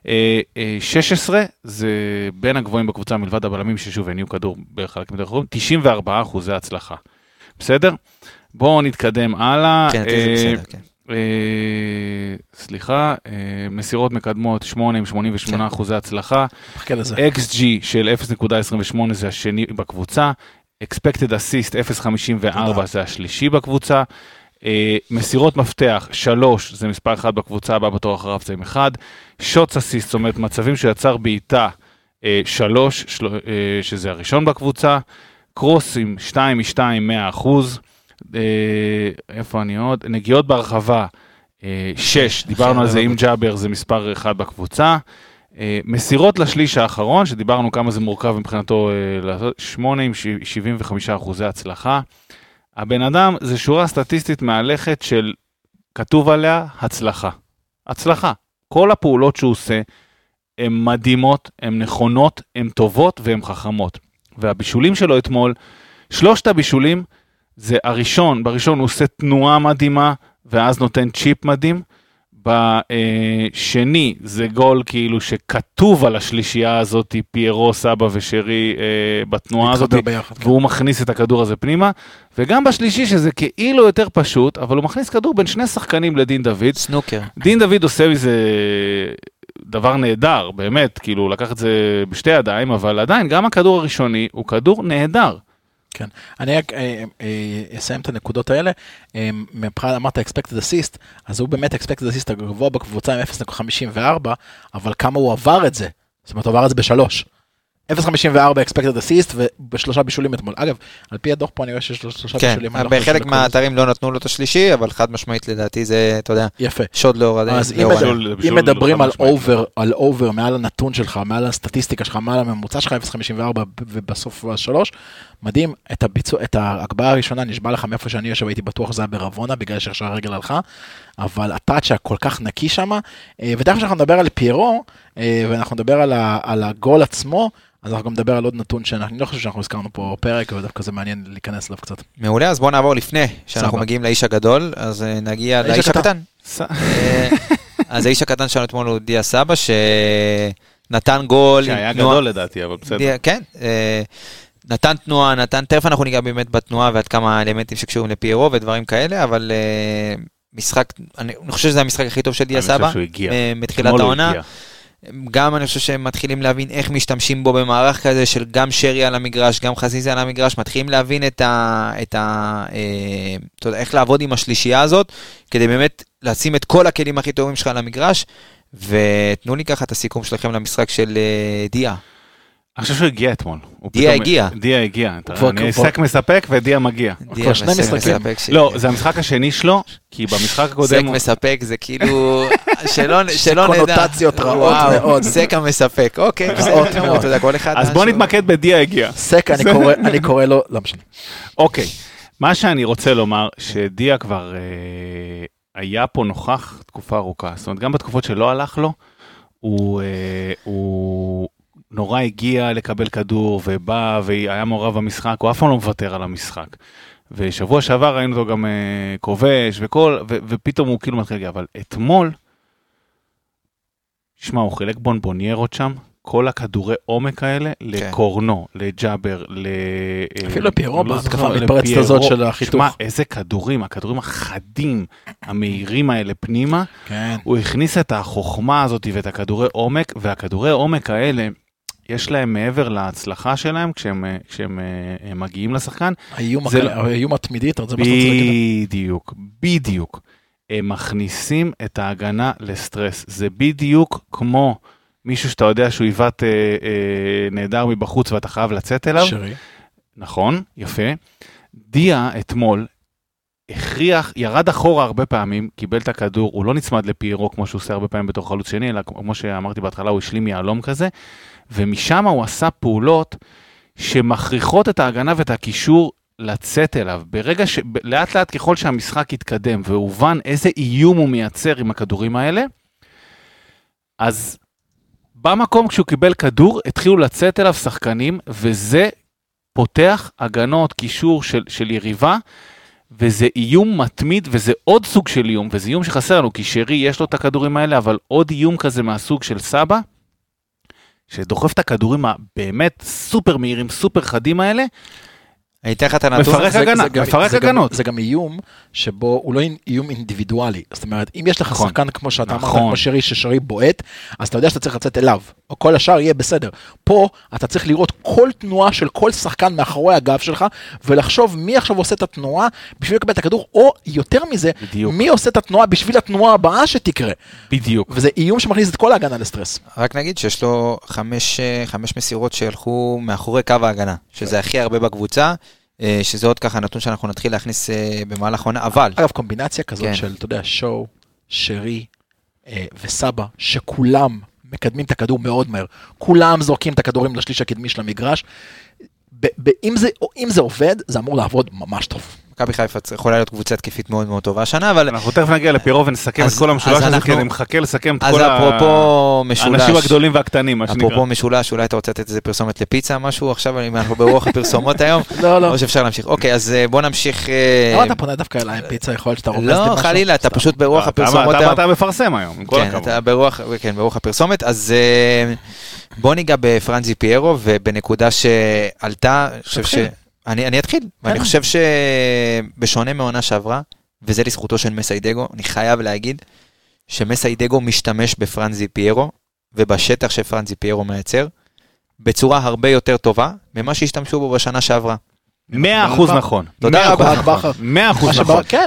אה, אה, 16 זה בין הגבוהים בקבוצה מלבד הבלמים ששוב הניעו כדור בחלקים יותר אחרים, 94 אחוזי הצלחה. בסדר? בואו נתקדם הלאה. כן, אה, זה בסדר, כן. אה, סליחה, אה, מסירות מקדמות 8 עם 88 אחוזי הצלחה. לזה. XG של 0.28 זה השני בקבוצה, expected assist 0.54 תודה. זה השלישי בקבוצה, אה, מסירות מפתח 3 זה מספר 1 בקבוצה, הבא בתור אחריו זה עם 1, shots assist, זאת אומרת מצבים שיצר בעיטה 3, שזה הראשון בקבוצה, קרוסים 2 מ-2 100 אחוז, אה, איפה אני עוד? נגיעות בהרחבה 6, דיברנו על זה עם ג'אבר, זה מספר 1 בקבוצה. אה, מסירות לשליש האחרון, שדיברנו כמה זה מורכב מבחינתו אה, לעשות, 8 עם ש- 75 אחוזי הצלחה. הבן אדם, זה שורה סטטיסטית מהלכת של, כתוב עליה, הצלחה. הצלחה. כל הפעולות שהוא עושה הן מדהימות, הן נכונות, הן טובות והן חכמות. והבישולים שלו אתמול, שלושת הבישולים, זה הראשון, בראשון הוא עושה תנועה מדהימה, ואז נותן צ'יפ מדהים. בשני זה גול כאילו שכתוב על השלישייה הזאת, פיירו, סבא ושרי אה, בתנועה הזאת, ביחד, כן. והוא מכניס את הכדור הזה פנימה. וגם בשלישי שזה כאילו יותר פשוט, אבל הוא מכניס כדור בין שני שחקנים לדין דוד. סנוקר. דין דוד עושה מזה דבר נהדר, באמת, כאילו הוא לקח את זה בשתי ידיים, אבל עדיין גם הכדור הראשוני הוא כדור נהדר. כן. אני רק אה, אה, אסיים את הנקודות האלה. אה, מבחינת אמרת expected assist, אז הוא באמת expected assist הגבוה בקבוצה עם 0.54, אבל כמה הוא עבר את זה. זאת אומרת, הוא עבר את זה בשלוש. 0.54 expected assist ובשלושה בישולים אתמול. אגב, על פי הדוח פה אני רואה שיש לו שלושה כן, בישולים. לא חושב בחלק מהאתרים לא נתנו לו את השלישי, אבל חד משמעית לדעתי זה, אתה יודע, יפה. שוד לאור הדרך. אז אם לאור הדרך. בישול- אם מדברים חד על. אובר, על אובר מעל הנתון שלך, מעל הסטטיסטיקה שלך, מעל הממוצע שלך 0.54 ובסוף השלוש, מדהים, את הביצוע, את ההגבהה הראשונה נשבע לך מאיפה שאני יושב, הייתי בטוח שזה היה ברבונה, בגלל שאיך שהרגל הלכה, אבל הטאצ' הכל כך נקי שם, אה, ותכף שאנחנו נדבר על פיירו, אה, ואנחנו נדבר על, ה, על הגול עצמו, אז אנחנו גם נדבר על עוד נתון שאני לא חושב שאנחנו הזכרנו פה פרק, ודווקא זה מעניין להיכנס אליו קצת. מעולה, אז בואו נעבור לפני שאנחנו. מגיעים לאיש הגדול, אז אה, נגיע לאיש לאיש הקטן. אז האיש הקטן שלנו אתמול הוא דיה סבא, שנתן גול. שהיה גדול לדעתי, אבל בסדר. דיה- כן, נתן תנועה, נתן, תכף אנחנו ניגע באמת בתנועה ועד כמה אלמנטים שקשורים לפיירו ודברים כאלה, אבל משחק, אני אני חושב שזה המשחק הכי טוב של דיה סבא. אה, מתחילת העונה. גם אני חושב שהם מתחילים להבין איך משתמשים בו במערך כזה של גם שרי על המגרש, גם חזיזה על המגרש, מתחילים להבין את ה... את ה אה, אתה יודע, איך לעבוד עם השלישייה הזאת, כדי באמת לשים את כל הכלים הכי טובים שלך על המגרש, ותנו לי ככה את הסיכום שלכם למשחק של אה, דיה. אני חושב שהוא הגיע אתמול. דיה הגיע. דיה הגיע. אני כבר- סק מספק ודיה מגיע. דיה שני משחקים. לא, זה המשחק השני שלו, כי במשחק סק הקודם... מספק זה כאילו, שלא נדע. קונוטציות רעות מאוד. סק המספק, אוקיי, רעות מאוד. אתה יודע, כל אחד... אז בוא. נתמקד בדיה הגיע. סק, אני קורא, אני קורא לו, לא משנה. אוקיי, מה שאני רוצה לומר, שדיה כבר אה, היה פה נוכח תקופה ארוכה. זאת אומרת, גם בתקופות שלא הלך לו, הוא, אה, הוא נורא הגיע לקבל כדור ובא והיה מעורב במשחק, הוא אף פעם לא מוותר על המשחק. ושבוע שעבר ראינו אותו גם אה, כובש וכל, ו, ופתאום הוא כאילו מתחיל להגיע, אבל אתמול, שמע, הוא חילק בונבוניירות שם, כל הכדורי עומק האלה, לקורנו, לג'אבר, ל... אה, אפילו לפיירו לא בהתקפה המתפרצת לפיירו. הזאת של החיתוך. שמע, איזה כדורים, הכדורים החדים, המהירים האלה פנימה, כן. הוא הכניס את החוכמה הזאת ואת הכדורי עומק, והכדורי עומק האלה, יש להם מעבר להצלחה שלהם כשהם, אה, כשהם אה, הם מגיעים לשחקן, האיום זה לא- האיום התמידי, אתה רוצה מה שאתה רוצה להגיד? בדיוק, בדיוק. הם מכניסים את ההגנה לסטרס. זה בדיוק כמו מישהו שאתה יודע שהוא עיוות אה, אה, נהדר מבחוץ ואתה חייב לצאת אליו. שרי. נכון, יפה. דיה אתמול הכריח, ירד אחורה הרבה פעמים, קיבל את הכדור, הוא לא נצמד לפיירו כמו שהוא עושה הרבה פעמים בתור חלוץ שני, אלא כמו שאמרתי בהתחלה, הוא השלים יהלום כזה, ומשם הוא עשה פעולות שמכריחות את ההגנה ואת הקישור לצאת אליו. ברגע ש... לאט לאט ככל שהמשחק התקדם והובן איזה איום הוא מייצר עם הכדורים האלה, אז במקום כשהוא קיבל כדור, התחילו לצאת אליו שחקנים, וזה פותח הגנות, קישור של, של יריבה, וזה איום מתמיד, וזה עוד סוג של איום, וזה איום שחסר לנו, כי שרי יש לו את הכדורים האלה, אבל עוד איום כזה מהסוג של סבא, שדוחף את הכדורים הבאמת סופר מהירים, סופר חדים האלה, אני אתן לך את הנתון מפרק. הגנה, זה גם- מפרק הגנות. זה גם איום שבו הוא לא איום אינדיבידואלי. זאת אומרת, אם יש לך נכון. שחקן כמו שאתה אמרת, נכון. כמו שרי, ששרי בועט, אז אתה יודע שאתה צריך לצאת אליו, או כל השאר יהיה בסדר. פה אתה צריך לראות כל תנועה של כל שחקן מאחורי הגב שלך, ולחשוב מי עכשיו עושה את התנועה בשביל לקבל את הכדור, או יותר מזה, בדיוק. מי עושה את התנועה בשביל התנועה הבאה שתקרה. בדיוק. וזה איום שמכניס את כל ההגנה לסטרס. רק נגיד שיש לו חמש, אה, חמש מסירות שהלכו מאחורי קו ההגנה, שזה הכי הרבה בקבוצה, שזה עוד ככה נתון שאנחנו נתחיל להכניס אה, במהלך העונה, אבל אגב, קומבינציה כזאת כן. של, אתה יודע, שואו, שרי אה, וסבא, שכולם מקדמים את הכדור מאוד מהר. כולם זורקים את הכדורים לשליש הקדמי של המגרש. ב- ב- אם זה, אם זה עובד, זה אמור לעבוד ממש טוב. מכבי חיפה יכולה להיות קבוצה התקפית מאוד מאוד טובה השנה, אבל אנחנו תכף נגיע לפירו ונסכם את כל המשולש הזה, כי אני מחכה לסכם את אז כל האנשים הגדולים והקטנים, מה שנקרא. אפרופו משולש, אולי אתה רוצה לתת איזה פרסומת לפיצה, משהו עכשיו, אם אנחנו ברוח הפרסומות היום, לא, לא. או שאפשר להמשיך. אוקיי, אז אה, בוא נמשיך. אה, למה אתה פונה דווקא אליי עם פיצה? יכול להיות שאתה רומז לי לא? חלילה, אתה. פשוט ברוח אתה- הפרסומות אתה היום. באת מפרסם היום, עם כל כן, הכבוד. אתה ברוח, כן, ברוח הפרסומת. אז אה, בוא ניגע בפרנזי פיירו, ובנקודה שעלתה, אני חושב ש... אני אני אתחיל, ואני כן. חושב שבשונה מעונה שעברה, וזה לזכותו של מסיידגו, אני חייב להגיד שמסיידגו משתמש בפרנזי פיירו, ובשטח שפרנזי פיירו מייצר, בצורה הרבה יותר טובה ממה שהשתמשו בו בשנה שעברה. מאה אחוז נכון. תודה מאה רבה. נכון. מאה אחוז שבא- נכון. כן.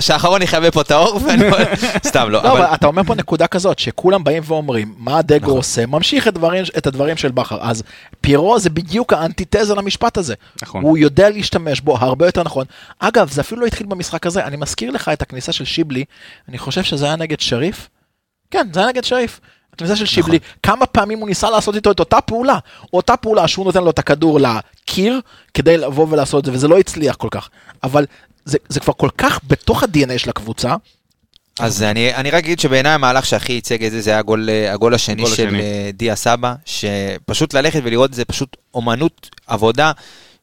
שהאחרון יכבה פה את האור. סתם, לא, לא, אבל... אתה אומר פה נקודה כזאת, שכולם באים ואומרים, מה דגו נכון. עושה, ממשיך את הדברים- את הדברים של בכר. אז פירו זה בדיוק האנטיתזה למשפט הזה. נכון. הוא יודע להשתמש בו הרבה יותר נכון. אגב, זה אפילו לא התחיל במשחק הזה, אני מזכיר לך את הכניסה של שיבלי, אני חושב שזה היה נגד שריף. כן, זה היה נגד שריף. הכניסה של שיבלי, כמה פעמים הוא ניסה לעשות איתו את אותה פעולה, אותה פעולה שהוא נותן לו את הכדור לקיר כדי לבוא ולעשות את זה, וזה לא הצליח כל כך. אבל זה, זה כבר כל כך בתוך ה-DNA של הקבוצה, אז אני, אני רק אגיד שבעיניי המהלך שהכי ייצג את זה, זה היה הגול, אה, הגול השני הגול של השני. אה, דיה סבא, שפשוט ללכת ולראות את זה פשוט אומנות עבודה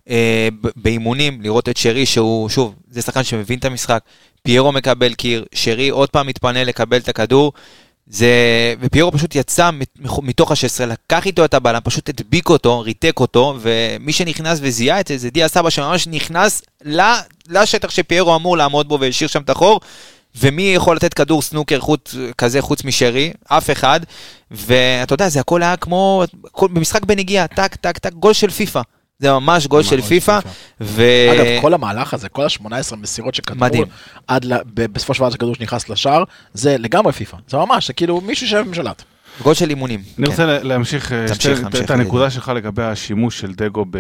אה, באימונים, לראות את שרי שהוא, שוב, זה שחקן שמבין את המשחק, פיירו מקבל קיר, שרי עוד פעם מתפנה לקבל את הכדור, זה, ופיירו פשוט יצא מת- מתוך ה-16, לקח איתו את הבלם, פשוט הדביק אותו, ריתק אותו, ומי שנכנס וזיהה את זה, זה דיה סבא שממש נכנס לשטח שפיירו אמור לעמוד בו והשאיר שם את החור. ומי יכול לתת כדור סנוקר חוץ, כזה חוץ משרי? אף אחד. ואתה יודע, זה הכל היה כמו, במשחק בנגיעה, טק, טק, טק, גול של פיפא. זה ממש גול של פיפא. ו... אגב, כל המהלך הזה, כל ה-18 מסירות שכתבו, מדהים. עד ל- ב- בסופו של דבר הכדור שנכנס לשער, זה לגמרי פיפא. זה ממש, זה כאילו מישהו שיושב במשלט. גול של אימונים. אני כן. רוצה לה- להמשיך אה, את הנקודה שלך לגבי השימוש של דגו ב-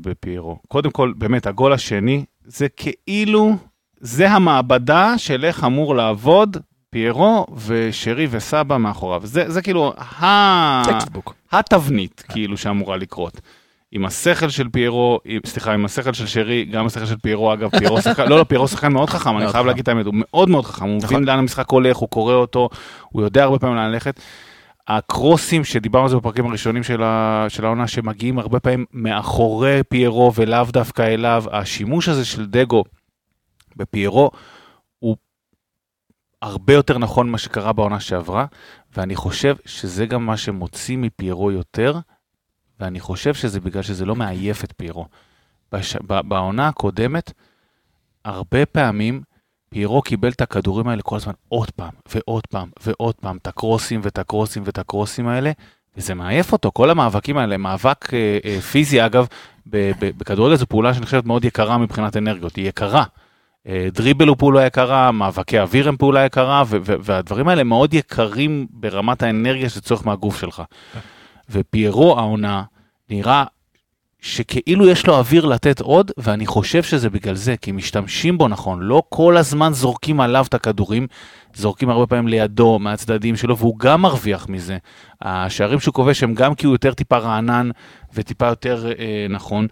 בפיירו. קודם כל, באמת, הגול השני, זה כאילו, זה המעבדה של איך אמור לעבוד פיירו ושרי וסבא מאחוריו. זה, זה כאילו ה... התבנית, כאילו, שאמורה לקרות. עם השכל של פיירו, עם, סליחה, עם השכל של שרי, גם השכל של פיירו, אגב, פיירו שחקן, לא, לא, פיירו שחקן מאוד חכם, אני חייב. להגיד את האמת, הוא מאוד מאוד חכם, הוא נכון. מבין לאן המשחק הולך, הוא קורא אותו, הוא יודע הרבה פעמים לאן ללכת. הקרוסים שדיברנו על זה בפרקים הראשונים של, ה, של העונה, שמגיעים הרבה פעמים מאחורי פיירו ולאו דווקא אליו, השימוש הזה של דגו בפיירו הוא הרבה יותר נכון ממה שקרה בעונה שעברה, ואני חושב שזה גם מה שמוציא מפיירו יותר, ואני חושב שזה בגלל שזה לא מעייף את פיירו. בש... בעונה הקודמת, הרבה פעמים פיירו קיבל את הכדורים האלה כל הזמן עוד פעם, ועוד פעם, ועוד פעם, את הקרוסים ואת הקרוסים ואת הקרוסים האלה, וזה מעייף אותו, כל המאבקים האלה, מאבק אה, אה, פיזי אגב, בכדורגל זו פעולה שאני חושבת מאוד יקרה מבחינת אנרגיות, היא יקרה. אה, דריבל הוא פעולה יקרה, מאבקי אוויר הם פעולה יקרה, והדברים האלה מאוד יקרים ברמת האנרגיה שצורך מהגוף שלך. ופיירו העונה נראה שכאילו יש לו אוויר לתת עוד, ואני חושב שזה בגלל זה, כי משתמשים בו נכון, לא כל הזמן זורקים עליו את הכדורים, זורקים הרבה פעמים לידו, מהצדדים שלו, והוא גם מרוויח מזה. השערים שהוא כובש הם גם כי הוא יותר טיפה רענן וטיפה יותר אה, נכון,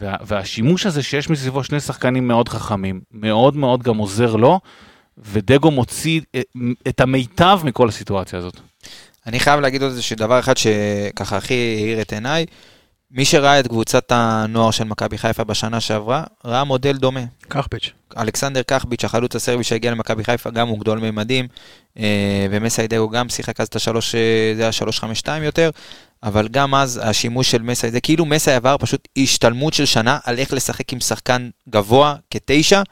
וה, והשימוש הזה שיש מסביבו שני שחקנים מאוד חכמים, מאוד מאוד גם עוזר לו, ודגו מוציא אה, את המיטב מכל הסיטואציה הזאת. אני חייב להגיד עוד איזשהו דבר אחד שככה הכי האיר את עיניי. מי שראה את קבוצת הנוער של מכבי חיפה בשנה שעברה, ראה מודל דומה. קחפיץ'. אלכסנדר קחביץ', החלוץ הסרבי שהגיע למכבי חיפה, גם הוא גדול ממדים, אה, ומסיידגו גם שיחק אז את השלוש, אה, זה היה שלוש חמש שתיים יותר, אבל גם אז השימוש של מסי, זה כאילו מסי עבר פשוט השתלמות של שנה על איך לשחק עם שחקן גבוה כתשע,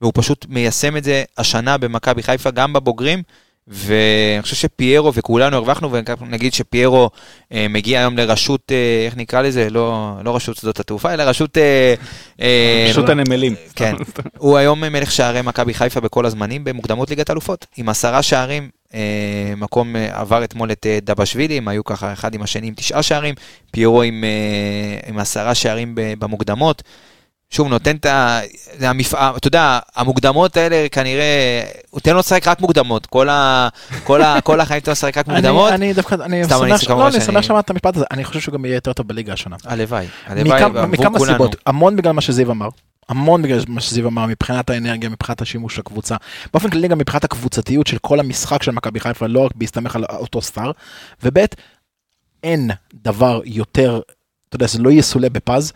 והוא פשוט מיישם את זה השנה במכבי חיפה, גם בבוגרים. ואני חושב שפיירו וכולנו הרווחנו, ונגיד שפיירו אה, מגיע היום לרשות, אה, איך נקרא לזה? לא, לא רשות שדות התעופה, אלא רשות... אה, אה, פשוט הנמלים. כן. הוא היום מלך שערי מכבי חיפה בכל הזמנים במוקדמות ליגת אלופות. עם עשרה שערים, אה, מקום אה, עבר אתמול את אה, דבשווילי, הם היו ככה אחד עם השני עם תשעה שערים, פיירו עם, אה, עם עשרה שערים במוקדמות. שוב, נותן את ה... זה המפעם, אתה יודע, המוקדמות האלה כנראה, הוא תן לו לשחק רק מוקדמות. כל, ה, כל, ה, כל החיים תן לו לשחק רק מוקדמות. אני דווקא, אני סתם, אני שמח, אצטרך לא, אני שמח שאמרת את המשפט הזה, אני חושב שהוא גם יהיה יותר טוב בליגה השנה. הלוואי, הלוואי, מכמה-. סיבות, המון בגלל מה שזיו אמר, המון בגלל מה שזיו אמר מבחינת האנרגיה, מבחינת השימוש של הקבוצה, באופן כללי גם מבחינת הקבוצתיות של כל המשחק של מכבי חיפה, לא רק בהסתמך על אותו סטאר, וב' אין דבר יותר, אתה יודע, זה לא יסולא בפז,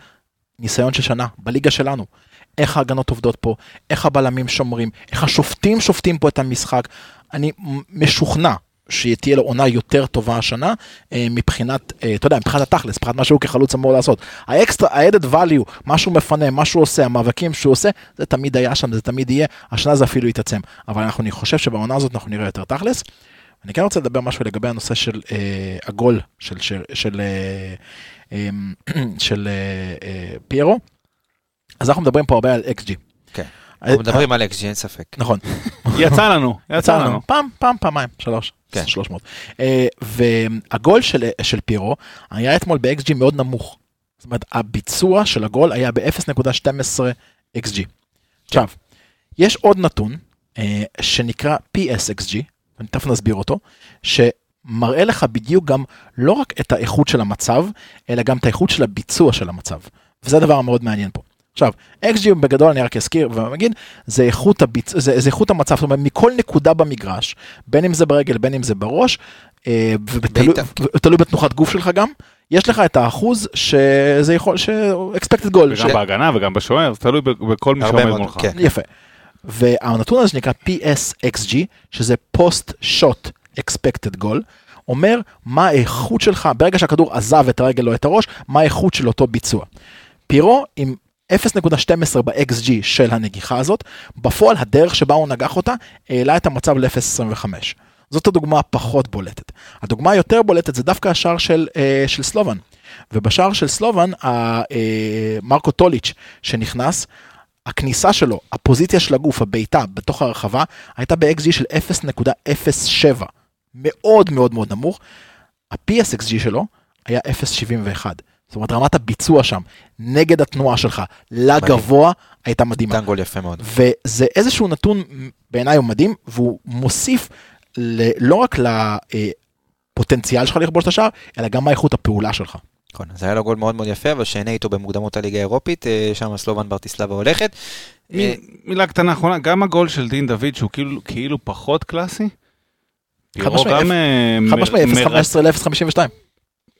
ניסיון של שנה, בליגה שלנו. איך ההגנות עובדות פה, איך הבלמים שומרים, איך השופטים שופטים פה את המשחק. אני משוכנע שתהיה לו עונה יותר טובה השנה אה, מבחינת, אה, אתה יודע, מבחינת התכלס, מבחינת מה שהוא כחלוץ אמור לעשות. האקסטרה, ה-added value, מה שהוא מפנה, מה שהוא עושה, המאבקים שהוא עושה, זה תמיד היה שם, זה תמיד יהיה, השנה זה אפילו יתעצם. אבל אנחנו, אני חושב שבעונה הזאת אנחנו נראה יותר תכלס. אני כן רוצה לדבר משהו לגבי הנושא של אה, הגול של, של, של, אה, של אה, אה, פיירו. אז אנחנו מדברים פה הרבה על XG. כן. אה, אנחנו מדברים על אקסג'י, אין ספק. נכון. יצא לנו, יצא לנו. פעם, פעם, פעמיים, שלוש, כן. שלוש מאות. אה, והגול של, של פירו היה אתמול ב-XG מאוד נמוך. זאת אומרת, הביצוע של הגול היה ב-0.12 XG. עכשיו, יש עוד נתון שנקרא PSXG, אני תכף נסביר אותו, שמראה לך בדיוק גם לא רק את האיכות של המצב, אלא גם את האיכות של הביצוע של המצב. וזה הדבר המאוד מעניין פה. עכשיו, XG בגדול אני רק אזכיר ואגיד, זה איכות, הביצ... זה, זה איכות המצב, זאת אומרת מכל נקודה במגרש, בין אם זה ברגל בין אם זה בראש, אה, ותלוי בתנוחת גוף שלך גם, יש לך את האחוז שזה יכול, ש... expected goal, וגם ש... בהגנה וגם בשוער, תלוי בכל מי שעומד מולך. כן. יפה. והנתון הזה שנקרא PSXG, שזה פוסט שוט expected goal, אומר מה האיכות שלך, ברגע שהכדור עזב את הרגל או את הראש, מה האיכות של אותו ביצוע. פירו עם 0.12 ב-XG של הנגיחה הזאת, בפועל הדרך שבה הוא נגח אותה העלה את המצב ל-0.25. זאת הדוגמה הפחות בולטת. הדוגמה היותר בולטת זה דווקא השער של, אה, של סלובן. ובשער של סלובן, ה- אה, מרקו טוליץ' שנכנס, הכניסה שלו, הפוזיציה של הגוף, הבעיטה בתוך הרחבה, הייתה ב-XG של 0.07. מאוד מאוד מאוד נמוך. ה-PSXG שלו היה 0.71. זאת אומרת, רמת הביצוע שם, נגד התנועה שלך, לגבוה, הייתה מדהימה. נתן גול יפה מאוד. וזה איזשהו נתון, בעיניי הוא מדהים, והוא מוסיף ל- לא רק לפוטנציאל שלך לכבוש את השער, אלא גם מה איכות הפעולה שלך. נכון, אז היה לו גול מאוד מאוד יפה, אבל שהנה איתו במוקדמות הליגה האירופית, אה, שם סלובן ברטיסלבה הולכת. אה, מ- מילה קטנה אחרונה, גם הגול של דין דוד שהוא כאילו, כאילו פחות קלאסי. פירו משמעית, גם, אה, חד מ- משמעית, מ- 0.15 ל-0.52.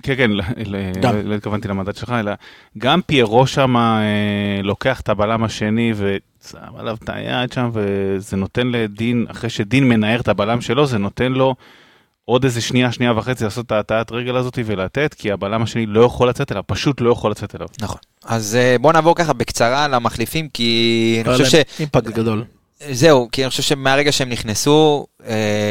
כן, כן. לא התכוונתי למדד שלך, אלא גם פיירו שם אה, לוקח את הבלם השני ושם עליו את היד שם, וזה נותן לדין, אחרי שדין מנער את הבלם שלו, זה נותן לו עוד איזה שנייה, שנייה וחצי לעשות את ההטעת רגל הזאת ולתת, כי הבלם השני לא יכול לצאת אליו, פשוט לא יכול לצאת אליו. נכון. אז אה, בוא נעבור ככה בקצרה למחליפים, כי אני חושב ש... אימפקט גדול. זהו, כי אני חושב שמהרגע שהם נכנסו, אה,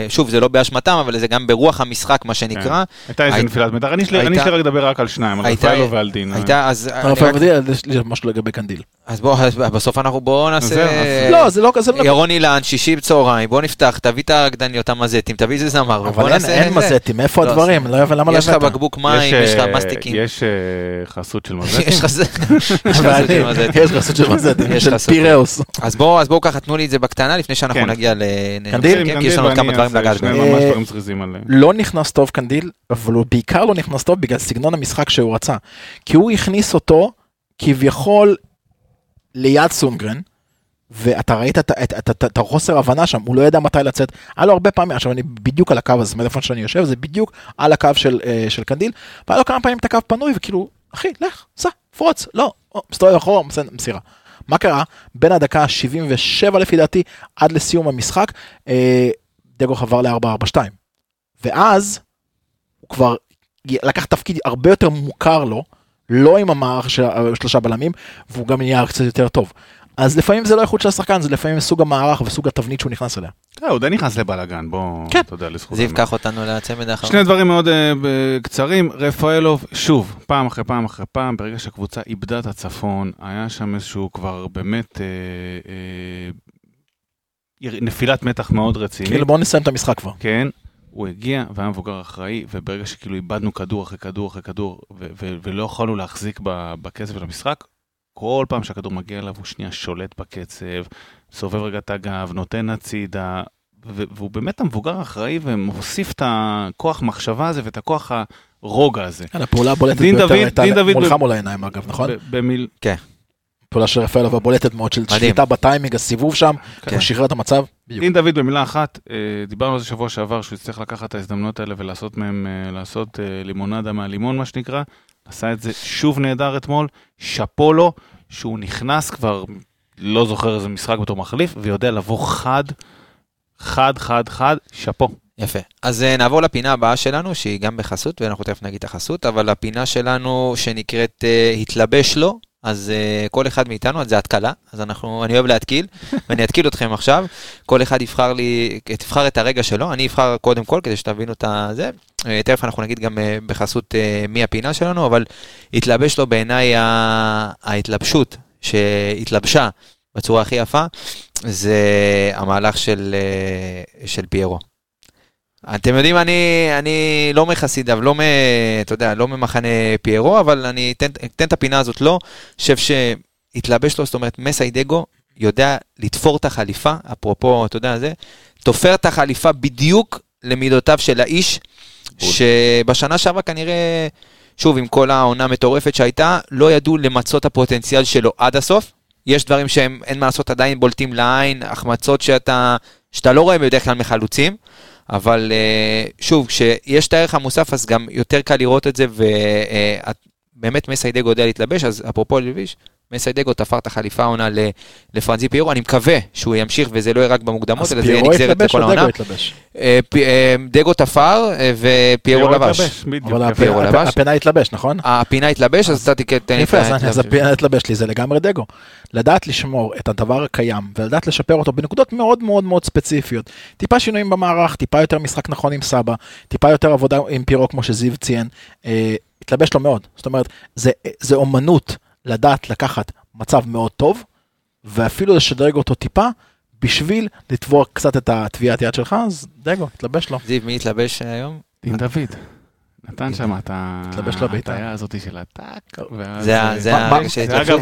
שוב, זה לא באשמתם, אבל זה גם ברוח המשחק, מה שנקרא. הייתה איזה נפילת מתח, אני לי רק לדבר רק על שניים, על רפאלו ועל דין. הייתה, אז... אבל רק- אבל יש לי משהו לגבי קנדיל. אז בוא, אז בסוף אנחנו בואו נעשה... לא, זה לא כזה, לא- ירון אילן, שישי בצהריים, בוא נפתח, תביא את הרקדניות המזטים, תביא איזה זמר, ובוא אבל אין- נעשה... אין זה. מזטים, איפה לא, הדברים? לא הבנתי למה לא יש לך. בקבוק מים, יש לך אה, מסטיקים. יש אה, חסות של מזטים. יש אבל חסות של מזטים, יש של חסות. פיראוס. אז בואו, אז בואו ככה, תנו לי את זה בקטנה, לפני שאנחנו כן. נגיע ל... קנדיל? לנו עוד כמה דברים לגעת בהם. אה. לא נכנס טוב קנדיל, אבל הוא בעיקר לא נכנס טוב בגלל סגנון המשחק שהוא רצה. כי הוא הכניס אותו כביכול ליד סונגרן, ואתה ראית את, את, את, את, את החוסר הבנה שם, הוא לא ידע מתי לצאת. היה לו הרבה פעמים, עכשיו אני בדיוק על הקו הזה, איפה שאני יושב, זה בדיוק על הקו של, אה, של קנדיל, והיה לו כמה פעמים את הקו פנוי, וכאילו, אחי, לך, סע, פרוץ, לא, מסתובב אחורה, מסירה. מה קרה? בין הדקה ה-77 לפי דעתי, עד לסיום המשחק, אה, דגו חבר ל-442. ואז הוא כבר לקח תפקיד הרבה יותר מוכר לו, לא עם המערך של שלושה בלמים, והוא גם נהיה קצת יותר טוב. אז לפעמים זה לא איכות של השחקן, זה לפעמים סוג המערך וסוג התבנית שהוא נכנס אליה. אה, הוא די נכנס לבלאגן, בוא, כן. אתה יודע, לזכות. זיו, קח אותנו לצמד האחרון. שני דברים מאוד ב- קצרים, רפאלוב, שוב, פעם אחרי פעם אחרי פעם, ברגע שהקבוצה איבדה את הצפון, היה שם איזשהו כבר באמת אה, יר- נפילת מתח מאוד רצינית. כאילו בוא נסיים את המשחק כבר. כן, הוא הגיע והיה מבוגר אחראי, וברגע שכאילו איבדנו כדור אחרי כדור אחרי כדור, ו- ו- ולא יכולנו להחזיק ב- בקצב של המשחק, כל פעם שהכדור מגיע אליו הוא שנייה שולט בקצב, סובב רגע את הגב, נותן הצידה, ו- והוא באמת המבוגר האחראי ומוסיף את הכוח מחשבה הזה ואת הכוח הרוגע הזה. כן, הפעולה הבולטת ביותר דוד- הייתה מולך מול העיניים אגב, נכון? במיל... פעולה של רפאלוב הבולטת מאוד של. שליטה בטיימינג, הסיבוב שם, כן. הוא שחרר את המצב. בדיוק. דין דוד במילה אחת, אה, דיברנו על זה שבוע שעבר, שהוא יצטרך לקחת את ההזדמנויות האלה ולעשות מהם, אה, לעשות אה, לימונדה מהלימון מה שנקרא, עשה את זה שוב נהדר אתמול, שאפו לו, שהוא נכנס כבר, לא זוכר איזה משחק בתור מחליף, ויודע לבוא חד, חד, חד, חד, שאפו. יפה. אז אה, נעבור לפינה הבאה שלנו, שהיא גם בחסות, ואנחנו תכף נגיד את החסות, אבל הפינה שלנו שנקראת אה, התלבש לו, אז אה, כל אחד מאיתנו, זה התקלה, אז אנחנו, אני אוהב להתקיל, ואני אתקיל אתכם עכשיו. כל אחד יבחר לי, תבחר את הרגע שלו, אני אבחר קודם כל, כדי שתבינו את הזה. אה, תכף אנחנו נגיד גם אה, בחסות אה, מי הפינה שלנו, אבל התלבש לו בעיניי ההתלבשות שהתלבשה בצורה הכי יפה, זה המהלך של, אה, של פיירו. אתם יודעים, אני, אני לא מחסידיו, לא, מ, אתה יודע, לא ממחנה פיירו, אבל אני אתן, אתן את הפינה הזאת לו. אני חושב שהתלבש לו, זאת אומרת, מסיידגו יודע לתפור את החליפה, אפרופו, אתה יודע, זה, תופר את החליפה בדיוק למידותיו של האיש, שבשנה שעברה כנראה, שוב, עם כל העונה המטורפת שהייתה, לא ידעו למצות את הפוטנציאל שלו עד הסוף. יש דברים שהם, אין מה לעשות, עדיין בולטים לעין, החמצות שאתה, שאתה לא רואה בדרך כלל מחלוצים. אבל אה, שוב, כשיש את הערך המוסף, אז גם יותר קל לראות את זה, ובאמת מסיידגו יודע להתלבש, אז אפרופו לביש, מסיידגו תפר את החליפה העונה לפרנזי פיירו, אני מקווה שהוא ימשיך וזה לא יהיה רק במוקדמות, אלא זה יהיה נגזרת לכל העונה. אה, אה, דגו תפר ופיירו לבש. אבל הפינה התלבש, נכון? הפינה התלבש, אז אתה תתן לי אז הפינה התלבש לי, זה לגמרי דגו. לדעת לשמור את הדבר הקיים ולדעת לשפר אותו בנקודות מאוד מאוד מאוד ספציפיות. טיפה שינויים במערך, טיפה יותר משחק נכון עם סבא, טיפה יותר עבודה עם פירו כמו שזיו ציין, אה, התלבש לו מאוד. זאת אומרת, זה, זה אומנות לדעת לקחת מצב מאוד טוב, ואפילו לשדרג אותו טיפה, בשביל לתבוע קצת את הטביעת יד שלך, אז דגו, התלבש לו. זיו, מי התלבש היום? דין דוד. נתן שם את ההטעיה הזאת של הטאק. זה שהתלבשו.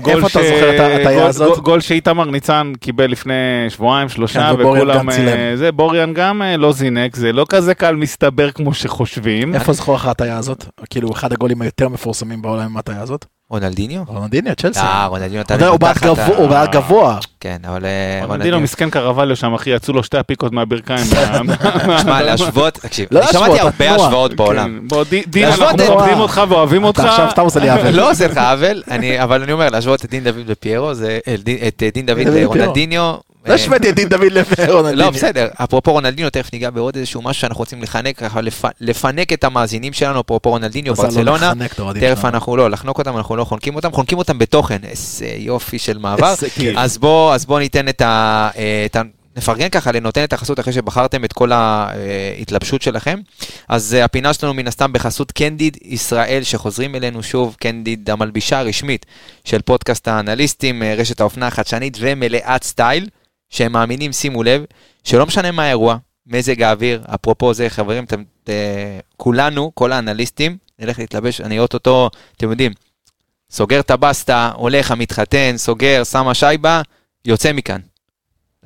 אגב, גול שאיתמר ניצן קיבל לפני שבועיים, שלושה, כן, וכולם... זה, בוריאן גם לא זינק, זה לא כזה קל מסתבר כמו שחושבים. איפה זכור לך ההטעיה הזאת? כאילו, אחד הגולים היותר מפורסמים בעולם עם ההטעיה הזאת? רונלדיניו? רונלדיניו, צ'לסי. אה, רונלדיניו נתן הוא בעד גבוה. כן, אבל... רונלדיניו מסכן קרווליו שם, אחי, יצאו לו שתי הפיקות מהברכיים. שמע, להשוות, תקשיב, אני שמעתי הרבה השוואות בעולם. בוא, דין, אנחנו מכבדים אותך ואוהבים אותך. עכשיו אתה עושה לי עוול. לא עושה לך עוול, אבל אני אומר, להשוות את דין דוד לפיירו, את דין דוד לרונלדיניו, לא השוויתי את דין דוד לרונלדיניו. לא, בסדר. אפרופו רונלדיניו, תכף ניגע בעוד איזשהו משהו שאנחנו רוצים לחנק, ככה לפנק את המאזינים שלנו, אפרופו רונלדיניו, ברצלונה. תכף אנחנו לא, לחנוק אותם, אנחנו לא חונקים אותם, חונקים אותם בתוכן. איזה יופי של מעבר. אז בואו ניתן את ה... נפרגן ככה לנותן את החסות אחרי שבחרתם את כל ההתלבשות שלכם. אז הפינה שלנו מן הסתם בחסות קנדיד ישראל, שחוזרים אלינו שוב, קנדיד המלבישה הרשמית של פודקאסט האנליסטים, רשת האופנה החדשנית ומלאת סטייל. שהם מאמינים, שימו לב, שלא משנה מה האירוע, מזג האוויר, אפרופו זה, חברים, אתם, ת, כולנו, כל האנליסטים, נלך להתלבש, אני אוטוטו, אתם יודעים, סוגר את הבסטה, הולך, המתחתן, סוגר, שם השייבה, יוצא מכאן.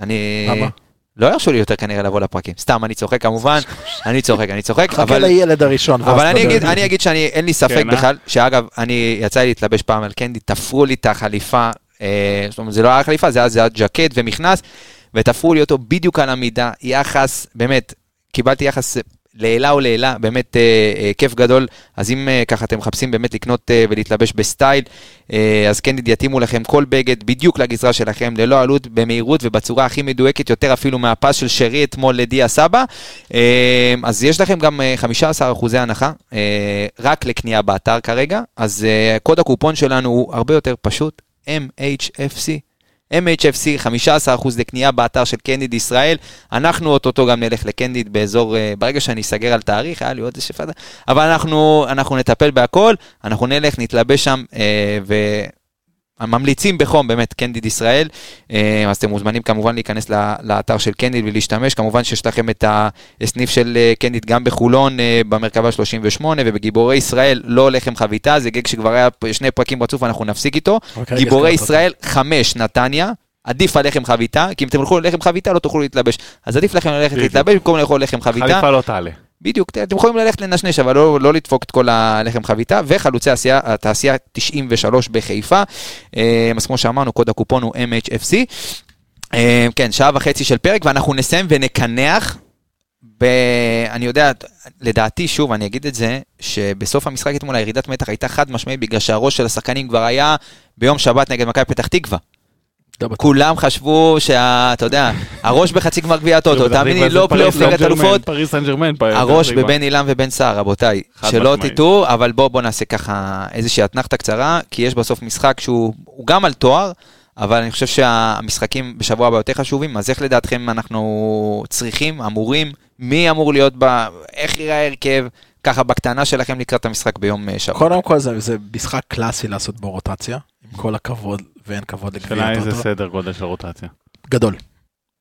אני... למה? לא ירשו לי יותר כנראה לבוא לפרקים. סתם, אני צוחק כמובן, אני צוחק, אני צוחק, חכה אבל... לילד הראשון. אבל אני אגיד, אני אגיד שאני, אין לי ספק כן, אה? בכלל, שאגב, אני, יצא לי להתלבש פעם על קנדי, תפרו לי את החליפה, אה, זאת אומרת, זה לא היה חליפה, זה היה, זה היה ג'קט ומכנס, ותפרו לי אותו בדיוק על המידה, יחס, באמת, קיבלתי יחס לעילה ולעילה, באמת אה, אה, כיף גדול. אז אם אה, ככה אתם מחפשים באמת לקנות אה, ולהתלבש בסטייל, אה, אז כן יתאימו לכם כל בגד בדיוק לגזרה שלכם, ללא עלות, במהירות ובצורה הכי מדויקת, יותר אפילו מהפס של שרי אתמול לדיה סבא. אה, אז יש לכם גם אה, 15% אחוזי הנחה, אה, רק לקנייה באתר כרגע, אז אה, קוד הקופון שלנו הוא הרבה יותר פשוט, MHFC. MHFC, 15% לקנייה באתר של קנדיד ישראל. אנחנו אוטוטו גם נלך לקנדיד באזור, אה, ברגע שאני אסגר על תאריך, היה לי עוד איזה שפדה, אבל אנחנו, אנחנו נטפל בהכל, אנחנו נלך, נתלבש שם, אה. ממליצים בחום, באמת, קנדיד ישראל. אה, אז אתם מוזמנים כמובן להיכנס לא- לאתר של קנדיד ולהשתמש. כמובן שיש לכם את הסניף של אה, קנדיד גם בחולון, אה, במרכבה 38, ובגיבורי ישראל לא לחם חביתה, זה גג שכבר היה שני פרקים רצוף, אנחנו נפסיק איתו. אוקיי, גיבורי. ישראל 5, נתניה. עדיף על לחם חביתה, כי אם אתם תלכו ללחם חביתה לא תוכלו להתלבש. אז עדיף לכם ללכת. להתלבש במקום לאכול לחם חביתה. חליפה לא תעלה. בדיוק, אתם יכולים ללכת לנשנש, אבל לא, לא לדפוק את כל הלחם חביתה, וחלוצי העשייה, התעשייה 93 בחיפה. אה, אז כמו שאמרנו, קוד הקופון הוא MHFC. אה, כן, שעה וחצי של פרק, ואנחנו נסיים ונקנח. ב... אני יודע, לדעתי, שוב, אני אגיד את זה, שבסוף המשחק אתמול הירידת מתח הייתה חד משמעית, בגלל שהראש של השחקנים כבר היה ביום שבת נגד מכבי פתח תקווה. לא בטוח. כולם חשבו שה... אתה יודע, הראש בחצי גמר גביע הטוטו, תאמין לי, לא פלייאוף ליגת אלופות, סן ג'רמן. הראש בבן עילם ובן סער, רבותיי. שלא. תטעו, אבל בואו בוא נעשה ככה איזושהי אתנחתה קצרה, כי יש בסוף משחק שהוא הוא גם על תואר, אבל אני חושב שהמשחקים בשבוע הבא יותר חשובים, אז איך לדעתכם אנחנו צריכים, אמורים, מי אמור להיות ב... איך יראה ההרכב, ככה בקטנה שלכם לקראת המשחק ביום אה, שבת. קודם כל זה, זה משחק קלאסי לעשות בו רוטציה, עם כל הכבוד ואין כבוד לגביע שאלה איזה הטוטו. סדר גודל של רוטציה. גדול.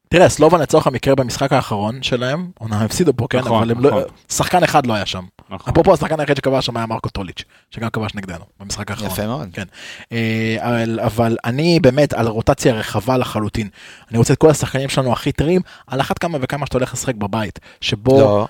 תראה, סלובן לצורך המקרה במשחק האחרון שלהם, אומנם הפסידו פה, כן, נכון, אבל הם לא, נכון. שחקן אחד לא היה שם. נכון. אפרופו השחקן היחיד שכבש שם היה מרקו טוליץ', שגם כבש נגדנו במשחק האחרון. יפה מאוד. אה, אבל, אבל אני באמת על רוטציה רחבה לחלוטין. אני רוצה את כל השחקנים שלנו הכי טריים, על אחת כמה וכמה שאתה הולך לשחק בבית, שבו... לא.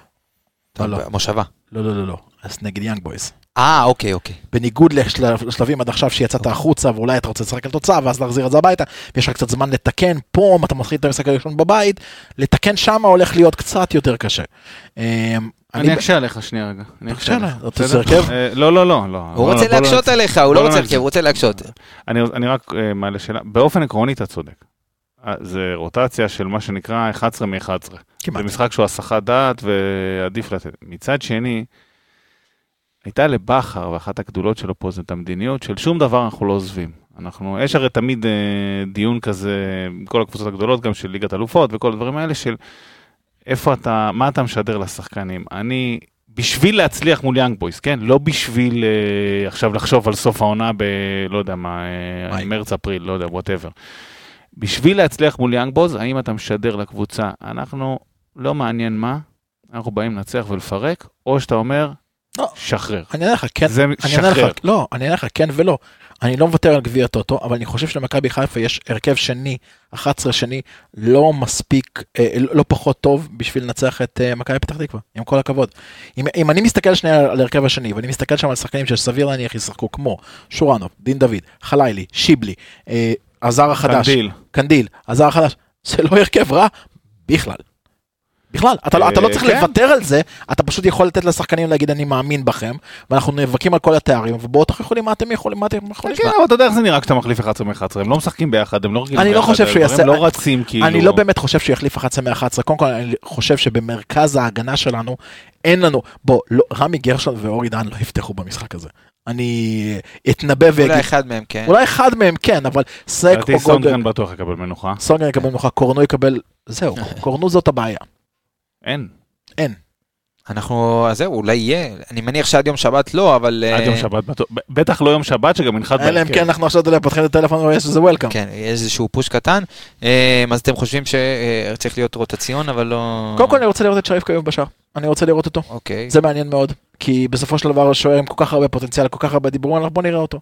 לא, לא. מושבה. לא, לא, לא, לא. אז נגד יאנג בויז. אה, אוקיי, אוקיי. בניגוד לשלב- לשלבים עד עכשיו שיצאת החוצה ואולי אתה רוצה לשחק על תוצאה ואז להחזיר את זה הביתה ויש לך קצת זמן לתקן פה אם אתה מתחיל את המשחק הראשון בבית לתקן שם הולך להיות קצת יותר קשה. אה, אני אקשה עליך שנייה רגע. אני אקשה עליך, אתה? רוצה הרכב? אה, לא, לא, לא. לא. הוא בוא- רוצה לא להקשות עליך, הוא לא לא רוצה נצ- הרכב, הוא רוצה להקשות. אני, אני רק אה, מעלה שאלה, באופן עקרוני אתה צודק. אה, זה רוטציה של מה שנקרא 11 מ-11. כמעט. זה משחק שהוא הסחת דעת ועדיף לתת. מצד שני, הייתה לבכר, ואחת הגדולות שלו פה זה את המדיניות של שום דבר אנחנו לא עוזבים. אנחנו, יש הרי תמיד אה, דיון כזה, כל הקבוצות הגדולות, גם של ליגת אלופות וכל הדברים האלה, של איפה אתה, מה אתה משדר לשחקנים. אני, בשביל להצליח מול יאנג בויס, כן? לא בשביל אה, עכשיו לחשוב על סוף העונה ב... לא יודע מה, אה. מרץ, אפריל, לא יודע, whatever. בשביל להצליח מול יאנג בוז, האם אתה משדר לקבוצה, אנחנו, לא מעניין מה, אנחנו באים לנצח ולפרק, או שאתה אומר. שחרר. אני אענה לך כן, זה אני אענה לך. לא, אני אענה לך כן ולא. אני לא מוותר על גביע הטוטו, אבל אני חושב שלמכבי חיפה יש הרכב שני, 11 שני, לא מספיק, אה, לא פחות טוב בשביל לנצח את אה, מכבי פתח תקווה, עם כל הכבוד. אם, אם אני מסתכל שנייה על ההרכב השני, ואני מסתכל שם על שחקנים שסביר להניח ישחקו כמו שורנוב, דין דוד, חלילי, שיבלי, אה, הזר החדש, קנדיל. קנדיל, הזר החדש, זה לא הרכב רע בכלל. בכלל, אתה, לא- אתה לא אה, צריך כן. לוותר על זה, אתה פשוט יכול לתת לשחקנים להגיד אני מאמין בכם, ואנחנו נאבקים על כל התארים, ובואו תוכיחו לי מה אתם יכולים, מה אתם יכולים. כן, אבל אתה יודע איך זה נראה כשאתה מחליף 11 מ-11, הם לא משחקים ביחד, הם לא רגילים אני לא חושב שהוא יעשה- לא רצים כאילו. אני לא באמת חושב שהוא יחליף 11 מ-11, קודם כל אני חושב שבמרכז ההגנה שלנו, אין לנו, בוא, לא, רמי גרשון ואורי דן לא יפתחו במשחק הזה. אני אתנבא אולי ואגיד, אחד מהם, כן. אולי אחד מהם כן, אבל סק או גולדן, סונגרן בטוח יקבל מנוחה. סונגרן יקבל מנוחה, קורנו יקבל, זהו, קורנו זאת הבעיה, אין. אין. אנחנו, אז זהו, אולי יהיה. אני מניח שעד יום שבת לא, אבל... עד אה, יום שבת בטוח. ב- בטח לא יום שבת שגם ינחת אלא אם כן אנחנו עכשיו פותחים את הטלפון ויש איזה welcome. כן, יש איזשהו push קטן. אה, אז אתם חושבים שצריך להיות רוטציה, אבל לא... קודם כל אני רוצה לראות את שריף כיום בשער, אני רוצה לראות אותו. אוקיי. זה מעניין מאוד, כי בסופו של דבר השוער עם כל כך הרבה פוטנציאל, כל כך הרבה דיבורים, בוא נראה אותו.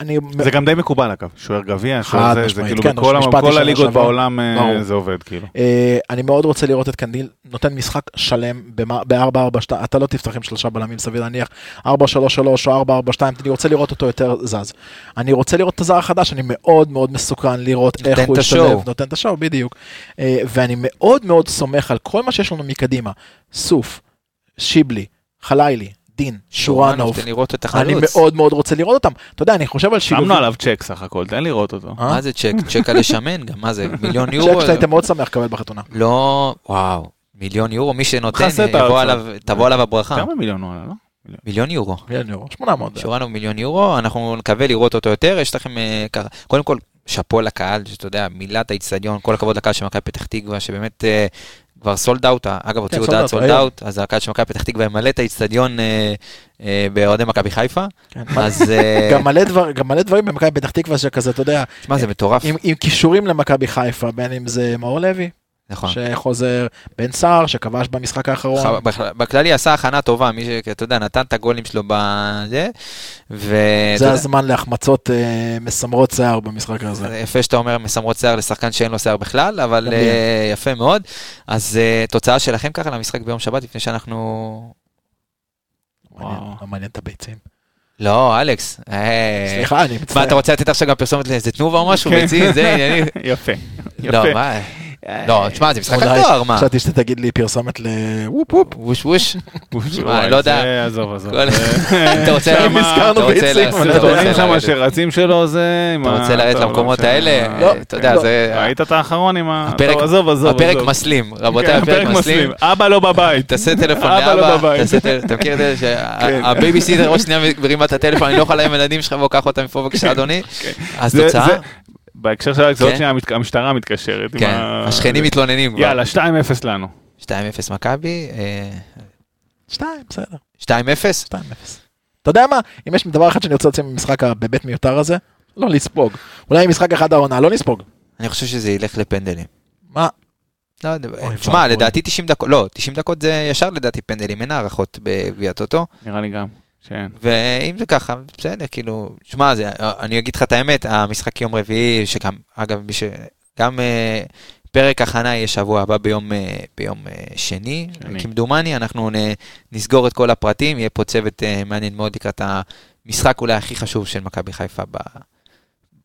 אני... זה גם די מקובל אגב, שוער גביע, שוער זה, זה כאילו כן, בכל משפטי המ- כל שנה הליגות. בעולם אה, ברור. זה עובד כאילו. אה, אני מאוד רוצה לראות את קנדיל נותן משחק שלם ב-4-4-2, אתה לא תפתח עם שלושה בלמים סביר להניח, 4-3-3 או 4-4-2, אני רוצה לראות אותו יותר זז. אני רוצה לראות את הזר החדש, אני מאוד מאוד מסוקרן לראות איך הוא ישתלב. נותן את השואו, בדיוק. אה, ואני מאוד מאוד סומך על כל מה שיש לנו מקדימה, סוף, שיבלי, חלילי, דין, שורנוב, תן לראות את אני החלוץ. מאוד מאוד רוצה לראות אותם. אתה יודע, אני חושב על שילוב... שמנו עליו צ'ק סך הכל, תן לראות אותו. אה? מה זה צ'ק? צ'ק על לשמן גם, מה זה? מיליון יורו? צ'ק שהיית מאוד שמח לקבל בחתונה. לא, וואו. מיליון יורו, מי שנותן. עליו, תבוא עליו הברכה. כמה מיליון הוא עלה, לא? מיליון יורו. מיליון יורו, 800. שורנו מיליון יורו, אנחנו נקווה לראות אותו יותר, יש לכם אה, ככה, קודם כל, שאפו לקהל, שאתה יודע, מילת האיצטדיון, כל הכבוד לקהל של מכבי פתח תקווה, שבאמת אה, כבר סולד אאוט, אגב, הוציאו sold הודעת out, סולד. אאוט, אז הקהל של מכבי פתח תקווה ימלא את האיצטדיון אה, אה, באוהדי מכבי חיפה, כן. אז אה, גם מלא דברים במכבי פתח תקווה שכזה, אתה יודע, שמע, זה מטורף, עם קישורים למכבי חיפה, בין אם זה מאור לוי, נכון. שחוזר, בן סער, שכבש במשחק האחרון. בכללי עשה הכנה טובה, מי שאתה יודע, נתן את הגולים שלו בזה, ו... זה הזמן להחמצות אה, מסמרות שיער במשחק הזה. זה יפה שאתה אומר מסמרות שיער לשחקן שאין לו שיער בכלל, אבל אה, יפה מאוד. אז אה, תוצאה שלכם ככה למשחק ביום שבת, לפני שאנחנו... וואו. לא מעניין את הביצים. לא, אלכס. אה, סליחה, אני מה, מצטער. אתה רוצה לתת עכשיו גם פרסומת לאיזה תנובה או משהו? כן. ביצים, זה ענייני. יפה. לא. מה? לא, תשמע, זה משחק התואר, מה? חשבתי שתגיד לי פרסומת לוופ וופ. ווש ווש. מה, לא יודע. זה עזוב, עזוב. זה- אתה רוצה... אתה אתה רוצה הסרטונים שם לרדת. שרצים שלו זה... אתה רוצה לרדת למקומות האלה? לא, אתה יודע, לא. זה... ראית את האחרון עם ה... הפרק- עזוב, עזוב. הפרק. מסלים, רבותיי, כן, הפרק מסלים. אבא לא בבית. תעשה טלפון אבא לא לאבא, בבית. אתה מכיר את זה כן. שהבייביסיטר עוד שנייה מרימה את הטלפון, אני לא יכול עם הילדים שלך, בוא קח אותם מפה בבקשה אדוני. אז תוצאה? בהקשר של האקציות כן. שנייה, המת- המשטרה מתקשרת. עם כן, ה- השכנים מתלוננים כבר. יאללה, 2-0 לנו. 2-0 מכבי, אה, שתיים, בסדר, 2-0? 2-0. אתה יודע מה? אם יש דבר אחד שאני רוצה להוציא ממשחק הבאמת מיותר הזה, לא לספוג. אולי משחק אחד העונה, לא נספוג. אני חושב שזה ילך לפנדלים. מה? לא יודע, תשמע. לדעתי 90 דקות, לא, 90 דקות זה ישר לדעתי פנדלים, אין הערכות בגביע הטוטו. נראה לי גם. כן. ואם זה ככה, בסדר, כאילו, שמע, אני אגיד לך את האמת, המשחק יום רביעי, שגם, אגב, מי ש... גם אה, פרק הכנה יהיה שבוע הבא ביום, אה, ביום אה, שני, שני. כמדומני, אנחנו נ, נסגור את כל הפרטים, יהיה פה צוות אה, מעניין מאוד לקראת המשחק אולי הכי חשוב של מכבי חיפה ב...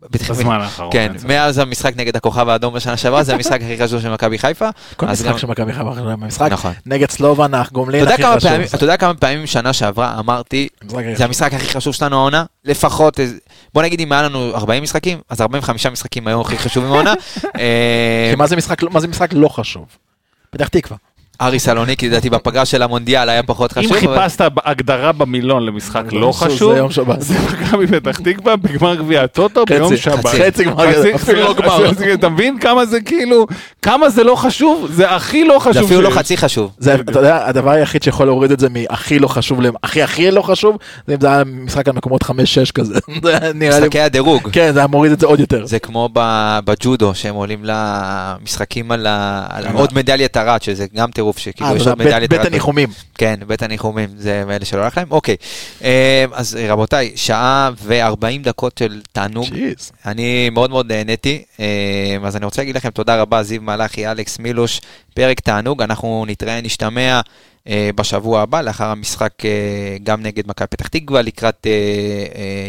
בזמן האחרון. כן, ספק. מאז המשחק נגד הכוכב האדום בשנה שעברה, זה המשחק הכי חשוב של מכבי חיפה. כל משחק של מכבי חיפה אחרי המשחק. נכון. נגד סלובן, אך גומלין אתה יודע הכי חשוב. אתה יודע כמה פעמים שנה שעברה אמרתי, זה. המשחק הכי חשוב שלנו העונה, לפחות, בוא נגיד אם היה לנו 40 משחקים, אז 45 משחקים היו הכי חשובים העונה. משחק- מה זה משחק לא חשוב? פתח תקווה. ארי סלוניקי, לדעתי בפגרה של המונדיאל היה פחות אם חשוב. אבל- חיפשת הגדרה במילון למשחק לא לא חשוב, זה יום שבת. זה מכבי פתח תקווה בגמר גביע הטוטו ביום שבת. חצי גמר, חצי- אפילו לא גמר. אתה מבין כמה זה כאילו, כמה זה לא חשוב? זה הכי לא חשוב. זה אפילו לא. חצי חשוב. זה, אתה יודע, הדבר היחיד שיכול להוריד את זה מהכי לא חשוב להכי הכי לא חשוב, זה אם זה היה משחק על מקומות 5-6 כזה. משחקי הדירוג. כן, זה היה מוריד את זה עוד יותר. זה כמו בג'ודו, שהם עולים למשחקים על. עוד מדליית ארד, שזה גם טירוף, שכאילו אה, יש עוד יודע, בית-. הניחומים. כן, בית הניחומים, זה מאלה שלא הלך להם. אוקיי, אה, אז רבותיי, שעה ו-40 דקות של תענוג. ג'יז. אני מאוד מאוד נהניתי, אה, אז אני רוצה להגיד לכם תודה רבה, זיו מלאכי, אלכס מילוש, פרק תענוג, אנחנו נתראה, נשתמע אה, בשבוע הבא, לאחר המשחק אה, גם נגד מכבי פתח תקווה, לקראת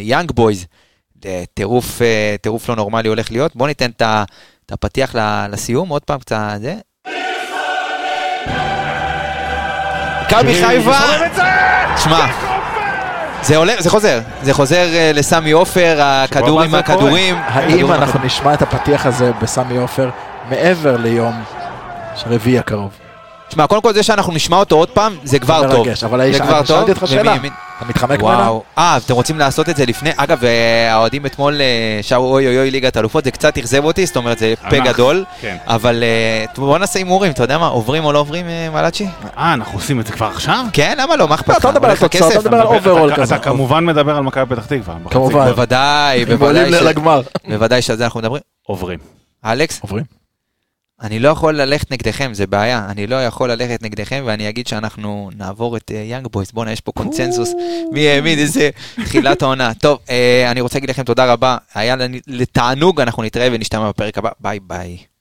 יאנג בויז, טירוף טירוף לא נורמלי הולך להיות. בואו ניתן את הפתיח לסיום, עוד פעם קצת זה. מכבי חיפה, שמע, זה עולה, זה חוזר, זה חוזר אה, לסמי עופר, הכדורים זה קורה. מהכדורים. האם הכדורים אנחנו נשמע את הפתיח הזה בסמי עופר מעבר ליום רביעי הקרוב? תשמע, קודם כל זה שאנחנו נשמע אותו עוד פעם, זה כבר טוב. זה כבר שאלתי טוב. אותך שאלה. ומימין- אתה מתחמק ממנה? וואו. אה, אתם רוצים לעשות את זה לפני? אגב, אה, האוהדים אתמול אה, שרו אוי אוי אוי ליגת אלופות, זה קצת אכזב אותי, זאת אומרת, זה פה גדול. כן. אבל אה, בוא נעשה הימורים, אתה יודע מה, עוברים או לא עוברים, אה, מלאצ'י? אה, אנחנו עושים את זה כבר עכשיו? כן, למה לא? מה אכפת לך? אתה לא מדבר על תוצאות, אתה? מדבר על overall כזה. אתה כמובן מדבר על מכבי פתח תקווה. כמובן. בוודאי, בוודאי עולים ש- לגמר. בוודאי שעל זה אנחנו מדברים. עוברים. אלכס, עוברים. אני לא יכול ללכת נגדכם, זה בעיה. אני לא יכול ללכת נגדכם, ואני אגיד שאנחנו נעבור את יאנג בויס. בואנה, יש פה קונצנזוס מי האמין איזה תחילת העונה. טוב, אה, אני רוצה להגיד לכם תודה רבה. היה לי תענוג, אנחנו נתראה ונשתמע בפרק הבא. ביי ביי.